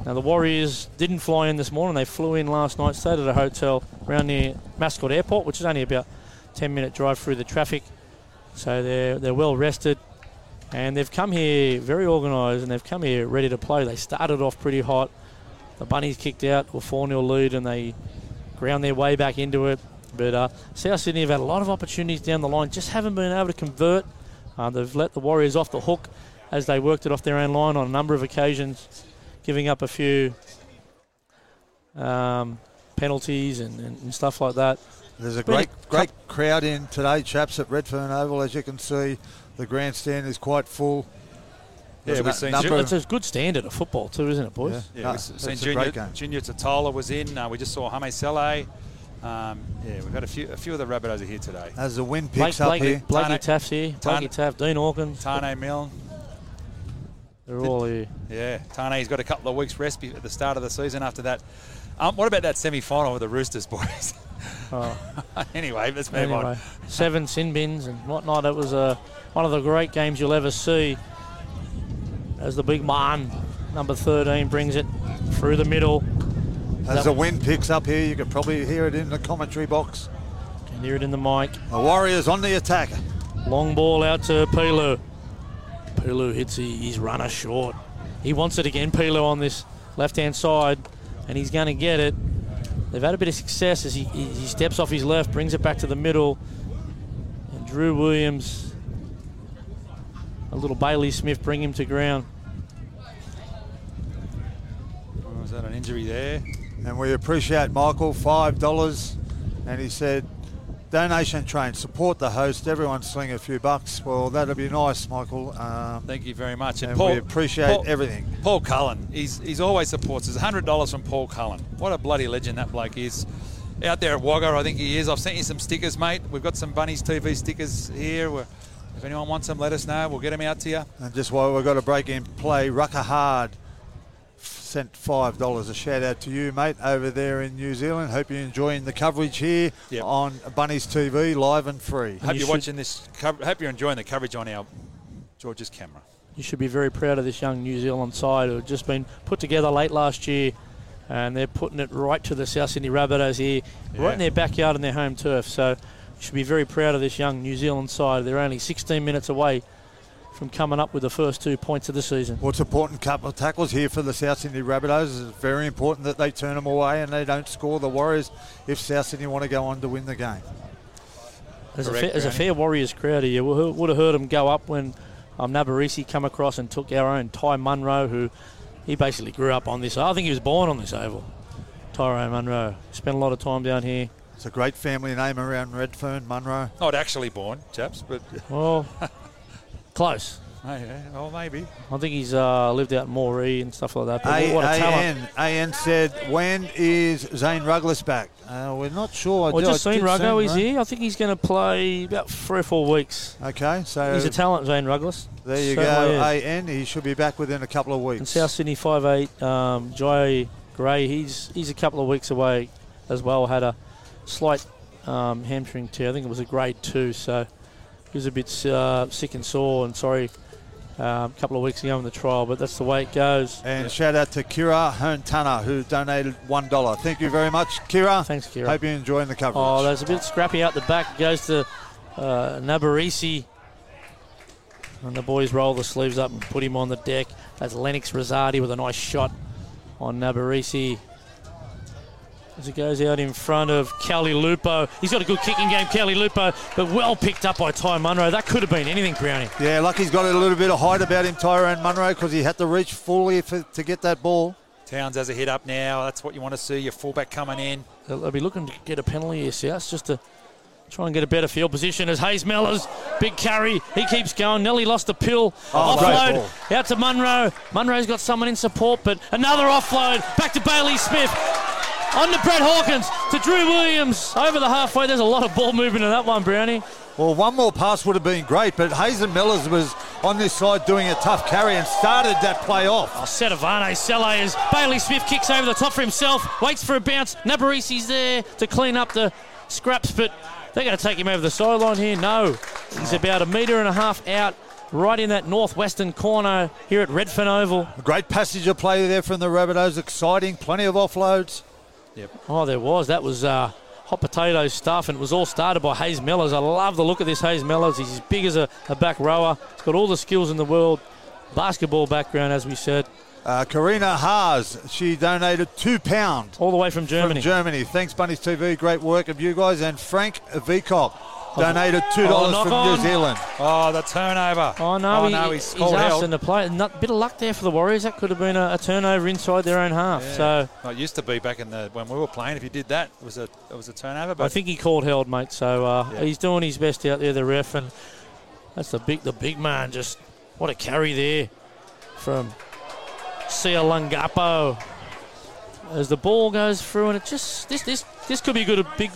Now, the Warriors didn't fly in this morning. They flew in last night, stayed at a hotel around near Mascot Airport, which is only about 10 minute drive through the traffic. So they're, they're well rested. And they've come here very organised and they've come here ready to play. They started off pretty hot. The Bunnies kicked out, were 4 0 lead, and they ground their way back into it. But uh, South Sydney have had a lot of opportunities down the line, just haven't been able to convert. Uh, they've let the Warriors off the hook as they worked it off their own line on a number of occasions, giving up a few um, penalties and, and, and stuff like that.
There's a
Been a
great, great crowd in today, chaps, at Redfern Oval. As you can see, the grandstand is quite full.
Yeah,
There's a
we've seen
number-
It's a good standard of football too, isn't it, boys?
Yeah.
Yeah,
No,
we've
it's
seen
a
Junior,
great game.
Junior Tatola was in. Uh, we just saw Hame Sele. Um, yeah, we've got a few a few of the Rabbitohs are here today.
As the wind
Blake,
picks up
Blake,
here,
Blakey
Tane-
Taaffe's here. Blakey
Tane-
Taaffe, Dean Hawkins.
Taane Milne.
They're all here.
Yeah, Taane's got a couple of weeks rest at the start of the season after that. Um, what about that semi-final with the Roosters, boys?
Oh,
anyway, let's move
anyway,
on.
seven sin bins and whatnot. It was uh, one of the great games you'll ever see. As the big man, number 13, brings it through the middle.
as the wind picks up here, you can probably hear it in the commentary box.
Can hear it in the mic.
The Warriors on the attack.
Long ball out to Pilu. Pilu hits his runner short. He wants it again, Pilu on this left hand side, and he's going to get it. They've had a bit of success as he, he, steps off his left, brings it back to the middle. And Drew Williams, a little Bailey Smith, bring him to ground.
Oh, was that an injury there?
And we appreciate Michael, $5. And he said, donation train, support the host. Everyone sling a few bucks. Well, that'll be nice, Michael. Um,
Thank you very much.
and we appreciate
Paul,
everything.
Paul Cullen, he's he's always supports us. hundred dollars from Paul Cullen. What a bloody legend that bloke is. out there at Wagga. I think he is. I've sent you some stickers, mate. We've got some Bunnies TV stickers here. We're, if anyone wants them, let us know. We'll get them out to you.
And just while we've got a break in play, Rucker Hard sent five dollars. A shout out to you, mate, over there in New Zealand. Hope you're enjoying the coverage here
Yep.
on Bunnies TV, live and free.
Hope
you
you are watching this. Cover, hope you're enjoying the coverage on our George's camera.
You should be very proud of this young New Zealand side who have just been put together late last year, and they're putting it right to the South Sydney Rabbitohs here,
Yeah.
right in their backyard and their home turf. So you should be very proud of this young New Zealand side. They're only 16 minutes away from coming up with the first two points of the season.
What's important couple of tackles here for the South Sydney Rabbitohs. It's very important that they turn them away and they don't score the Warriors if South Sydney want to go on to win the game.
There's, a,
Correct,
fair, there's a fair Warriors crowd here. We would have heard them go up when um, Nabarisi come across and took our own Ty Munro, who he basically grew up on this. I think he was born on this oval. Tyrone Munro spent a lot of time down here.
It's a great family name around Redfern, Munro.
Not actually born, chaps, but
Well, close.
yeah, well, maybe.
I think he's uh, lived out in Moree and stuff like that. But
A-
what a talent!
AN, AN said, when is Zane Ruggless back? Uh, we're not sure.
Well,
I
just
did
seen Ruggo.
see
He's
him,
here. I think he's going to play about three or four weeks.
Okay, so
He's a talent, Zane Ruggles.
there you
Certainly
go.
is.
AN, he should be back within a couple of weeks.
And South Sydney 5'8", um, Jai Gray, he's he's a couple of weeks away as well. Had a slight um, hamstring tear. I think it was a grade two, so was a bit uh, sick and sore and sorry um, a couple of weeks ago in the trial, but that's the way it goes.
And shout out to Kira Herntana, who donated $1. Thank you very much, Kira.
Thanks, Kira.
Hope you're enjoying the coverage.
Oh, there's a bit scrappy out the back. It Goes to uh, Nabarisi. And the boys roll the sleeves up and put him on the deck. That's Lennox Rosati with a nice shot on Nabarisi. As he goes out in front of Kelly Lupo. He's got a good kicking game, Kelly Lupo, but well picked up by Ty Munro. That could have been anything, Brownie.
yeah, lucky he's got a little bit of height about him, Tyrone Munro, because he had to reach fully for, to get that ball.
Towns has a hit up now. That's what you want to see. Your fullback coming in.
They'll, they'll be looking to get a penalty here, South, just to try and get a better field position as Hayes Mellors, big carry, he keeps going. Nelly lost the pill.
Oh,
offload out to Munro. Munro's got someone in support, but another offload back to Bailey Smith. On to Brett Hawkins, to Drew Williams. Over the halfway, there's a lot of ball movement in that one, Brownie.
Well, one more pass would have been great, but Hazen Millers was on this side doing a tough carry and started that play off.
Oh, Setafane Sele as Bailey Smith kicks over the top for himself, waits for a bounce. Nabarisi's there to clean up the scraps, but they're going to take him over the sideline here. No, he's about a metre and a half out, right in that northwestern corner here at Redfern Oval.
A great passage of play there from the Rabbitohs, exciting, plenty of offloads.
Oh, there was. That was uh, hot potato stuff, and it was all started by Hayes Mellors. I love the look of this Hayes Mellors. He's as big as a, a back rower. He's got all the skills in the world. Basketball background, as we said,
Uh, Karina Haas, she donated two pounds
all the way from Germany.
from Germany. Thanks, Bunnies TV. Great work of you guys. And Frank Vicock donated two dollars
knock
from
on.
New Zealand.
Oh, the turnover.
Oh no,
oh,
he,
no he's
he's
called held.
asking to play. Not, bit of luck there for the Warriors. That could have been a, a turnover inside their own half. So
Well, it used to be back in the when we were playing. If you did that, it was a it was a turnover. But
I think he called held, mate. So uh,
Yeah.
he's doing his best out there, the ref, and that's the big the big man. Just what a carry there from Sia Lungapo as the ball goes through, and it just this this this could be good a big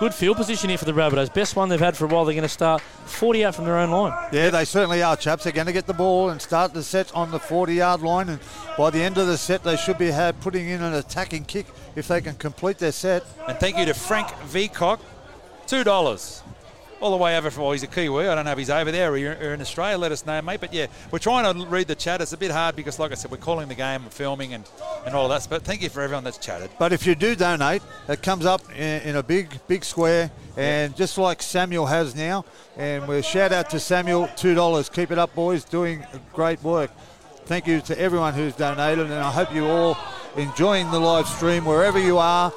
good field position here for the Rabbitohs. Best one they've had for a while. They're going to start 40 out from their own line.
Yeah, they certainly are, chaps. They're going to get the ball and start the set on the 40 yard line. And by the end of the set, they should be ha- putting in an attacking kick if they can complete their set.
and thank you to Frank Vicock, two dollars. All the way over from, well, he's a Kiwi. I don't know if he's over there or in Australia. Let us know, mate. But yeah, we're trying to read the chat. It's a bit hard because, like I said, we're calling the game, we're filming, and, and all that. But thank you for everyone that's chatted.
But if you do donate, it comes up in, in a big, big square, and just like Samuel has now. And we shout out to Samuel, two dollars. Keep it up, boys. Doing great work. Thank you to everyone who's donated, and I hope you all enjoying the live stream wherever you are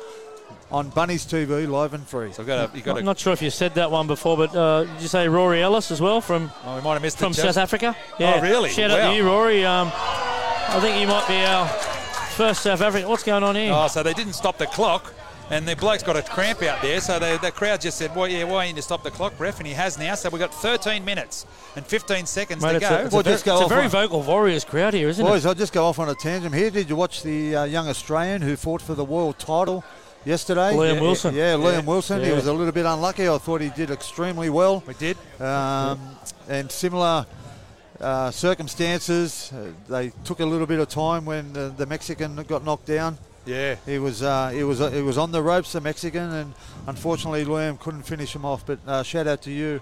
on Bunnies TV, live and free.
So I've got a, you got
I'm
a,
not sure if you said that one before, but uh, did you say Rory Ellis as well from
oh, we might have missed
from. South Africa? Yeah.
Oh, really?
Shout out to you, Rory. Um, I think you might be our first South African. What's going on here?
Oh, so they didn't stop the clock. And the bloke's got a cramp out there, so the, the crowd just said, "Well, yeah, why you need to stop the clock, ref?" And he has now. So we've got 13 minutes and 15 seconds
Mate,
to
it's
go.
a, it's,
Well,
a, very,
just go
it's a very
on-
vocal Warriors crowd here, isn't it?
Boys, I'll just go off on a tangent here. Did you watch the uh, young Australian who fought for the world title yesterday.
Liam
yeah,
Wilson.
Yeah, Liam
Yeah.
Wilson. He was a little bit unlucky. I thought he did extremely well.
We did.
Um, And similar uh, circumstances. Uh, they took a little bit of time when the, the Mexican got knocked down.
Yeah.
He was uh, he was he was on the ropes, the Mexican, and unfortunately Liam couldn't finish him off. But uh, shout out to you.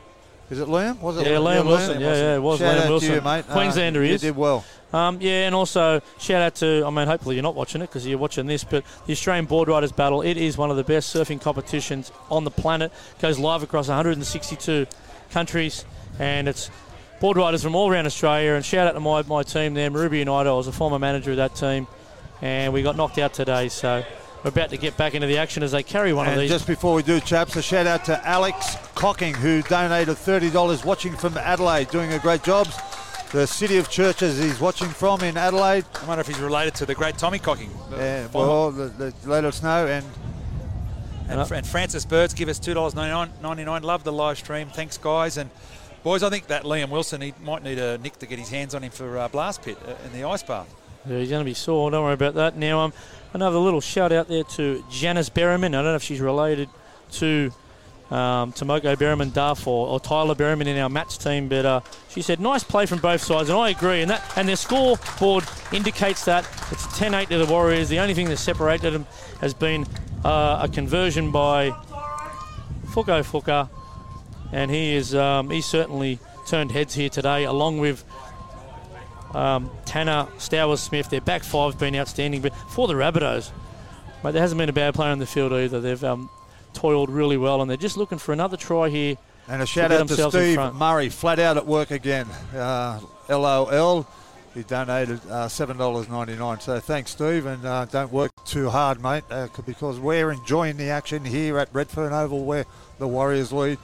Is it Liam? Was it
Yeah, Liam Wilson. Yeah, yeah, it was
shout
Liam Wilson.
To you, mate. Uh,
Queenslander
you
is.
did well.
Um, yeah, and also shout out to, I mean, hopefully you're not watching it because you're watching this, but the Australian Board Riders Battle, it is one of the best surfing competitions on the planet. Goes live across 162 countries, and it's board riders from all around Australia. And shout out to my, my team there, Maruby United. I was a former manager of that team, and we got knocked out today, so we're about to get back into the action as they carry one of
And
these.
just before we do, chaps, a shout out to Alex Cocking, who donated $30 watching from Adelaide, doing a great job. The City of Churches he's watching from in Adelaide.
I wonder if he's related to the great Tommy Cocking. the
Yeah,
former-
well, the, the, let us know. And
And, and Francis Birds give us two dollars ninety nine. Love the live stream. Thanks, guys. And boys, I think that Liam Wilson he might need a nick to get his hands on him for uh, blast pit uh, in the ice bath.
Yeah, he's going to be sore. Don't worry about that. Now, um, another little shout out there to Janice Berriman. I don't know if she's related to um, Tomoko Berriman Duff or, or Tyler Berriman in our match team, but uh, she said nice play from both sides, and I agree. And that and their scoreboard indicates that it's 10-8 to the Warriors. The only thing that separated them has been uh, a conversion by Fuko Fuka, and he is um, he certainly turned heads here today, along with um, Tanner, Stowers, Smith. Their back five's been outstanding, but for the Rabbitohs, mate, there hasn't been a bad player on the field either. They've um, toiled really well, and they're just looking for another try here.
And a shout out to Steve. Murray, flat out at work again. Uh, LOL. He donated uh, $7.99. So thanks, Steve, and uh, don't work too hard, mate, uh, because we're enjoying the action here at Redfern Oval where the Warriors lead.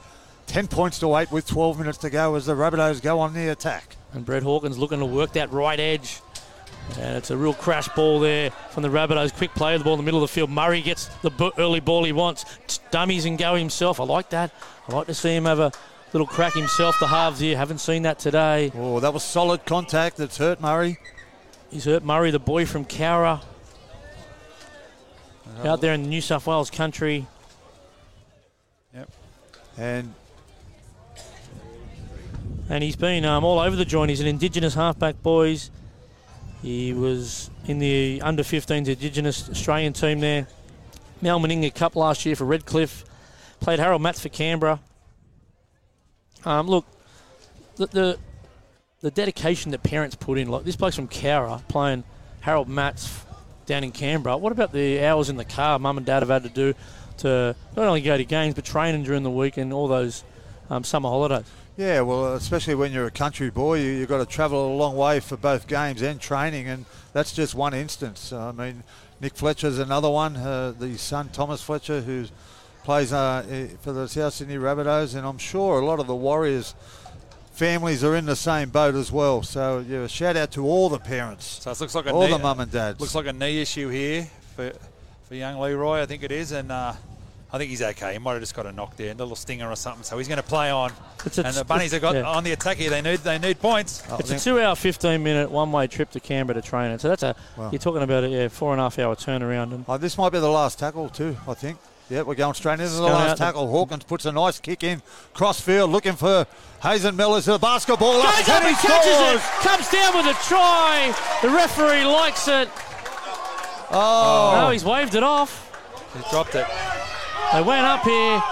10 points to 8 with 12 minutes to go as the Rabbitohs go on the attack.
And Brett Hawkins looking to work that right edge. And it's a real crash ball there from the Rabbitohs. Quick play of the ball in the middle of the field. Murray gets the bu- early ball he wants. T- Dummies and go himself. I like that. I like to see him have a little crack himself. The halves here. Haven't seen that today.
Oh, that was solid contact. That's hurt Murray.
He's hurt Murray, the boy from Cowra. Out there in the New South Wales country. Yep.
And
And he's been um, all over the joint. He's an Indigenous halfback, boys. He was in the under 15s Indigenous Australian team there. Meninga Cup last year for Redcliffe. Played Harold Matts for Canberra. Um, look, the, the the dedication that parents put in, like this bloke's from Cowra playing Harold Matts down in Canberra. What about the hours in the car mum and dad have had to do to not only go to games but training during the week and all those um, summer holidays?
Yeah, well, especially when you're a country boy, you, you've got to travel a long way for both games and training, and that's just one instance. I mean, Nick Fletcher's another one, uh, the son Thomas Fletcher, who plays uh, for the South Sydney Rabbitohs, and I'm sure a lot of the Warriors families are in the same boat as well. So, yeah, a shout out to all the parents,
So it looks like a
all
knee,
the mum and dads.
looks like a knee issue here for for young Leroy. I think it is, and uh, I think he's okay. He might have just got a knock there, a little stinger or something. So he's going to play on.
It's a-
and the bunnies have got
yeah.
on the attack here. They need they need points.
I
It's a two-hour, fifteen-minute one-way trip to Canberra to train it. So that's a
Wow.
you're talking about a yeah, four and a half hour turnaround. And
Oh, this might be the last tackle too, I think. Yeah, we're going straight into the last
out the-
tackle. Hawkins puts a nice kick in, crossfield, looking for Hazen Mellors to the basketball.
goes
up,
up
and
and
he
catches
scores!
it, comes down with a try. The referee likes it.
Oh,
Oh, he's waved it off.
He dropped it.
They went up here.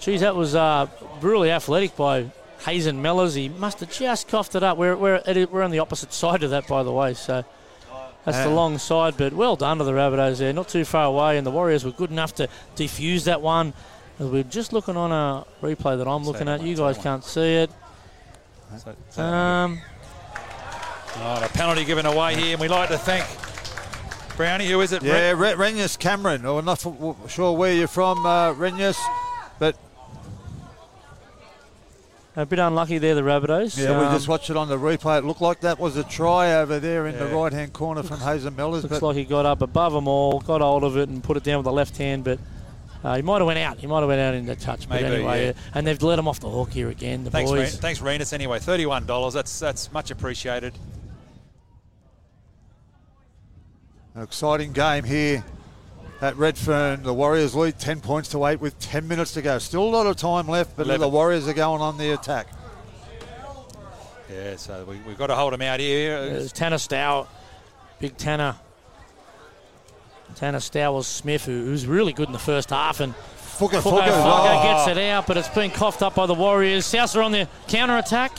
Geez, that was uh, really athletic by Hazen Mellors. He must have just coughed it up. We're, we're, we're on the opposite side of that, by the way. So that's the long side, but well done to the Rabbitohs there. Not too far away, and the Warriors were good enough to defuse that one. We're just looking on a replay that I'm looking at.
one,
You guys can't see it.
So, so
Um,
oh, the penalty given away here, and we like to thank Brownie. Who is it?
yeah, Re- Renyas Cameron. Oh, not f- sure where you're from, uh, Renyas, but
a bit unlucky there, the Rabbitohs.
yeah, we
Um,
just watched it on the replay. It looked like that was a try over there in the right-hand corner from Hazen Mellors.
Looks
But
like he got up above them all, got hold of it, and put it down with the left hand. But uh, he might have went out. He might have went out in the touch. But
Maybe,
anyway,
yeah.
uh, and they've let him off the hook here again. The
Thanks, Re-
boys.
thanks, Renus. Anyway, thirty-one dollars. That's that's much appreciated.
An exciting game here at Redfern. The Warriors lead 10 points to 8 with 10 minutes to go. Still a lot of time left, but
Eleven.
the Warriors are going on the attack.
Yeah, so we, we've got to hold them out here.
There's Tanner Stow, big Tanner. Tanner Stowers Smith, who, who's really good in the first half, and
Fuka,
Fuko
Fuka. Oh.
gets it out, but it's been coughed up by the Warriors. South are on the counter attack.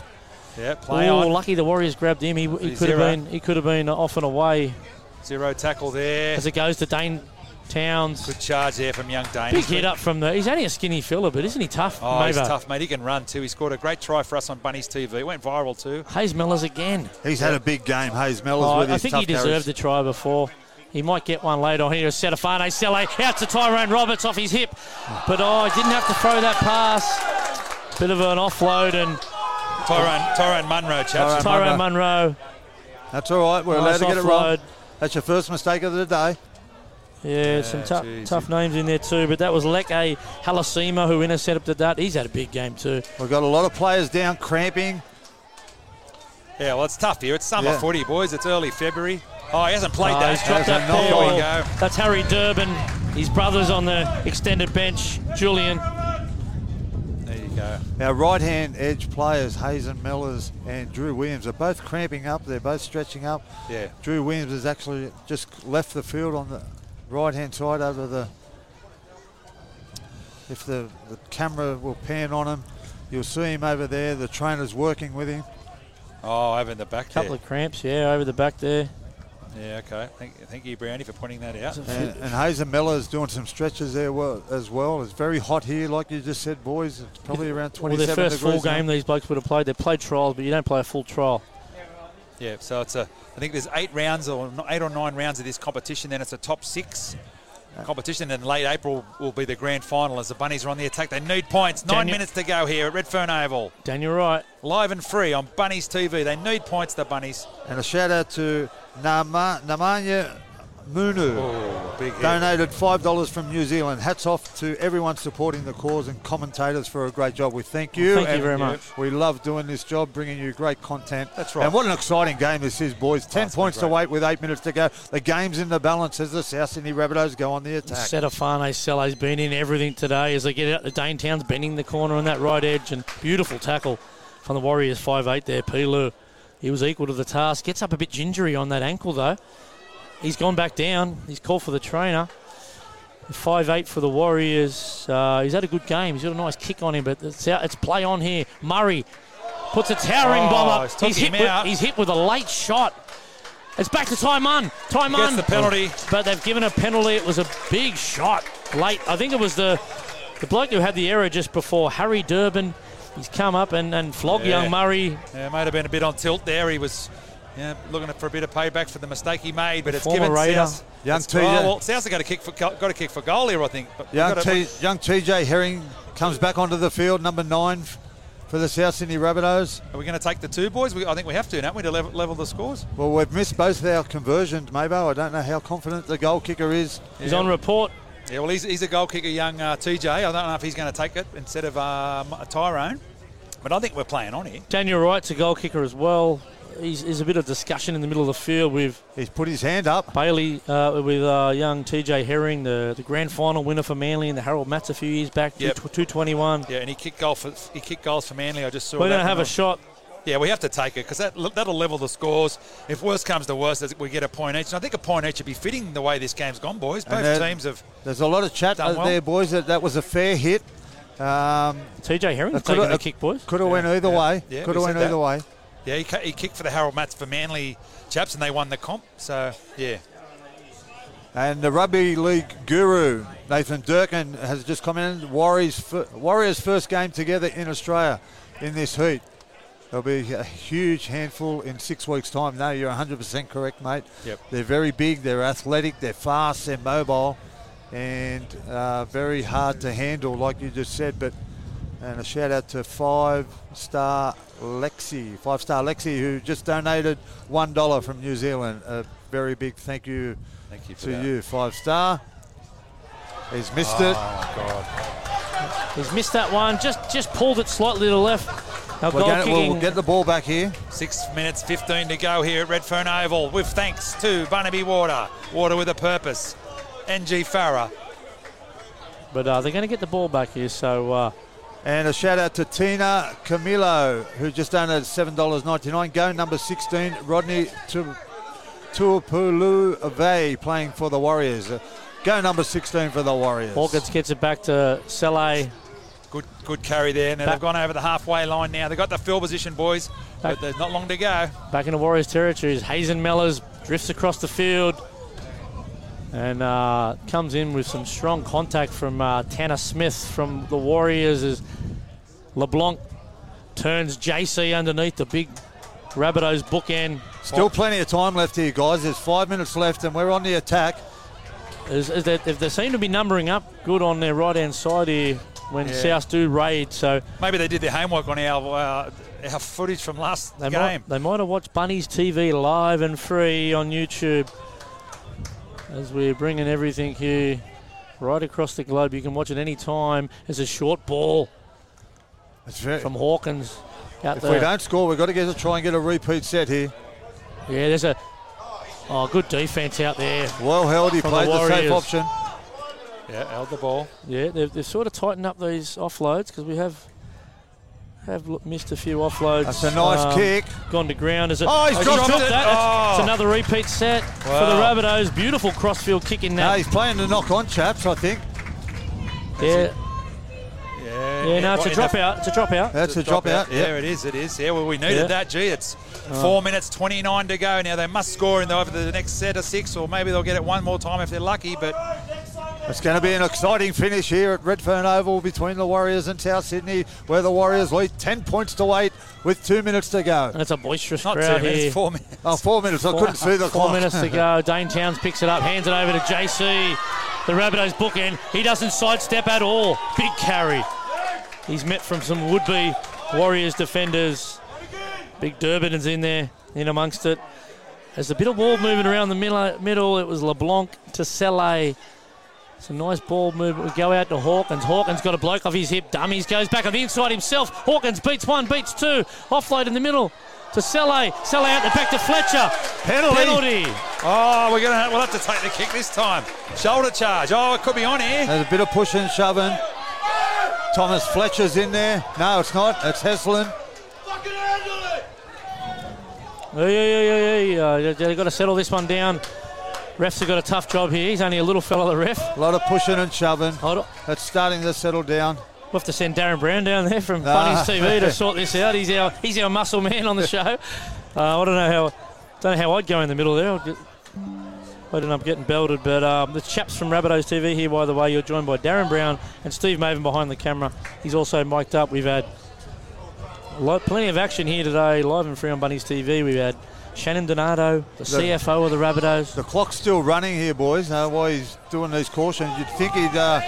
Yeah, play
Oh,
on.
lucky the Warriors grabbed him. He, he could have been he could have been off and away
Zero tackle there.
as it goes to Dane Towns.
Good charge there from young Dane.
Big hit up from the. He's only a skinny fella, but isn't he tough?
Oh, he's tough, mate. He can run too. He scored a great try for us on Bunny's TV. It Went viral too.
Hayes Mellors again.
He's had a big game, Hayes Mellors,
Oh,
with
I
his I
think
tough
he deserved
carries.
the try before. He might get one later on here. Setafane Sele out to Tyrone Roberts off his hip. But oh, he didn't have to throw that pass. Bit of an offload and
Tyrone, Tyrone Munro, chaps.
Tyrone
Tyrone
Munro.
Munro.
That's all right. We're allowed
nice
to get it wrong.
Offload.
That's your first mistake of the day.
Yeah, some tough, tough names in there too. But that was Leke Halasima who intercepted that. He's had a big game too.
We've got a lot of players down cramping.
Yeah, well, it's tough here. It's summer
Yeah.
footy, boys. It's early February. Oh, he hasn't played
Oh,
that.
he's dropped that ball.
There we go.
That's Harry Durbin. His brother's on the extended bench. Julian.
There you go.
Our right hand edge players, Hazen Mellors and Drew Williams, are both cramping up. They're both stretching up.
Yeah.
Drew Williams has actually just left the field on the right hand side over the. If the, the camera will pan on him, you'll see him over there. The trainer's working with him.
Oh, over in the back
Couple
there.
of cramps, yeah, over the back there.
Yeah, okay. Thank, thank you, Brownie, for pointing that out.
And, and Hazen Miller is doing some stretches there well, as well. It's very hot here, like you just said, boys. It's probably around 27
Well,
27
their first full
degrees now.
game these blokes would have played. They played trials, but you don't play a full trial.
Yeah, so it's a. I think there's eight rounds or eight or nine rounds of this competition. Then it's a top six competition. And late April will be the grand final as the Bunnies are on the attack. They need points. Nine
Daniel-
minutes to go here at Redfern Oval.
Daniel Wright.
Live and free on Bunnies TV. They need points, the Bunnies.
And a shout out to Nama, Namanya Munu.
Oh, big.
Donated $5 from New Zealand. Hats off to everyone supporting the cause and commentators for a great job. We thank you.
Thank you very much.
We love doing this job, bringing you great content.
That's right.
And what an exciting game this is, boys. 10
it's
points to wait with eight minutes to go. The game's in the balance as the South Sydney Rabbitohs go on the attack.
Setafane Sele's been in everything today as they get out The Dane Towns, bending the corner on that right edge, and beautiful tackle from the Warriors 5 8 there. Pilu, he was equal to the task. Gets up a bit gingery on that ankle though. He's gone back down. He's called for the trainer. Five eight for the Warriors. Uh, he's had a good game. He's got a nice kick on him, but it's, out, it's play on here. Murray puts a towering
Oh,
bomb up.
he's
hit, with, he's hit with a late shot. It's back to Taiman. Taiman
Gets the penalty.
but they've given a penalty. It was a big shot late. I think it was the the bloke who had the error just before, Harry Durbin. He's come up and, and flogged
Yeah.
young Murray.
Yeah, might have been a bit on tilt there. He was yeah, looking for a bit of payback for the mistake he made, but it's given
Raider.
South.
Young
it's-
TJ.
oh, well, South's got to kick for got to kick for goal here, I think. But
Young,
got to-
T, young TJ Herring comes back onto the field, number nine for the South Sydney Rabbitohs.
Are we going to take the two boys? We, I think we have to, don't we, to level, level the scores?
Well, we've missed both of our conversions, Mabo. I don't know how confident the goal kicker is.
He's on report.
Yeah, well, he's, he's a goal kicker, young uh, TJ. I don't know if he's going to take it instead of um, Tyrone, but I think we're playing on here.
Daniel Wright's a goal kicker as well. He's, there's a bit of discussion in the middle of the field with
He's put his hand up.
Bailey, uh, with uh, young TJ Herring, the, the grand final winner for Manly and the Harold Mats a few years back,
Yep.
221.
Yeah, and he kicked goal for he kicked goals for Manly. I just saw.
We're
that
going to have
one.
a shot.
Yeah, we have to take it because that that'll level the scores. If worst comes to worst, we get a point each. And I think a point each would be fitting the way this game's gone, boys. Both
And that-
teams have.
There's a lot of chat
Done well.
there, boys. That that was a fair hit. Um,
TJ Herring taking
could've-
a kick, boys.
could have went either way.
Yeah,
could
we
have went either
that.
way.
Yeah, he, ca- he kicked for the Harold Mats for Manly chaps, and they won the comp. So yeah,
And the rugby league guru Nathan Durkin has just come in. Warriors fir- Warriors first game together in Australia in this heat. There'll be a huge handful in six weeks' time. No, you're 100% correct, mate.
Yep.
They're very big, they're athletic, they're fast, they're mobile, and uh, very hard to handle, like you just said. But and a shout out to five star Lexi, five star Lexi, who just donated one dollar from New Zealand. A very big thank you
thank you for
to
that.
you, five star. He's missed it.
Oh God,
He's missed that one. Just just pulled it slightly to the left. Now,
We're
goal
gonna- we'll, we'll get the ball back here.
Six minutes 15 to go here at Redfern Oval with thanks to Bunnaby Water. Water with a purpose. NG Farah.
but uh, they're going to get the ball back here. So uh,
And a shout out to Tina Camillo, who just donated $7.99. Go number 16, Rodney Tu- Tuapulu Ave, playing for the Warriors. Uh, Go number 16 for the Warriors.
Hawkins gets it back to Sele.
Good good carry there. Now
Back-
they've gone over the halfway line now. They've got the field position, boys.
Back-
But there's not long to go.
Back into Warriors territory. Hazen Mellors drifts across the field and uh, comes in with some strong contact from uh, Tanner Smith from the Warriors as LeBlanc turns JC underneath the big Rabbitohs bookend.
Still plenty of time left here, guys. There's five minutes left, and we're on the attack.
Is, is that if they seem to be numbering up good on their right hand side here when
Yeah.
South do raid, so
Maybe they did their homework on our uh, our footage from last
they
game.
might they might have watched Bunnies TV live and free on YouTube as we're bringing everything here right across the globe. You can watch it any time. There's a short ball
It's very,
from Hawkins out
if
there.
we don't score, we've got to get to try and get a repeat set here.
Yeah, there's a oh good defense out there.
Well held. He
From the
played the, safe option.
Yeah, held the ball.
Yeah, they've, they've sort of tightened up these offloads because we have have missed a few offloads.
That's a nice
Um,
kick.
Gone to ground. Is it?
Oh, he's dropped it.
that.
Oh.
It's another repeat set for the
Wow.
Rabbitohs. Beautiful crossfield kick in
No, he's playing the knock on, chaps, I think.
yeah,
Yeah,
yeah. No, it's a
in the-
dropout. It's a dropout.
That's a drop out.
Yeah,
Yeah.
it is. It is. Yeah, well, we needed
Yeah. Uh.
that. Gee, it's four minutes 29 to go. Now they must score in the, over the next set of six, or maybe they'll get it one more time if they're lucky. But
It's going to be an exciting finish here at Redfern Oval between the Warriors and South Sydney, where the Warriors lead 10 points to 8 with two minutes to go.
And it's a boisterous
not two
crowd
minutes,
here.
four minutes.
Oh, four minutes. I couldn't see the
Four
clock.
minutes to go. Dane Towns picks it up, hands it over to JC. The Rabbitohs bookend. He doesn't sidestep at all. Big carry. He's met from some would-be Warriors defenders. Big Durbin's in there, in amongst it. There's a bit of ball moving around the middle. middle. It was LeBlanc to Sele. It's a nice ball move. We go out to Hawkins. Hawkins got a bloke off his hip. Dummies goes back on the inside himself. Hawkins beats one, beats two. Offload in the middle to Sele. Sele out the back to Fletcher.
Penalty.
Penalty.
Oh, we're gonna have, we'll have to take the kick this time. Shoulder charge. Oh, it could be on here.
There's a bit of pushing and shoving. Thomas Fletcher's in there. No, it's not. It's Heslin.
Fucking Yeah, yeah, yeah, yeah, yeah. Uh, They've got to settle this one down. Refs have got a tough job here. He's only a little fella, the ref.
A lot of pushing and shoving.
Hold on.
It's starting to settle down.
We'll have to send Darren Brown down there from
Ah.
Bunnies TV to sort this out. He's our he's our muscle man on the show. Uh, I don't know how don't know how I'd go in the middle there. I'd, get, I'd end up getting belted. But um, the chaps from Rabbitohs TV here, by the way, you're joined by Darren Brown and Steve Mavin behind the camera. He's also mic'd up. We've had a lot, plenty of action here today, live and free on Bunnies TV. We've had Shannon Donato, the, CFO of the Rabbitohs.
The clock's still running here, boys. Uh, while he's doing these cautions, you'd think he'd uh,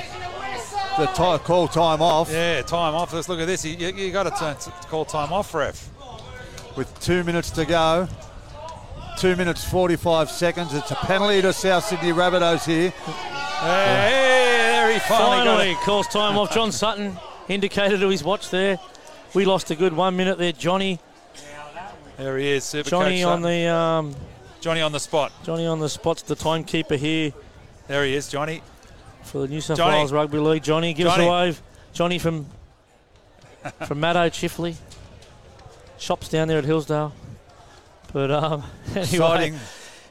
the ti call time off
Yeah, time off. Let's look at this. You, you, you got to turn call time off, ref.
with two minutes to go. Two minutes 45 seconds. It's a penalty to South Sydney Rabbitohs here.
Hey, there he finally,
Finally,
got
calls time off. John Sutton indicated to his watch there. We lost a good one minute there. Johnny,
it. There he is. Super
Johnny
coach
on the um,
Johnny on the spot.
Johnny on the spot's the timekeeper here
There he is, Johnny.
for the New South
Johnny.
Wales Rugby League. Johnny, give
Johnny.
us a wave. Johnny from from Maddo Chifley. Shops down there at Hillsdale. But um, anyway,
Exciting.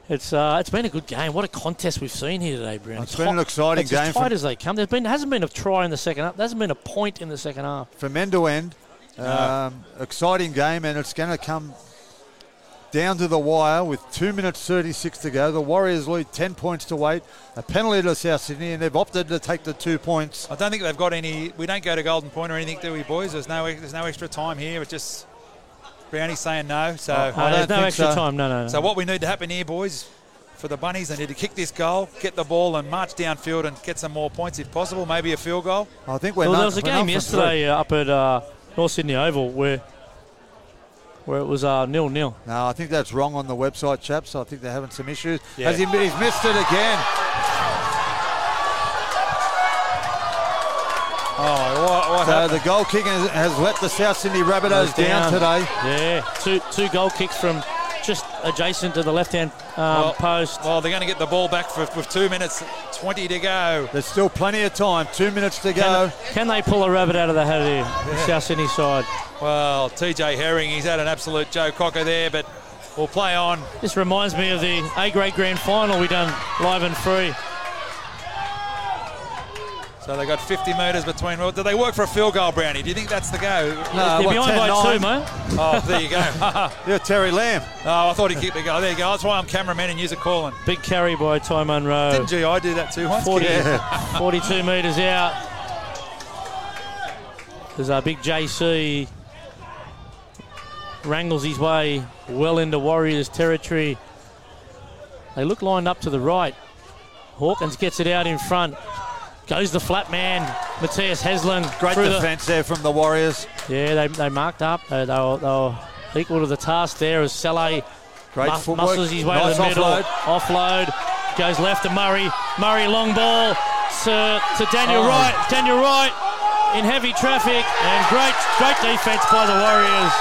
it's uh, it's been a good game. What a contest we've seen here today, Brown.
It's been an exciting
it's
game
as tight as they come. There's been hasn't been a try in the second half. There hasn't been a point in the second half.
From end to end. Um, exciting game, and it's going to come down to the wire with two minutes 36 to go. The Warriors lead 10 points to 8. A penalty to South Sydney, and they've opted to take the two points.
I don't think they've got any. We don't go to Golden Point or anything, do we, boys? There's no there's no extra time here. It's just Brownie's saying no. So,
I
Uh,
don't
there's no
think
extra
so.
time. No, no, no.
so what we need to happen here, boys, for the bunnies, they need to kick this goal, get the ball, and march downfield and get some more points if possible. Maybe a field goal.
I think we're
well,
not,
there was a game yesterday uh, up at uh, North Sydney Oval where where it was uh, nil nil.
No, I think that's wrong on the website, chaps. I think they're having some issues.
Yeah.
Has he, he's missed it again.
Oh, what, what
So
happened?
the goal kicking has, has let the South Sydney Rabbitohs down, today.
Yeah, two two goal kicks from just adjacent to the left-hand um,
Well-
post.
Well, they're going to get the ball back for, with two minutes 20 to go.
There's still plenty of time. Two minutes to go.
Can, can they pull a rabbit out of the hat here? The South Sydney side.
Well, TJ Herring, he's had an absolute Joe Cocker there, but we'll play on.
This reminds me of the A grade grand final we done live and free.
So they got 50 metres between. Well, do they work for a field goal, Brownie? Do you think that's the go?
No,
They're
what,
behind by
10-9?
two, mate.
Oh, there you go.
You're Terry Lamb.
Oh, I thought he'd keep the goal. There you go. That's why I'm cameraman and use a calling.
Big carry by Ty Munro.
Didn't GI do that too once?
40,
Yeah.
42 metres out. There's our uh, big JC. Wrangles his way well into Warriors territory. They look lined up to the right. Hawkins gets it out in front. Goes the flat man, Matthias Heslin.
Great
through the-
defence there from the Warriors.
yeah, they, they marked up. They, they, were, they were equal to the task there as Sele
Great
mu- muscles his way
nice
to the middle.
offload.
Offload. Goes left to Murray. Murray long ball to, to Daniel
Oh.
Wright. Daniel Wright in heavy traffic and great great defence by the Warriors.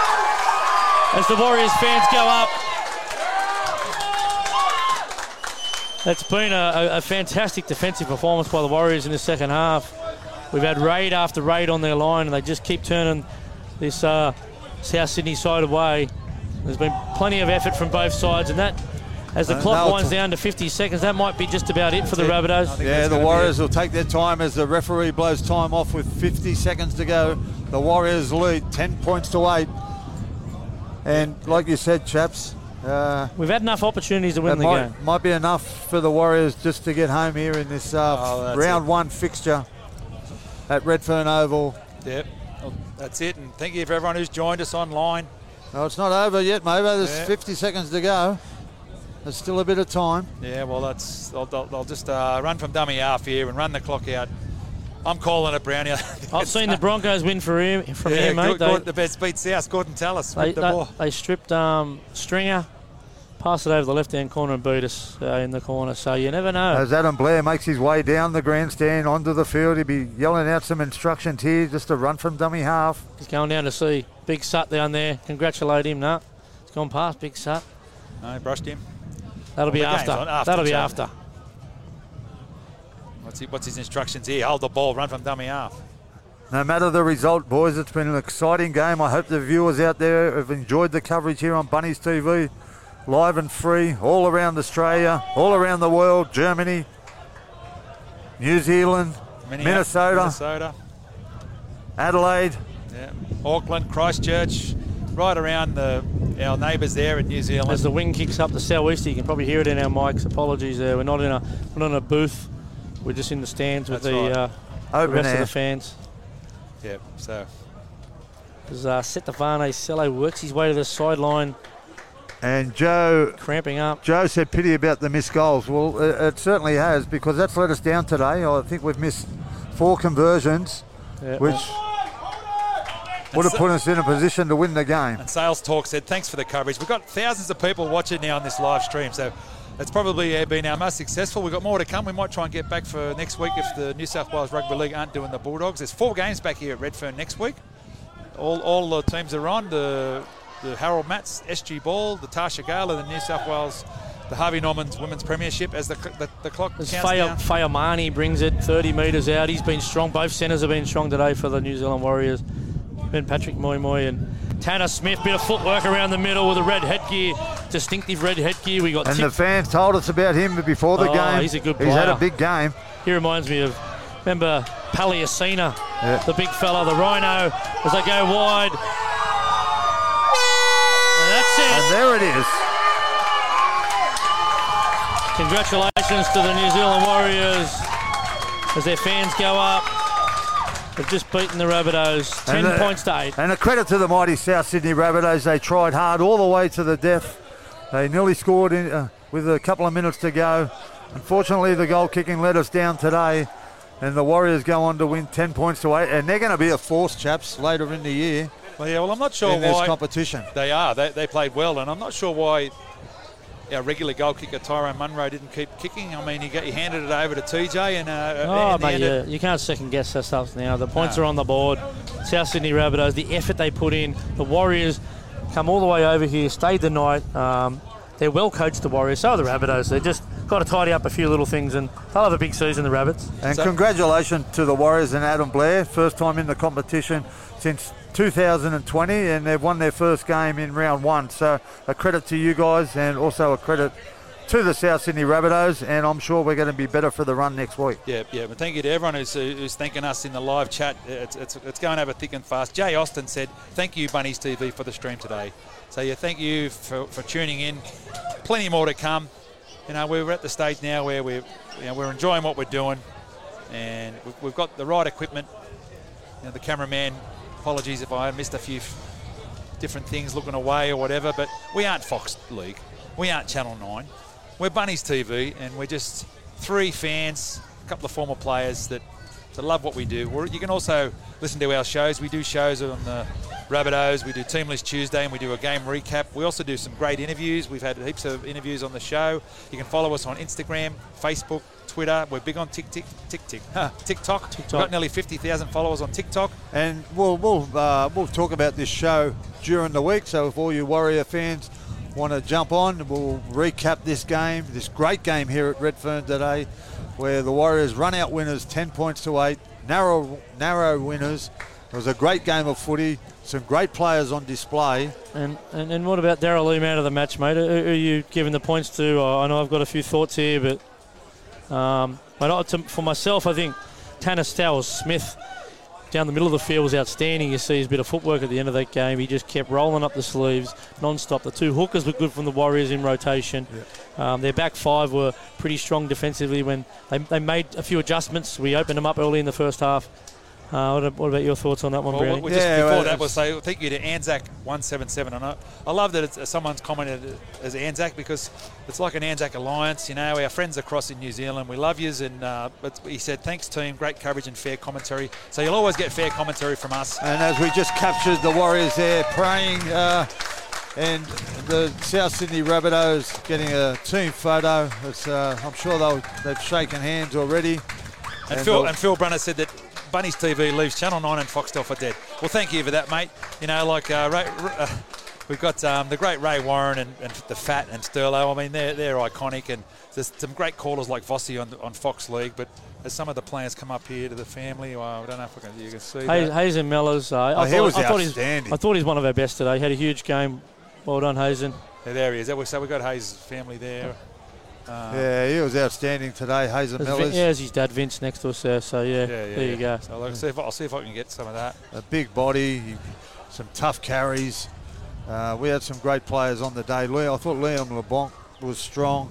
As the Warriors fans go up. It's been a, a, a fantastic defensive performance by the Warriors in the second half. We've had raid after raid on their line, and they just keep turning this uh, South Sydney side away. There's been plenty of effort from both sides, and that, as the
Uh,
clock winds
it's-
down to 50 seconds, that might be just about it for the
it.
Rabbitohs.
Yeah, the Warriors will take their time as the referee blows time off with 50 seconds to go. The Warriors lead 10 points to 8. And like you said, chaps, uh,
We've had enough opportunities to win the
might,
game.
might be enough for the Warriors just to get home here in this uh,
Oh,
round
it.
one fixture at Redfern Oval.
Yep. Well, that's it. And thank you for everyone who's joined us online.
No, it's not over yet, Mavo. There's
Yeah.
50 seconds to go. There's still a bit of time.
Yeah, well, that's they'll, they'll, they'll just uh, run from dummy half here and run the clock out. I'm calling it, Brownie.
I've seen the Broncos win for him, from
yeah,
here, mate.
Gord-
They,
Gord- the best beat South. Gordon Tallis
they,
with the
they-
ball.
they stripped um, Stringer, passed it over the left-hand corner and beat us uh, in the corner. So you never know.
As Adam Blair makes his way down the grandstand onto the field, he'll be yelling out some instructions here just to run from dummy half.
He's going down to see Big Sut down there. Congratulate him. No, it's gone past Big Sut.
No, brushed him.
That'll be after.
after,
That'll be after.
What's, he, what's his instructions here? Hold the ball, run from dummy half.
No matter the result, boys, it's been an exciting game. I hope the viewers out there have enjoyed the coverage here on Bunnies TV, live and free, all around Australia, all around the world, Germany, New Zealand, Minnesota,
Minnesota.
Adelaide.
Yeah. Auckland, Christchurch, right around the, our neighbours there in New Zealand.
As the wind kicks up the southeast, you can probably hear it in our mics. Apologies there. We're not in a we're not in a booth. We're just in the stands with
That's
the,
right.
uh, the
Open
rest of the fans.
yeah, so
As uh, Setafane Sele works his way to the sideline,
And Joe
cramping up.
Joe said pity about the missed goals. Well, it, it certainly has because that's let us down today. I think we've missed four conversions,
Yeah,
which would have put us in a position to win the game.
And Sales Talk said, thanks for the coverage. We've got thousands of people watching now on this live stream, so it's probably been our most successful. We've got more to come. We might try and get back for next week if the New South Wales Rugby League aren't doing the Bulldogs. There's four games back here at Redfern next week. All, all the teams are on. The, the Harold Matts, SG Ball, the Tarsha Gale, the New South Wales, the Harvey Norman's Women's Premiership as the, the, the clock
As
counts
Faya,
down.
Fayamani brings it 30 metres out. He's been strong. Both centres have been strong today for the New Zealand Warriors. Ben Patrick Moimoi and Tanner Smith. Bit of footwork around the middle with a red headgear. Distinctive red headgear. We got
And
tip
the fans told us about him before the
Oh,
game.
he's a good player.
He's had a big game.
He reminds me of, remember Paliacina,
Yeah.
the big fella, the rhino, as they go wide. And that's it.
And there it is.
Congratulations to the New Zealand Warriors as their fans go up. They've just beaten the Rabbitohs, 10
And the-
points to 8.
And a credit to the mighty South Sydney Rabbitohs. They tried hard all the way to the death. They nearly scored in, uh, with a couple of minutes to go. Unfortunately, the goal kicking let us down today. And the Warriors go on to win 10 points to 8. And they're going to be a force, chaps, later in the year
Well, yeah, well, I'm not sure
in this
why.
competition.
They are. They, they played well, and I'm not sure why our regular goal kicker Tyrone Munro didn't keep kicking. I mean, you, got, you handed it over to TJ and. Uh,
Oh,
and
mate, yeah, you can't second guess that stuff now. The points
No.
are on the board. South Sydney Rabbitohs, the effort they put in. The Warriors come all the way over here, stayed the night. Um, they're well coached, the Warriors. So are the Rabbitohs. They just got to tidy up a few little things, and they'll have a big season, the Rabbits.
And
So-
congratulations to the Warriors and Adam Blair, first time in the competition since 2020, and they've won their first game in round one. So a credit to you guys, and also a credit to the South Sydney Rabbitohs, and I'm sure we're going to be better for the run next week.
Yeah, yeah. But thank you to everyone who's, who's thanking us in the live chat. It's, it's, it's going over thick and fast. Jay Austin said, "Thank you, Bunnies TV, for the stream today." So yeah, thank you for, for tuning in. Plenty more to come. You know, we're at the stage now where we're you know, we're enjoying what we're doing, and we've, we've got the right equipment. You know, the cameraman, apologies if I missed a few f- different things looking away or whatever, but we aren't Fox League. We aren't Channel 9. We're Bunnies TV, and we're just three fans, a couple of former players that, that love what we do. We're, you can also listen to our shows. We do shows on the Rabbitohs. We do Team List Tuesday, and we do a game recap. We also do some great interviews. We've had heaps of interviews on the show. You can follow us on Instagram, Facebook, Twitter. We're big on Tik Tik Tik Tik TikTok. We've got nearly 50,000 followers on TikTok.
And we'll we'll uh, we'll talk about this show during the week. So if all you Warrior fans want to jump on, we'll recap this game, this great game here at Redfern today, where the Warriors run out winners, ten points to eight, narrow narrow winners. It was a great game of footy. Some great players on display.
And, and and what about Darrell Lea, man of the match, mate? Who are you giving the points to? I I know I've got a few thoughts here, but um, but for myself, I think Tanner Stowers Smith down the middle of the field was outstanding. You see his bit of footwork at the end of that game. He just kept rolling up the sleeves non-stop. The two hookers were good from the Warriors in rotation. Um, their back five were pretty strong defensively when they, they made a few adjustments. We opened them up early in the first half. Uh, what, what about your thoughts on that one,
Well,
Brownie?
we just
Yeah,
before
well,
that
it's-
was say thank you to Anzac one seven seven. And I, I love that it's, someone's commented as Anzac because it's like an Anzac alliance. You know, our friends across in New Zealand, we love yous. And uh, but he said thanks team, great coverage and fair commentary. So you'll always get fair commentary from us.
And as we just captured the Warriors there praying, uh, and the South Sydney Rabbitohs getting a team photo. It's, uh, I'm sure they'll, they've shaken hands already.
And,
And
Phil
the-
and Phil Brunner said that Bunnies TV leaves Channel 9 and Foxtel for dead. Well, thank you for that, mate. You know, like uh, Ray, uh, we've got um, the great Ray Warren and, and the Fat and Sterlo. I mean, they're, they're iconic. And there's some great callers like Vossi on, on Fox League. But as some of the players come up here to the family, well, I don't know if I can, you can see
Hay-
that.
Hazen Mellars, uh, I,
Oh, he
thought,
was
I, thought he's. I thought he's one of our best today. He Had a huge game. Well done, Hazen.
Yeah, there he is. So we've got Hayes' family there. Uh,
Yeah, he was outstanding today, Hazen
There's yeah, there's his dad Vince next to us there. So yeah,
yeah, yeah,
there you go.
So I'll see, if, I'll see if I can get some of that.
A big body, he- some tough carries. Uh, we had some great players on the day. Lee- I thought Liam LeBlanc was strong.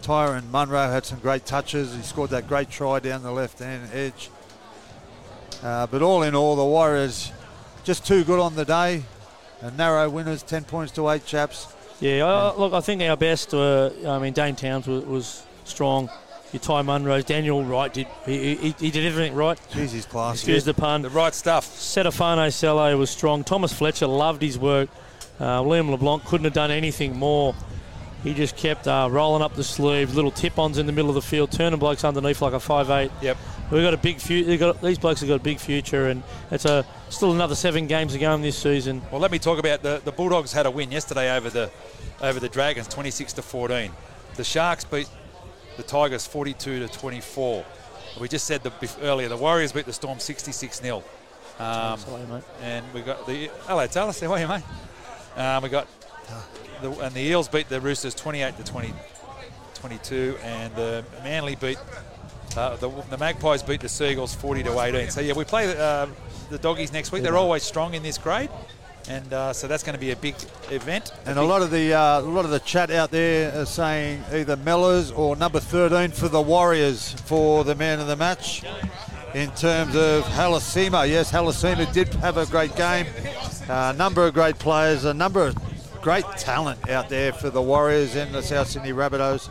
Tyrone Munro had some great touches. He scored that great try down the left hand edge. Uh, but all in all, the Warriors just too good on the day. And narrow winners, 10 points to 8 chaps.
Yeah, I, look, I think our best. Were, I mean, Dane Towns was, was strong. Your Ty Munros, Daniel Wright did he, he, he did everything right.
Jeez, he's class.
Excuse the pun.
The right stuff.
Setafane Sele was strong. Thomas Fletcher loved his work. Uh, Liam LeBlanc couldn't have done anything more. He just kept uh, rolling up the sleeves, little tip-ons in the middle of the field, turning blokes underneath like a 5'8".
Yep.
We've got a big future. These blokes have got a big future, and it's a still another seven games to go in this season.
Well, let me talk about the, the Bulldogs had a win yesterday over the over the Dragons, 26 to 14. The Sharks beat the Tigers 42 to 24. We just said the, earlier the Warriors beat the Storm 66 0. Um,
Sorry, mate.
and we got the hello Taylor, how are you, mate? Um, we got the, and the Eels beat the Roosters 28 to 20, 22, and the Manly beat uh, the, the Magpies beat the Seagulls 40 to 18. So yeah, we play the, uh, the Doggies next week. They're always strong in this grade, and uh, so that's going to be a big event.
And a lot of the uh, a lot of the chat out there are saying either Mellars or number 13 for the Warriors for the man of the match. In terms of Halasima, yes, Halasima did have a great game. A number of great players, a number of great talent out there for the Warriors and the South Sydney Rabbitohs.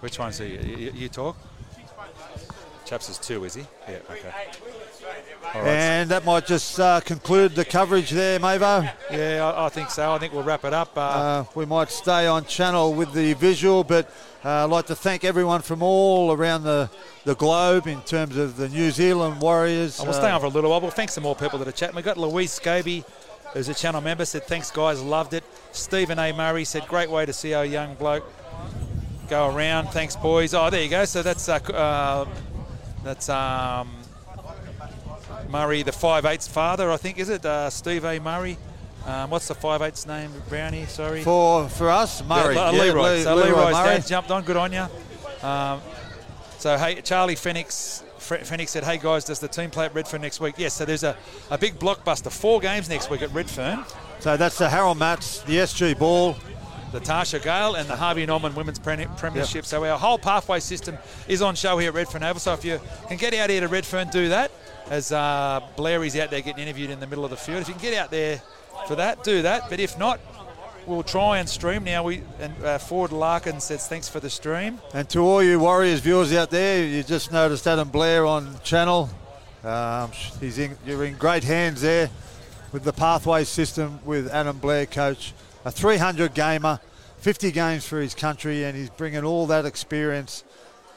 Which one's he? You, you talk? Chaps is two, is he? Yeah, okay.
And that might just uh, conclude the coverage there, Mavo.
Yeah, I, I, think so. I think we'll wrap it up. Uh,
uh, we might stay on channel with the visual, but uh, I'd like to thank everyone from all around the, the globe in terms of the New Zealand Warriors.
I will stay on for a little while. Well, thanks to more people that are chatting. We've got Louise Scobie, who's a channel member, said, Thanks, guys, loved it. Stephen A. Murray said, Great way to see our young bloke go around. Thanks, boys. Oh, there you go. So that's uh, that's um, Murray, the 5'8's father, I think, is it? Uh, Steve A. Murray. Um, what's the 5'8's name, Brownie? Sorry.
For for us, Murray.
Yeah, uh, Leroy. so Leroy Leroy's Murray. dad jumped on. Good on you. Um, so, hey, Charlie Phoenix. Phoenix said, hey guys, does the team play at Redfern next week? Yes, so there's a, a big blockbuster. Four games next week at Redfern.
So that's the Harold Matts, the SG Ball,
the Tarsha Gale and the Harvey Norman Women's Premiership. Yep. So our whole pathway system is on show here at Redfern Oval. So if you can get out here to Redfern, do that. As uh, Blair is out there getting interviewed in the middle of the field. If you can get out there for that, do that. But if not, we'll try and stream now. We and uh, Ford Larkin says thanks for the stream.
And to all you Warriors viewers out there, you just noticed Adam Blair on channel. Um, he's in, you're in great hands there with the pathway system with Adam Blair, coach a 300 gamer, 50 games for his country, and he's bringing all that experience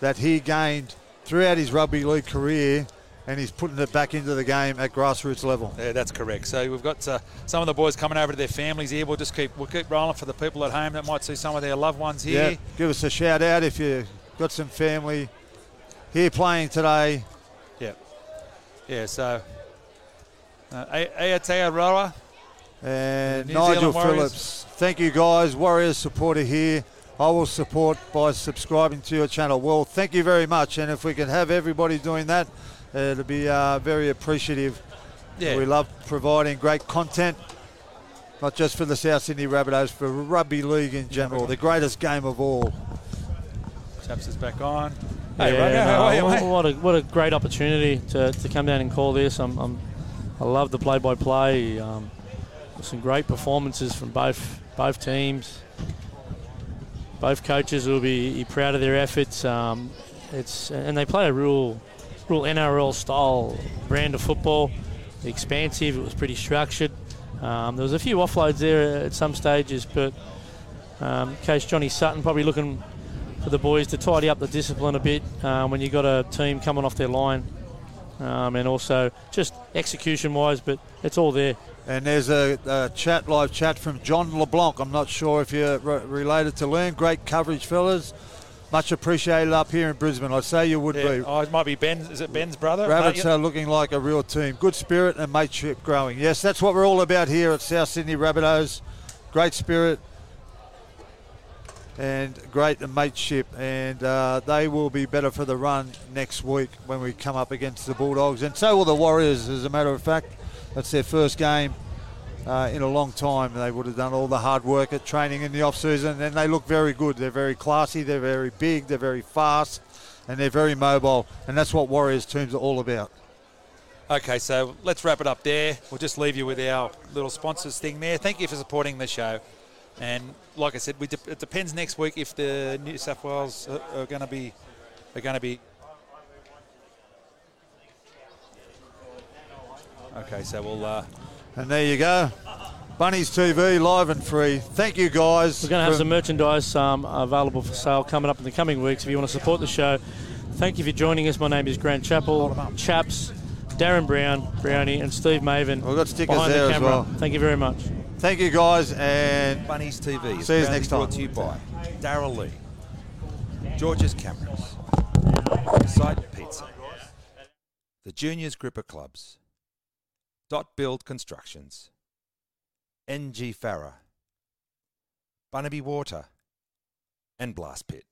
that he gained throughout his rugby league career and he's putting it back into the game at grassroots level.
Yeah, that's correct. So we've got uh, some of the boys coming over to their families here. We'll just keep we'll keep rolling for the people at home that might see some of their loved ones here.
Yeah, give us a shout out if you've got some family here playing today.
Yeah, yeah. So uh, Aotearoa
and Nigel Phillips. Thank you, guys. Warriors supporter here. I will support by subscribing to your channel. Well, thank you very much. And if we can have everybody doing that, it'll be uh, very appreciative. Yeah. We love providing great content, not just for the South Sydney Rabbitohs, for rugby league in general, the greatest game of all.
Chaps is back on.
Hey, yeah, no, what, a, what a great opportunity to, to come down and call this. I'm, I'm i love the play-by-play. Um, some great performances from both both teams. Both coaches will be proud of their efforts. Um, it's and they play a real, real NRL style brand of football. Expansive. It was pretty structured. Um, there was a few offloads there at some stages, but um, Johnny Sutton probably looking for the boys to tidy up the discipline a bit um, when you've got a team coming off their line. Um, and also just execution wise, but it's all there.
And there's a, a, chat, live chat from John LeBlanc. I'm not sure if you're re- related to Learn. Great coverage, fellas. Much appreciated up here in Brisbane. I'd say you would
yeah.
be.
Oh, it might be Ben. Is it Ben's brother?
Rabbits are looking like a real team. Good spirit and mateship growing. Yes, that's what we're all about here at South Sydney Rabbitohs. Great spirit and great mateship. And uh, they will be better for the run next week when we come up against the Bulldogs. And so will the Warriors, as a matter of fact. That's their first game uh, in a long time. They would have done all the hard work at training in the off season, and they look very good. They're very classy. They're very big. They're very fast, and they're very mobile. And that's what Warriors teams are all about.
Okay, so let's wrap it up there. We'll just leave you with our little sponsors thing there. Thank you for supporting the show. And like I said, de- it depends next week if the New South Wales are, are going to be are going to be Okay, so we'll. Uh,
and there you go. Bunnies TV, live and free. Thank you, guys.
We're going to have some merchandise um, available for sale coming up in the coming weeks. If you want to support the show, thank you for joining us. My name is Grant Chappell. Chaps, Darren Brown, Brownie, and Steve Mavin.
We've got stickers there the as well.
Thank you very much.
Thank you, guys, and
Bunnies TV.
See you next time.
Brought to you by Darrell Lea, George's Cameras, Side Pizza, the Juniors Group of Clubs. Dot Build Constructions, NG Farah, Bunnaby Water, and Blast Pit.